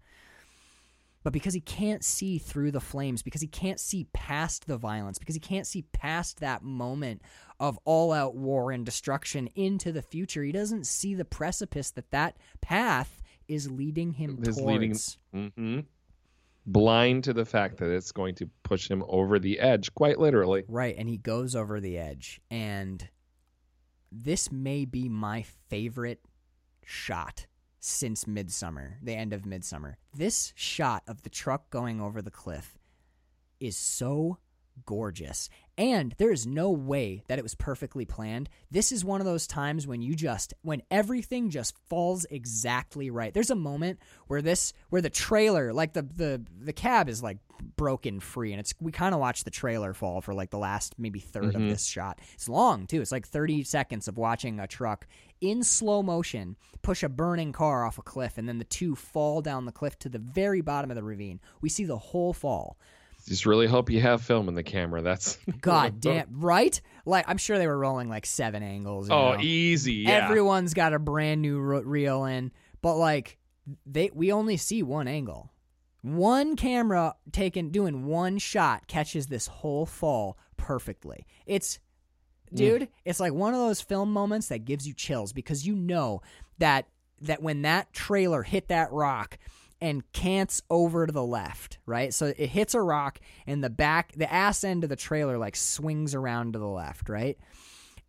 but because he can't see through the flames, because he can't see past the violence, because he can't see past that moment of all out war and destruction into the future, he doesn't see the precipice that that path is leading him Is towards. leading- hmm Blind to the fact that it's going to push him over the edge, quite literally. Right, and he goes over the edge. And this may be my favorite shot since Midsommar, the end of Midsommar. This shot of the truck going over the cliff is so gorgeous. And there is no way that it was perfectly planned. This is one of those times when you just when everything just falls exactly right. There's a moment where this where the trailer, like the the the cab is like broken free and it's we kind of watch the trailer fall for like the last maybe 3rd of mm-hmm. this shot. It's long too. It's like 30 seconds of watching a truck in slow motion push a burning car off a cliff and then the two fall down the cliff to the very bottom of the ravine. We see the whole fall. Just really hope you have film in the camera. That's God damn, right? Like I'm sure they were rolling like seven angles. Oh, know? easy. Yeah. Everyone's got a brand new reel in, but like they we only see one angle. One camera taken doing one shot catches this whole fall perfectly. It's mm. dude, it's like one of those film moments that gives you chills because you know that that when that trailer hit that rock and cants over to the left, right? So it hits a rock and the back the ass end of the trailer like swings around to the left, right?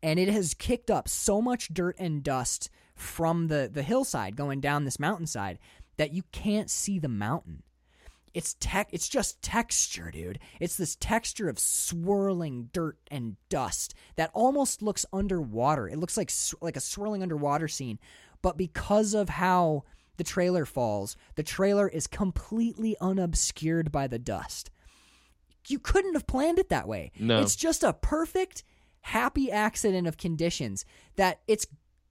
and it has kicked up so much dirt and dust from the the hillside going down this mountainside that you can't see the mountain. it's tech it's just texture dude it's this texture of swirling dirt and dust that almost looks underwater it looks like like a swirling underwater scene but because of how the trailer falls the trailer is completely unobscured by the dust you couldn't have planned it that way No. it's just a perfect happy accident of conditions that it's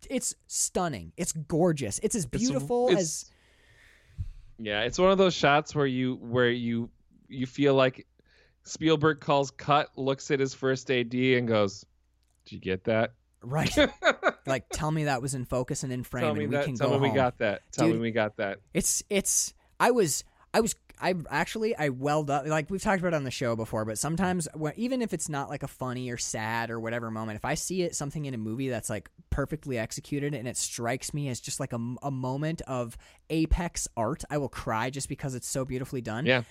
it's stunning it's gorgeous it's as It's- beautiful it's- as Yeah, it's one of those shots where you where you you feel like Spielberg calls cut, looks at his first AD and goes, "Did you get that? Right. like, tell me that was in focus and in frame, tell me and we that. can Tell go me we got that. Tell Dude. me we got that." It's it's. I was I was I actually I welled up like we've talked about it on the show before, but sometimes even if it's not like a funny or sad or whatever moment, if I see it something in a movie that's like perfectly executed and it strikes me as just like a, a moment of apex art, I will cry just because it's so beautifully done. Yeah,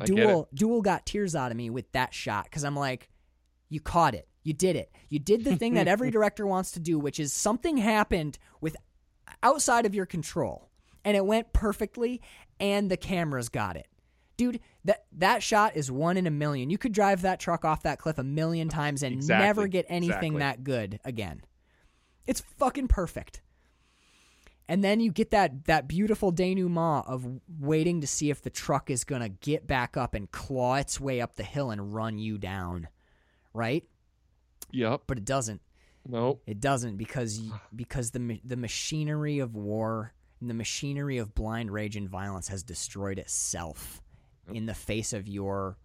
I Duel Duel got tears out of me with that shot because I'm like, you caught it, you did it, you did the thing that every director wants to do, which is something happened with outside of your control, and it went perfectly, and the cameras got it. Dude, that that shot is one in a million. You could drive that truck off that cliff a million times and Exactly, never get anything exactly. that good again. It's fucking perfect. And then you get that that beautiful denouement of waiting to see if the truck is gonna get back up and claw its way up the hill and run you down, right? Yep. But it doesn't. Nope. It doesn't because because the the machinery of war and the machinery of blind rage and violence has destroyed itself in the face of your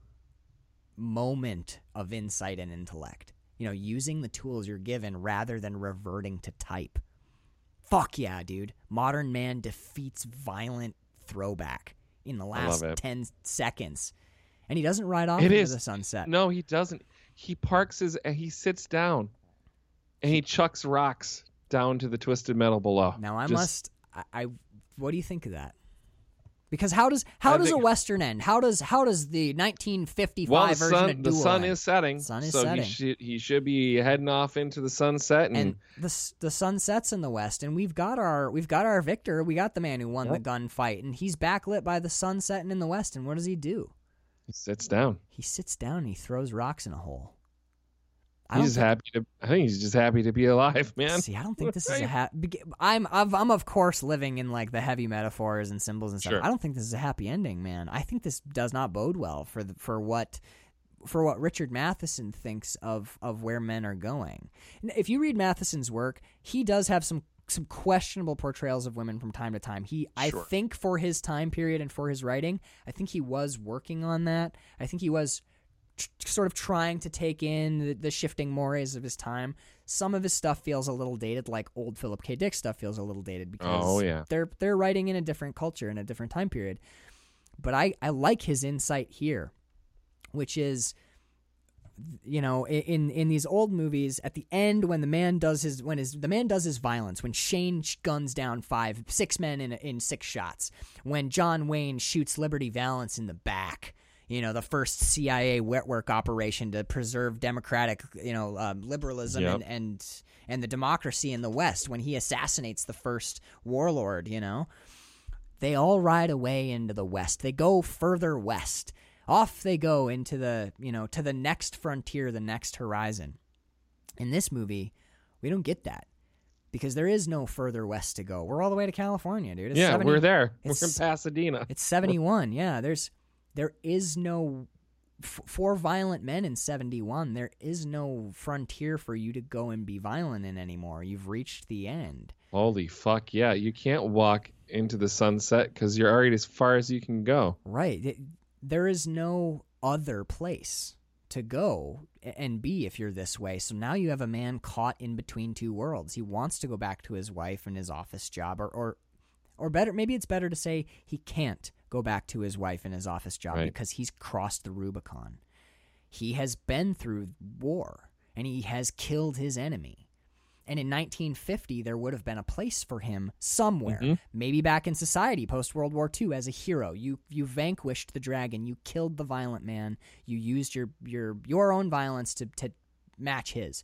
moment of insight and intellect. You know, using the tools you're given rather than reverting to type. Fuck yeah, dude. Modern man defeats violent throwback in the last 10 seconds. And he doesn't ride off It into is- the sunset. No, he doesn't. He parks his. and He sits down, and he chucks rocks down to the twisted metal below. Now I Just- must. I, I. What do you think of that? Because how does how I does a western end? How does how does the 1955 Well, the version sun, of the sun end? is setting, Sun is so setting. he should he should be heading off into the sunset, and, and the the sun sets in the west, and we've got our we've got our victor. We got the man who won the gunfight, and he's backlit by the sun setting in the west. And what does he do? He sits down. He sits down and he throws rocks in a hole. I He's just think- happy to. I think he's just happy to be alive, man. See, I don't think this is a happy. I'm, I'm, I'm of course living in like the heavy metaphors and symbols and stuff. Sure. I don't think this is a happy ending, man. I think this does not bode well for the, for what for what Richard Matheson thinks of of where men are going. If you read Matheson's work, he does have some some questionable portrayals of women from time to time. He, I Sure. think, for his time period and for his writing, I think he was working on that. I think he was tr- sort of trying to take in the, the shifting mores of his time. Some of his stuff feels a little dated, like old Philip K. Dick stuff feels a little dated because Oh, yeah. they're they're writing in a different culture in a different time period. But I I like his insight here, which is you know in in these old movies at the end when the man does his when his the man does his violence when Shane guns down five six men in in six shots when John Wayne shoots Liberty Valance in the back you know the first CIA wet work operation to preserve democratic you know um, liberalism Yep. and and and the democracy in the West when he assassinates the first warlord you know they all ride away into the west. They go further west. Off they go into the, you know, to the next frontier, the next horizon. In this movie, we don't get that because there is no further west to go. We're all the way to California, dude. It's yeah, 70 we're there. We're in it's- Pasadena. It's 71. Yeah, there's there is no f- for violent men in 71. There is no frontier for you to go and be violent in anymore. You've reached the end. Holy fuck, yeah! You can't walk into the sunset because you're already as far as you can go. Right. There is no other place to go and be if you're this way. So now you have a man caught in between two worlds. He wants to go back to his wife and his office job or or, or better maybe it's better to say he can't go back to his wife and his office job Right. because he's crossed the Rubicon. He has been through war and he has killed his enemy. And in 1950, there would have been a place for him somewhere, Mhm. maybe back in society post World War II as a hero. You you vanquished the dragon, you killed the violent man, you used your your your own violence to to match his.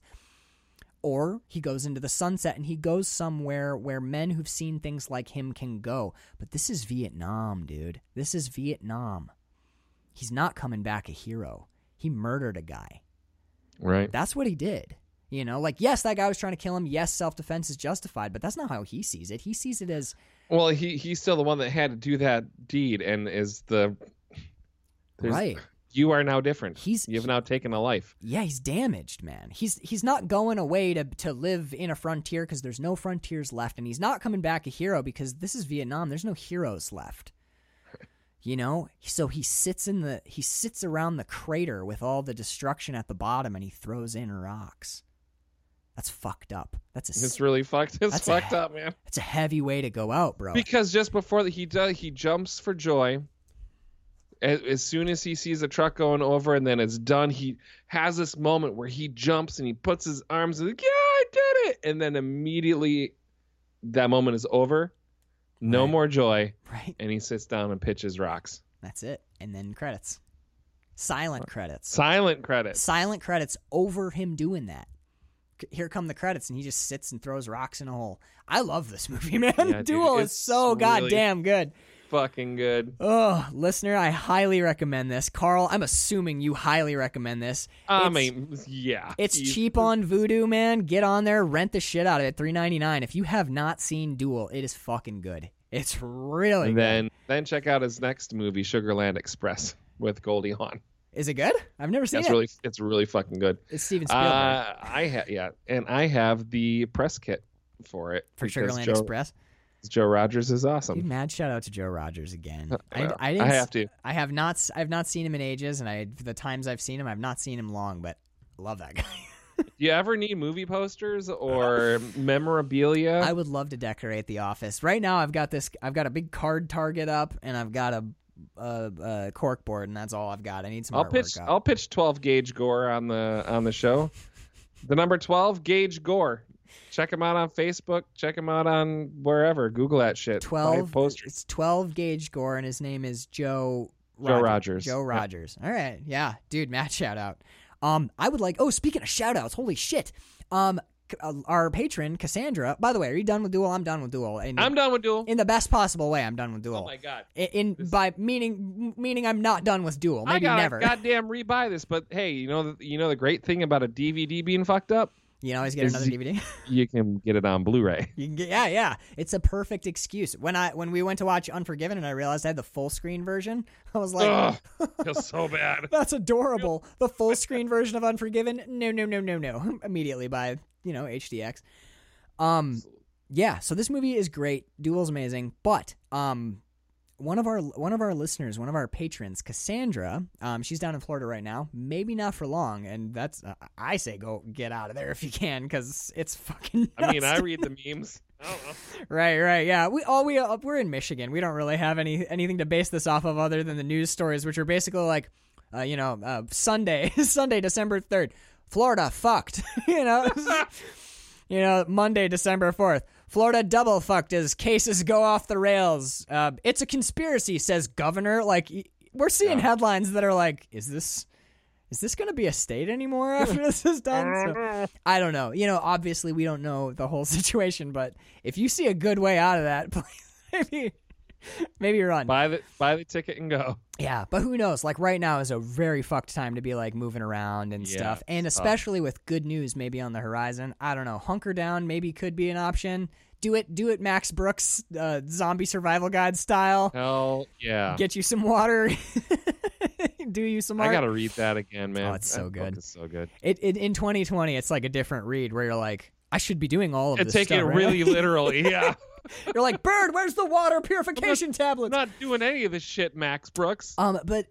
Or he goes into the sunset and he goes somewhere where men who've seen things like him can go. But this is Vietnam, dude. This is Vietnam. he's not coming back a hero. He murdered a guy. Right. That's what he did. You know, like yes, that guy was trying to kill him. Yes, self defense is justified, but that's not how he sees it. He sees it as Well, he he's still the one that had to do that deed, and is the right. You are now different. He's- you've now taken a life. Yeah, he's damaged, man. He's he's not going away to to live in a frontier because there's no frontiers left, and he's not coming back a hero because this is Vietnam. There's no heroes left. You know, so he sits in the he sits around the crater with all the destruction at the bottom, and he throws in rocks. That's fucked up. That's a It's really fucked. It's That's a- fucked up, man. It's a heavy way to go out, bro. Because just before that, he does he jumps for joy. As, as soon as he sees a truck going over, and then it's done, he has this moment where he jumps and he puts his arms and like, yeah, I did it, and then immediately that moment is over. No Right. more joy, right? and he sits down and pitches rocks. That's it, and then credits, silent credits. Silent credits. silent credits over him doing that. Here come the credits, and he just sits and throws rocks in a hole. I love this movie, man. Yeah, dude, Duel is so really- goddamn good. Fucking good. Oh, listener, I highly recommend this. Carl, I'm assuming you highly recommend this. I It's- mean, yeah. It's He's- cheap on Vudu, man. Get on there, rent the shit out of it. Three ninety nine. If you have not seen Duel, it is fucking good. It's really And good. then then check out his next movie, Sugarland Express, with Goldie Hawn. Is it good? I've never seen That's it. really it's really fucking good. it's Steven Spielberg Uh, I have yeah, and I have the press kit for it for Sugarland Joe, Express. Joe Rogers is Dude, awesome. mad shout out to Joe Rogers again. I, Well, I, didn't, have to. I have not. I've not seen him in ages, and I the times I've seen him, I've not seen him long. But love that guy. Do you ever need movie posters or memorabilia? I would love to decorate the office. Right now, I've got this. I've got a big card target up, and I've got a, a, a cork board, and that's all I've got. I need some I'll pitch up. I'll pitch 12 gauge gore on the on the show. The number 12 gauge gore. Check him out on Facebook. Check him out on wherever. Google that shit. Twelve. It's twelve gauge gore, and his name is Joe. Joe Rogers. Joe. Rogers. All right, yeah, dude. Matt, shout out. Um, I would like. Oh, speaking of shout outs, holy shit. Um, uh, Uh, our patron Cassandra. By the way, are you done with Duel? I'm done with Duel. And I'm done with Duel. in the best possible way. I'm done with Duel. Oh my god. In, in by meaning meaning I'm not done with Duel. I Maybe gotta never. goddamn rebuy this, but hey, you know the, you know the great thing about a DVD being fucked up? You can always get another DVD. You can get it on Blu-ray. you can get yeah, yeah. It's a perfect excuse. When I when we went to watch Unforgiven and I realized I had the full screen version, I was like, feels so bad. "That's adorable." The full screen version of Unforgiven? No, no, no, no, no. Immediately by you know HDX. Um, yeah. So this movie is great. Duel's amazing, but um, one of our one of our listeners, one of our patrons, Cassandra, um, she's down in Florida right now. Maybe not for long, and that's uh, I say go get out of there if you can because it's fucking. I mean, I read the memes. I don't know. Right, right, yeah. We all we uh, we're in Michigan. We don't really have any anything to base this off of other than the news stories, which are basically like, uh, you know, uh, Sunday, Sunday, December third, Florida fucked. you know, you know, Monday, December fourth, Florida double fucked as cases go off the rails. Uh, it's a conspiracy, says governor. Like we're seeing Yeah. headlines that are like, is this? Is this going to be a state anymore after this is done? So- I don't know. You know, obviously we don't know the whole situation, but if you see a good way out of that, please, maybe maybe run. Buy the buy the ticket and go. Yeah, but who knows? Like right now is a very fucked time to be like moving around and Yeah, stuff, and it's tough. especially with good news maybe on the horizon. I don't know. Hunker down maybe could be an option. Do it, do it, Max Brooks, uh, zombie survival guide style. Hell yeah. Get you some water. do you some art. I gotta read that again, man. Oh, it's so That good. is so good. It, it in 2020, it's like a different read where you're like, I should be doing all of And this take stuff. it right? really literally. Yeah. You're like, Bird, where's the water purification I'm tablets? not doing any of this shit, Max Brooks. Um, but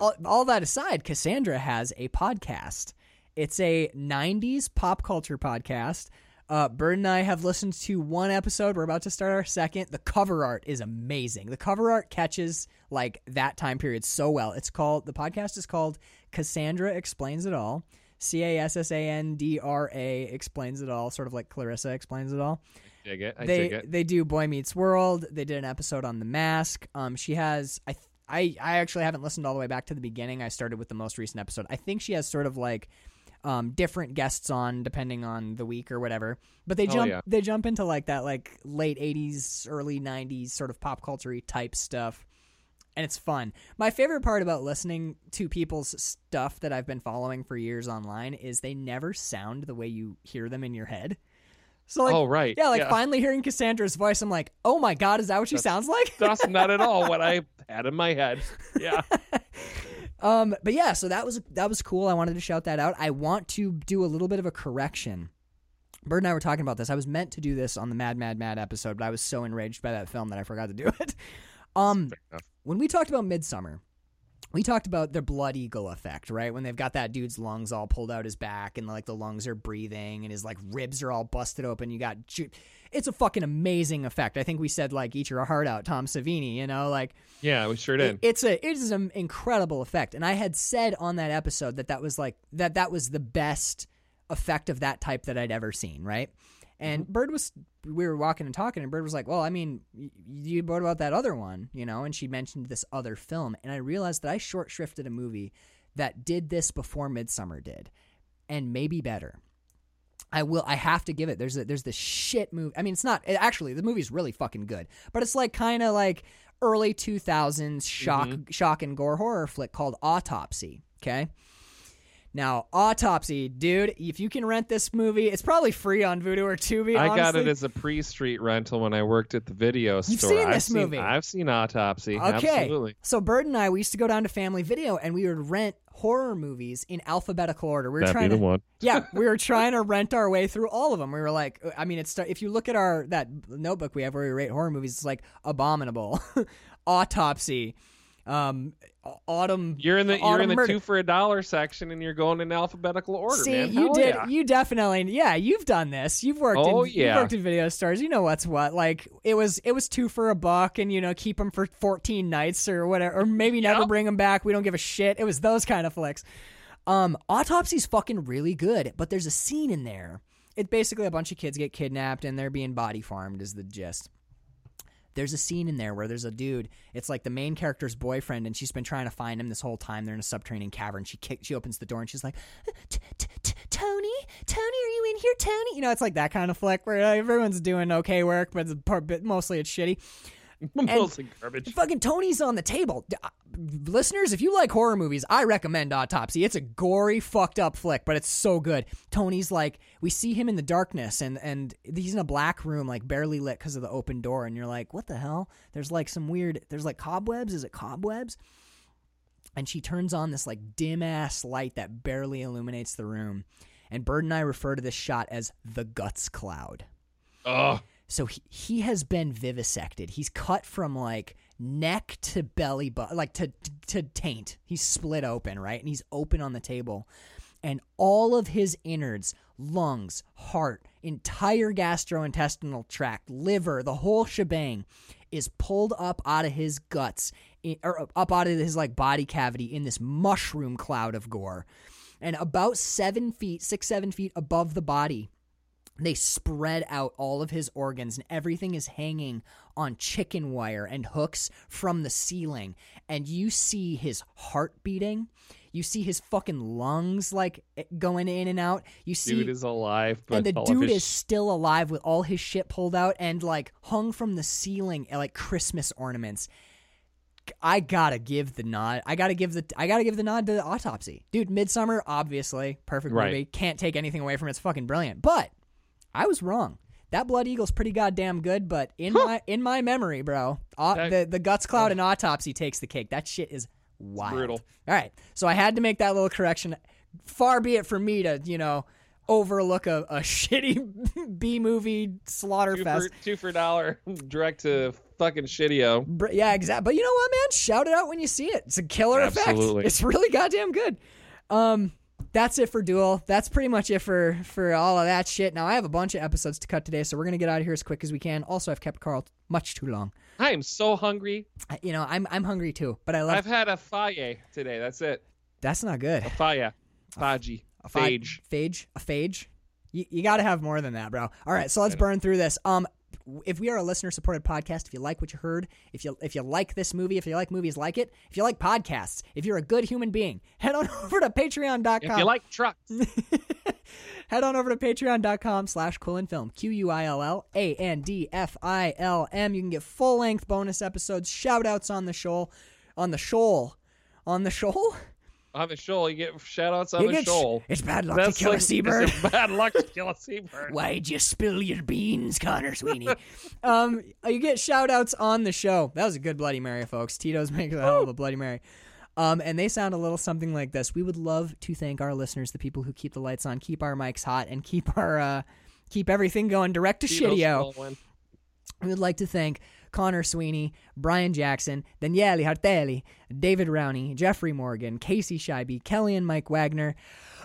all, all that aside, Cassandra has a podcast. It's a 90s pop culture podcast. Uh, Bird and I have listened to one episode. We're about to start our second. The cover art is amazing. The cover art catches like that time period so well. It's called the podcast is called Cassandra Explains It All. C A S S A N D R A explains it all, sort of like Clarissa explains it all dig it. I they dig it. they do Boy Meets World. They did an episode on The Mask. Um, she has I th- I I actually haven't listened all the way back to the beginning. I started with the most recent episode. I think she has sort of like um different guests on depending on the week or whatever. But they Oh, jump yeah. they jump into like that like late '80s, early '90s sort of pop culture type stuff. and it's fun. My favorite part about listening to people's stuff that I've been following for years online is they never sound the way you hear them in your head. So like, oh right. yeah, like finally hearing Cassandra's voice, I'm like, oh my god, is that what she sounds like? That's not at all what I had in my head. Yeah. Um, but yeah, so that was that was cool. I wanted to shout that out. I want to do a little bit of a correction. Bird and I were talking about this. I was meant to do this on the Mad Mad Mad episode, but I was so enraged by that film that I forgot to do it. Um, when we talked about Midsommar, we talked about the blood eagle effect, right? When they've got that dude's lungs all pulled out his back and like the lungs are breathing and his like ribs are all busted open. You got ju- it's a fucking amazing effect. I think we said like eat your heart out, Tom Savini, you know, like Yeah, we sure it- did. it's a it is an incredible effect. And I had said on that episode that that was like that that was the best effect of that type that I'd ever seen, right? And mm-hmm. Bird was we were walking and talking and Bird was like, "Well, I mean, y- you what about that other one, you know?" And she mentioned this other film, and I realized that I short shrifted a movie that did this before Midsommar did, and maybe better. I will. I have to give it. There's a, there's this shit movie. I mean, it's not it- actually the movie's really fucking good, but it's like kind of like early 2000s shock mm-hmm. shock and gore horror flick called Autopsy. Okay. Now, Autopsy, dude, if you can rent this movie, it's probably free on Vudu or Tubi. I got it as a pre-street rental when I worked at the video You've store. seen I've this movie? I've seen Autopsy. Okay. Absolutely. So Bird and I, we used to go down to Family Video and we would rent horror movies in alphabetical order. We were That'd trying to, one. yeah, we were trying to rent our way through all of them. We were like, uh, I mean, it's if you look at our that notebook we have where we rate horror movies, it's like Abominable, Autopsy, um, Autumn. You're in the you're in the Murder. two for a dollar section, and you're going in alphabetical order, See, man. you Hell did. yeah. You definitely. Yeah, you've done this. You've worked. Oh, in, yeah. You've worked in video stores. You know what's what. Like it was. It was two for a buck, and you know, keep them for fourteen nights or whatever, or maybe never Yep. bring them back. We don't give a shit. It was those kind of flicks. Um, Autopsy's fucking really good, but there's a scene in there. It basically a bunch of kids get kidnapped and they're being body farmed. Is the gist there's a scene in there where there's a dude. It's like the main character's boyfriend, and she's been trying to find him this whole time. They're in a subterranean cavern. She kick, she opens the door and she's like, uh, "T- t- t- "Tony, Tony, are you in here, Tony?" You know, it's like that kind of flick where everyone's doing okay work, but mostly it's shitty. Mostly garbage. Fucking Tony's on the table. D- uh, Listeners, if you like horror movies, I recommend Autopsy. It's a gory, fucked up flick, but it's so good. Tony's like, we see him in the darkness, and and he's in a black room, like barely lit because of the open door, and you're like, what the hell? There's like some weird. There's like cobwebs. Is it cobwebs? And she turns on this like dim ass light that barely illuminates the room. And Bird and I refer to this shot as the guts cloud. Oh, So he, he has been vivisected. He's cut from like neck to belly button, like to, to to taint. He's split open, right? And he's open on the table. And all of his innards, lungs, heart, entire gastrointestinal tract, liver, the whole shebang is pulled up out of his guts or up out of his like body cavity in this mushroom cloud of gore. And about seven feet, six, seven feet above the body, they spread out all of his organs and everything is hanging on chicken wire and hooks from the ceiling and you see his heart beating you see his fucking lungs like eh, going in and out you see dude is alive, but and the dude is still alive with all his shit pulled out and like hung from the ceiling eh, like christmas ornaments I gotta give the nod. I gotta give the I gotta give the nod to the autopsy, dude. Midsommar, obviously, perfect Right. movie. Can't take anything away from it. It's fucking brilliant. But I was wrong. That Blood Eagle's pretty goddamn good. But in my in my memory, bro, au- That- the the guts cloud and autopsy takes the cake. That shit is wild. brutal. All right, so I had to make that little correction. Far be it from me to you know overlook a, a shitty B movie slaughter two fest. for two for a dollar, direct to fucking shitio. Yeah, exactly. But you know what, man? Shout it out when you see it. It's a killer Absolutely. effect. It's really goddamn good. Um, that's it for Duel. That's pretty much it for for all of that shit. Now I have a bunch of episodes to cut today, so we're gonna get out of here as quick as we can. Also, I've kept Carl much too long. I am so hungry. You know, I'm I'm hungry too, but I love. I've had a faye today. That's it. that's not good. A faye. Faji. A Phage. Phage. A phage. You, you got to have more than that, bro. All right, so let's burn through this. Um, if we are a listener supported podcast, if you like what you heard, if you if you like this movie, if you like movies like it, if you like podcasts, if you're a good human being, head on over to patreon.com. If you like trucks, head on over to patreon.com slash quillandfilm q-u-i-l-l-a-n-d-f-i-l-m you can get full-length bonus episodes shout outs on the show on the shoal. On the shoal? On the shoal, you get shout outs on You the get shoal. It's bad luck That's to kill like, a seabird. It's bad luck to kill a seabird. Why'd you spill your beans, Connor Sweeney? um, you get shout outs on the show. That was a good Bloody Mary, folks. Tito's making a hell of a Bloody Mary. Um, and they sound a little something like this. We would love to thank our listeners, the people who keep the lights on, keep our mics hot, and keep our uh, keep everything going direct to Tito's Shitio. We would like to thank Connor Sweeney, Brian Jackson, Daniele Hartelli, David Rowney, Jeffrey Morgan, Casey Scheibe, Kelly and Mike Wagner,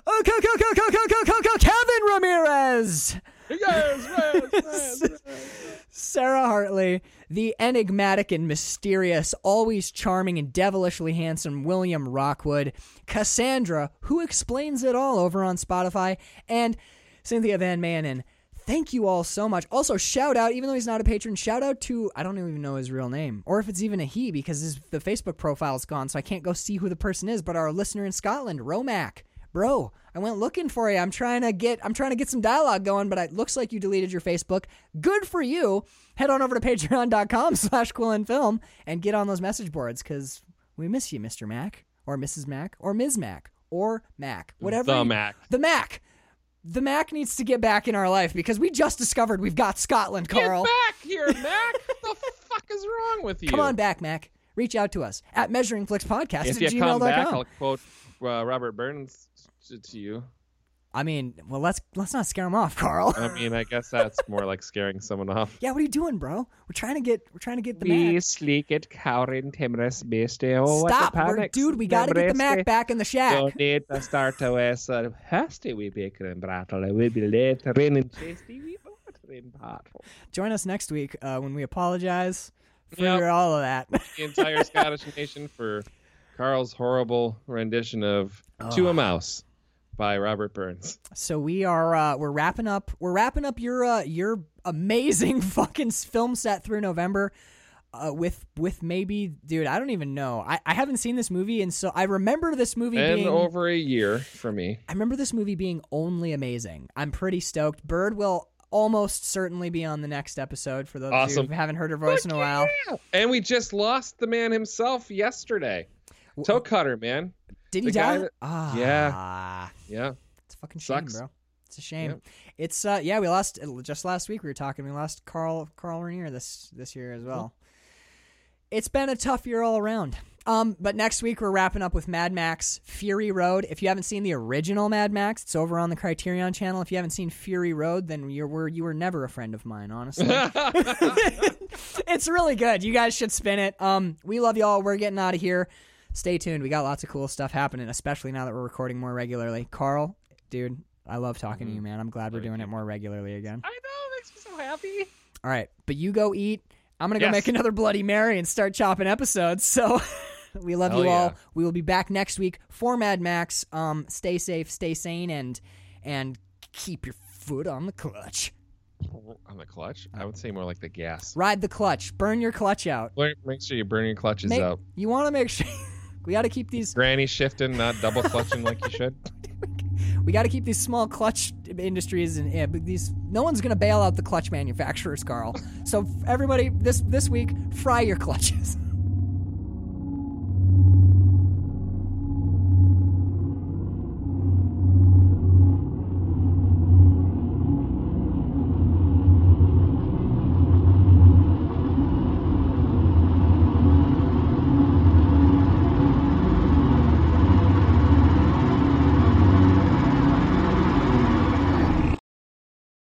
oh, co- co- co- co- co- co- co- co- Kevin Ramirez, Yes, yes, yes, yes. Sarah Hartley, the enigmatic and mysterious, always charming and devilishly handsome William Rockwood, Cassandra, who explains it all over on Spotify, and Cynthia Van Manen. Thank you all so much. Also, shout out, even though he's not a patron, shout out to I don't even know his real name, or if it's even a he, because his, the Facebook profile's gone, so I can't go see who the person is. But our listener in Scotland, Romac, bro, I went looking for you. I'm trying to get I'm trying to get some dialogue going, but it looks like you deleted your Facebook. Good for you. Head on over to patreon.com slash Film and get on those message boards because we miss you, Mr. Mac, or Mrs. Mac, or Ms. Mac, or Mac, whatever. The you- Mac. The Mac. The Mac needs to get back in our life because we just discovered we've got Scotland, Carl. Get back here, Mac. what the fuck is wrong with you? Come on back, Mac. Reach out to us at measuringflixpodcast If at you come back, I'll quote uh, Robert Burns to, to you. I mean, well, let's let's not scare him off, Carl. I mean, I guess that's more like scaring someone off. yeah, what are you doing, bro? We're trying to get we're trying to get the Mac. sleek it, cowering, timorous, beast. Oh, Stop, we're, dude. We got to get the Mac back in the shack. need to start to wear some hasty we bacon and brattle. It will be later in and tasty we in bottle. Join us next week uh, when we apologize for Yep. all of that. The entire Scottish nation for Carl's horrible rendition of To a Mouse by Robert Burns. so we are uh, we're wrapping up we're wrapping up your uh, your amazing fucking film set through November. Uh, with with maybe dude I don't even know I, I haven't seen this movie and so I remember this movie And being over a year for me. I remember this movie being only amazing. I'm pretty stoked. Bird will almost certainly be on the next episode for those of Awesome. you who haven't heard her voice in a while. And we just lost the man himself yesterday. Toe cutter, man. Did he die? that- ah, Yeah. Yeah. It's a fucking shame, Sucks. bro. It's a shame. Yep. It's uh yeah, we lost just last week we were talking. We lost Carl Carl Reiner this this year as well. It's been a tough year all around. Um, but next week we're wrapping up with Mad Max Fury Road. If you haven't seen the original Mad Max, it's over on the Criterion channel. If you haven't seen Fury Road, then you were you were never a friend of mine, honestly. it's really good. You guys should spin it. Um, we love y'all. We're getting out of here. Stay tuned. We got lots of cool stuff happening, especially now that we're recording more regularly. Carl, dude, I love talking to you, man. I'm glad we're doing you. it more regularly again. I know, makes me so happy. All right, but you go eat. I'm gonna go Yes. make another Bloody Mary and start chopping episodes. So we love Hell you all. yeah. We will be back next week for Mad Max. Um, stay safe, stay sane, and and keep your foot on the clutch. On the clutch? I would say more like the gas. Ride the clutch. Burn your clutch out. Make sure you burn your clutches Make, out. you want to make sure. we got to keep these. Granny shifting, not double clutching like you should. We got to keep these small clutch industries and yeah, but these. No one's gonna bail out the clutch manufacturers, Carl. So everybody, this this week, fry your clutches.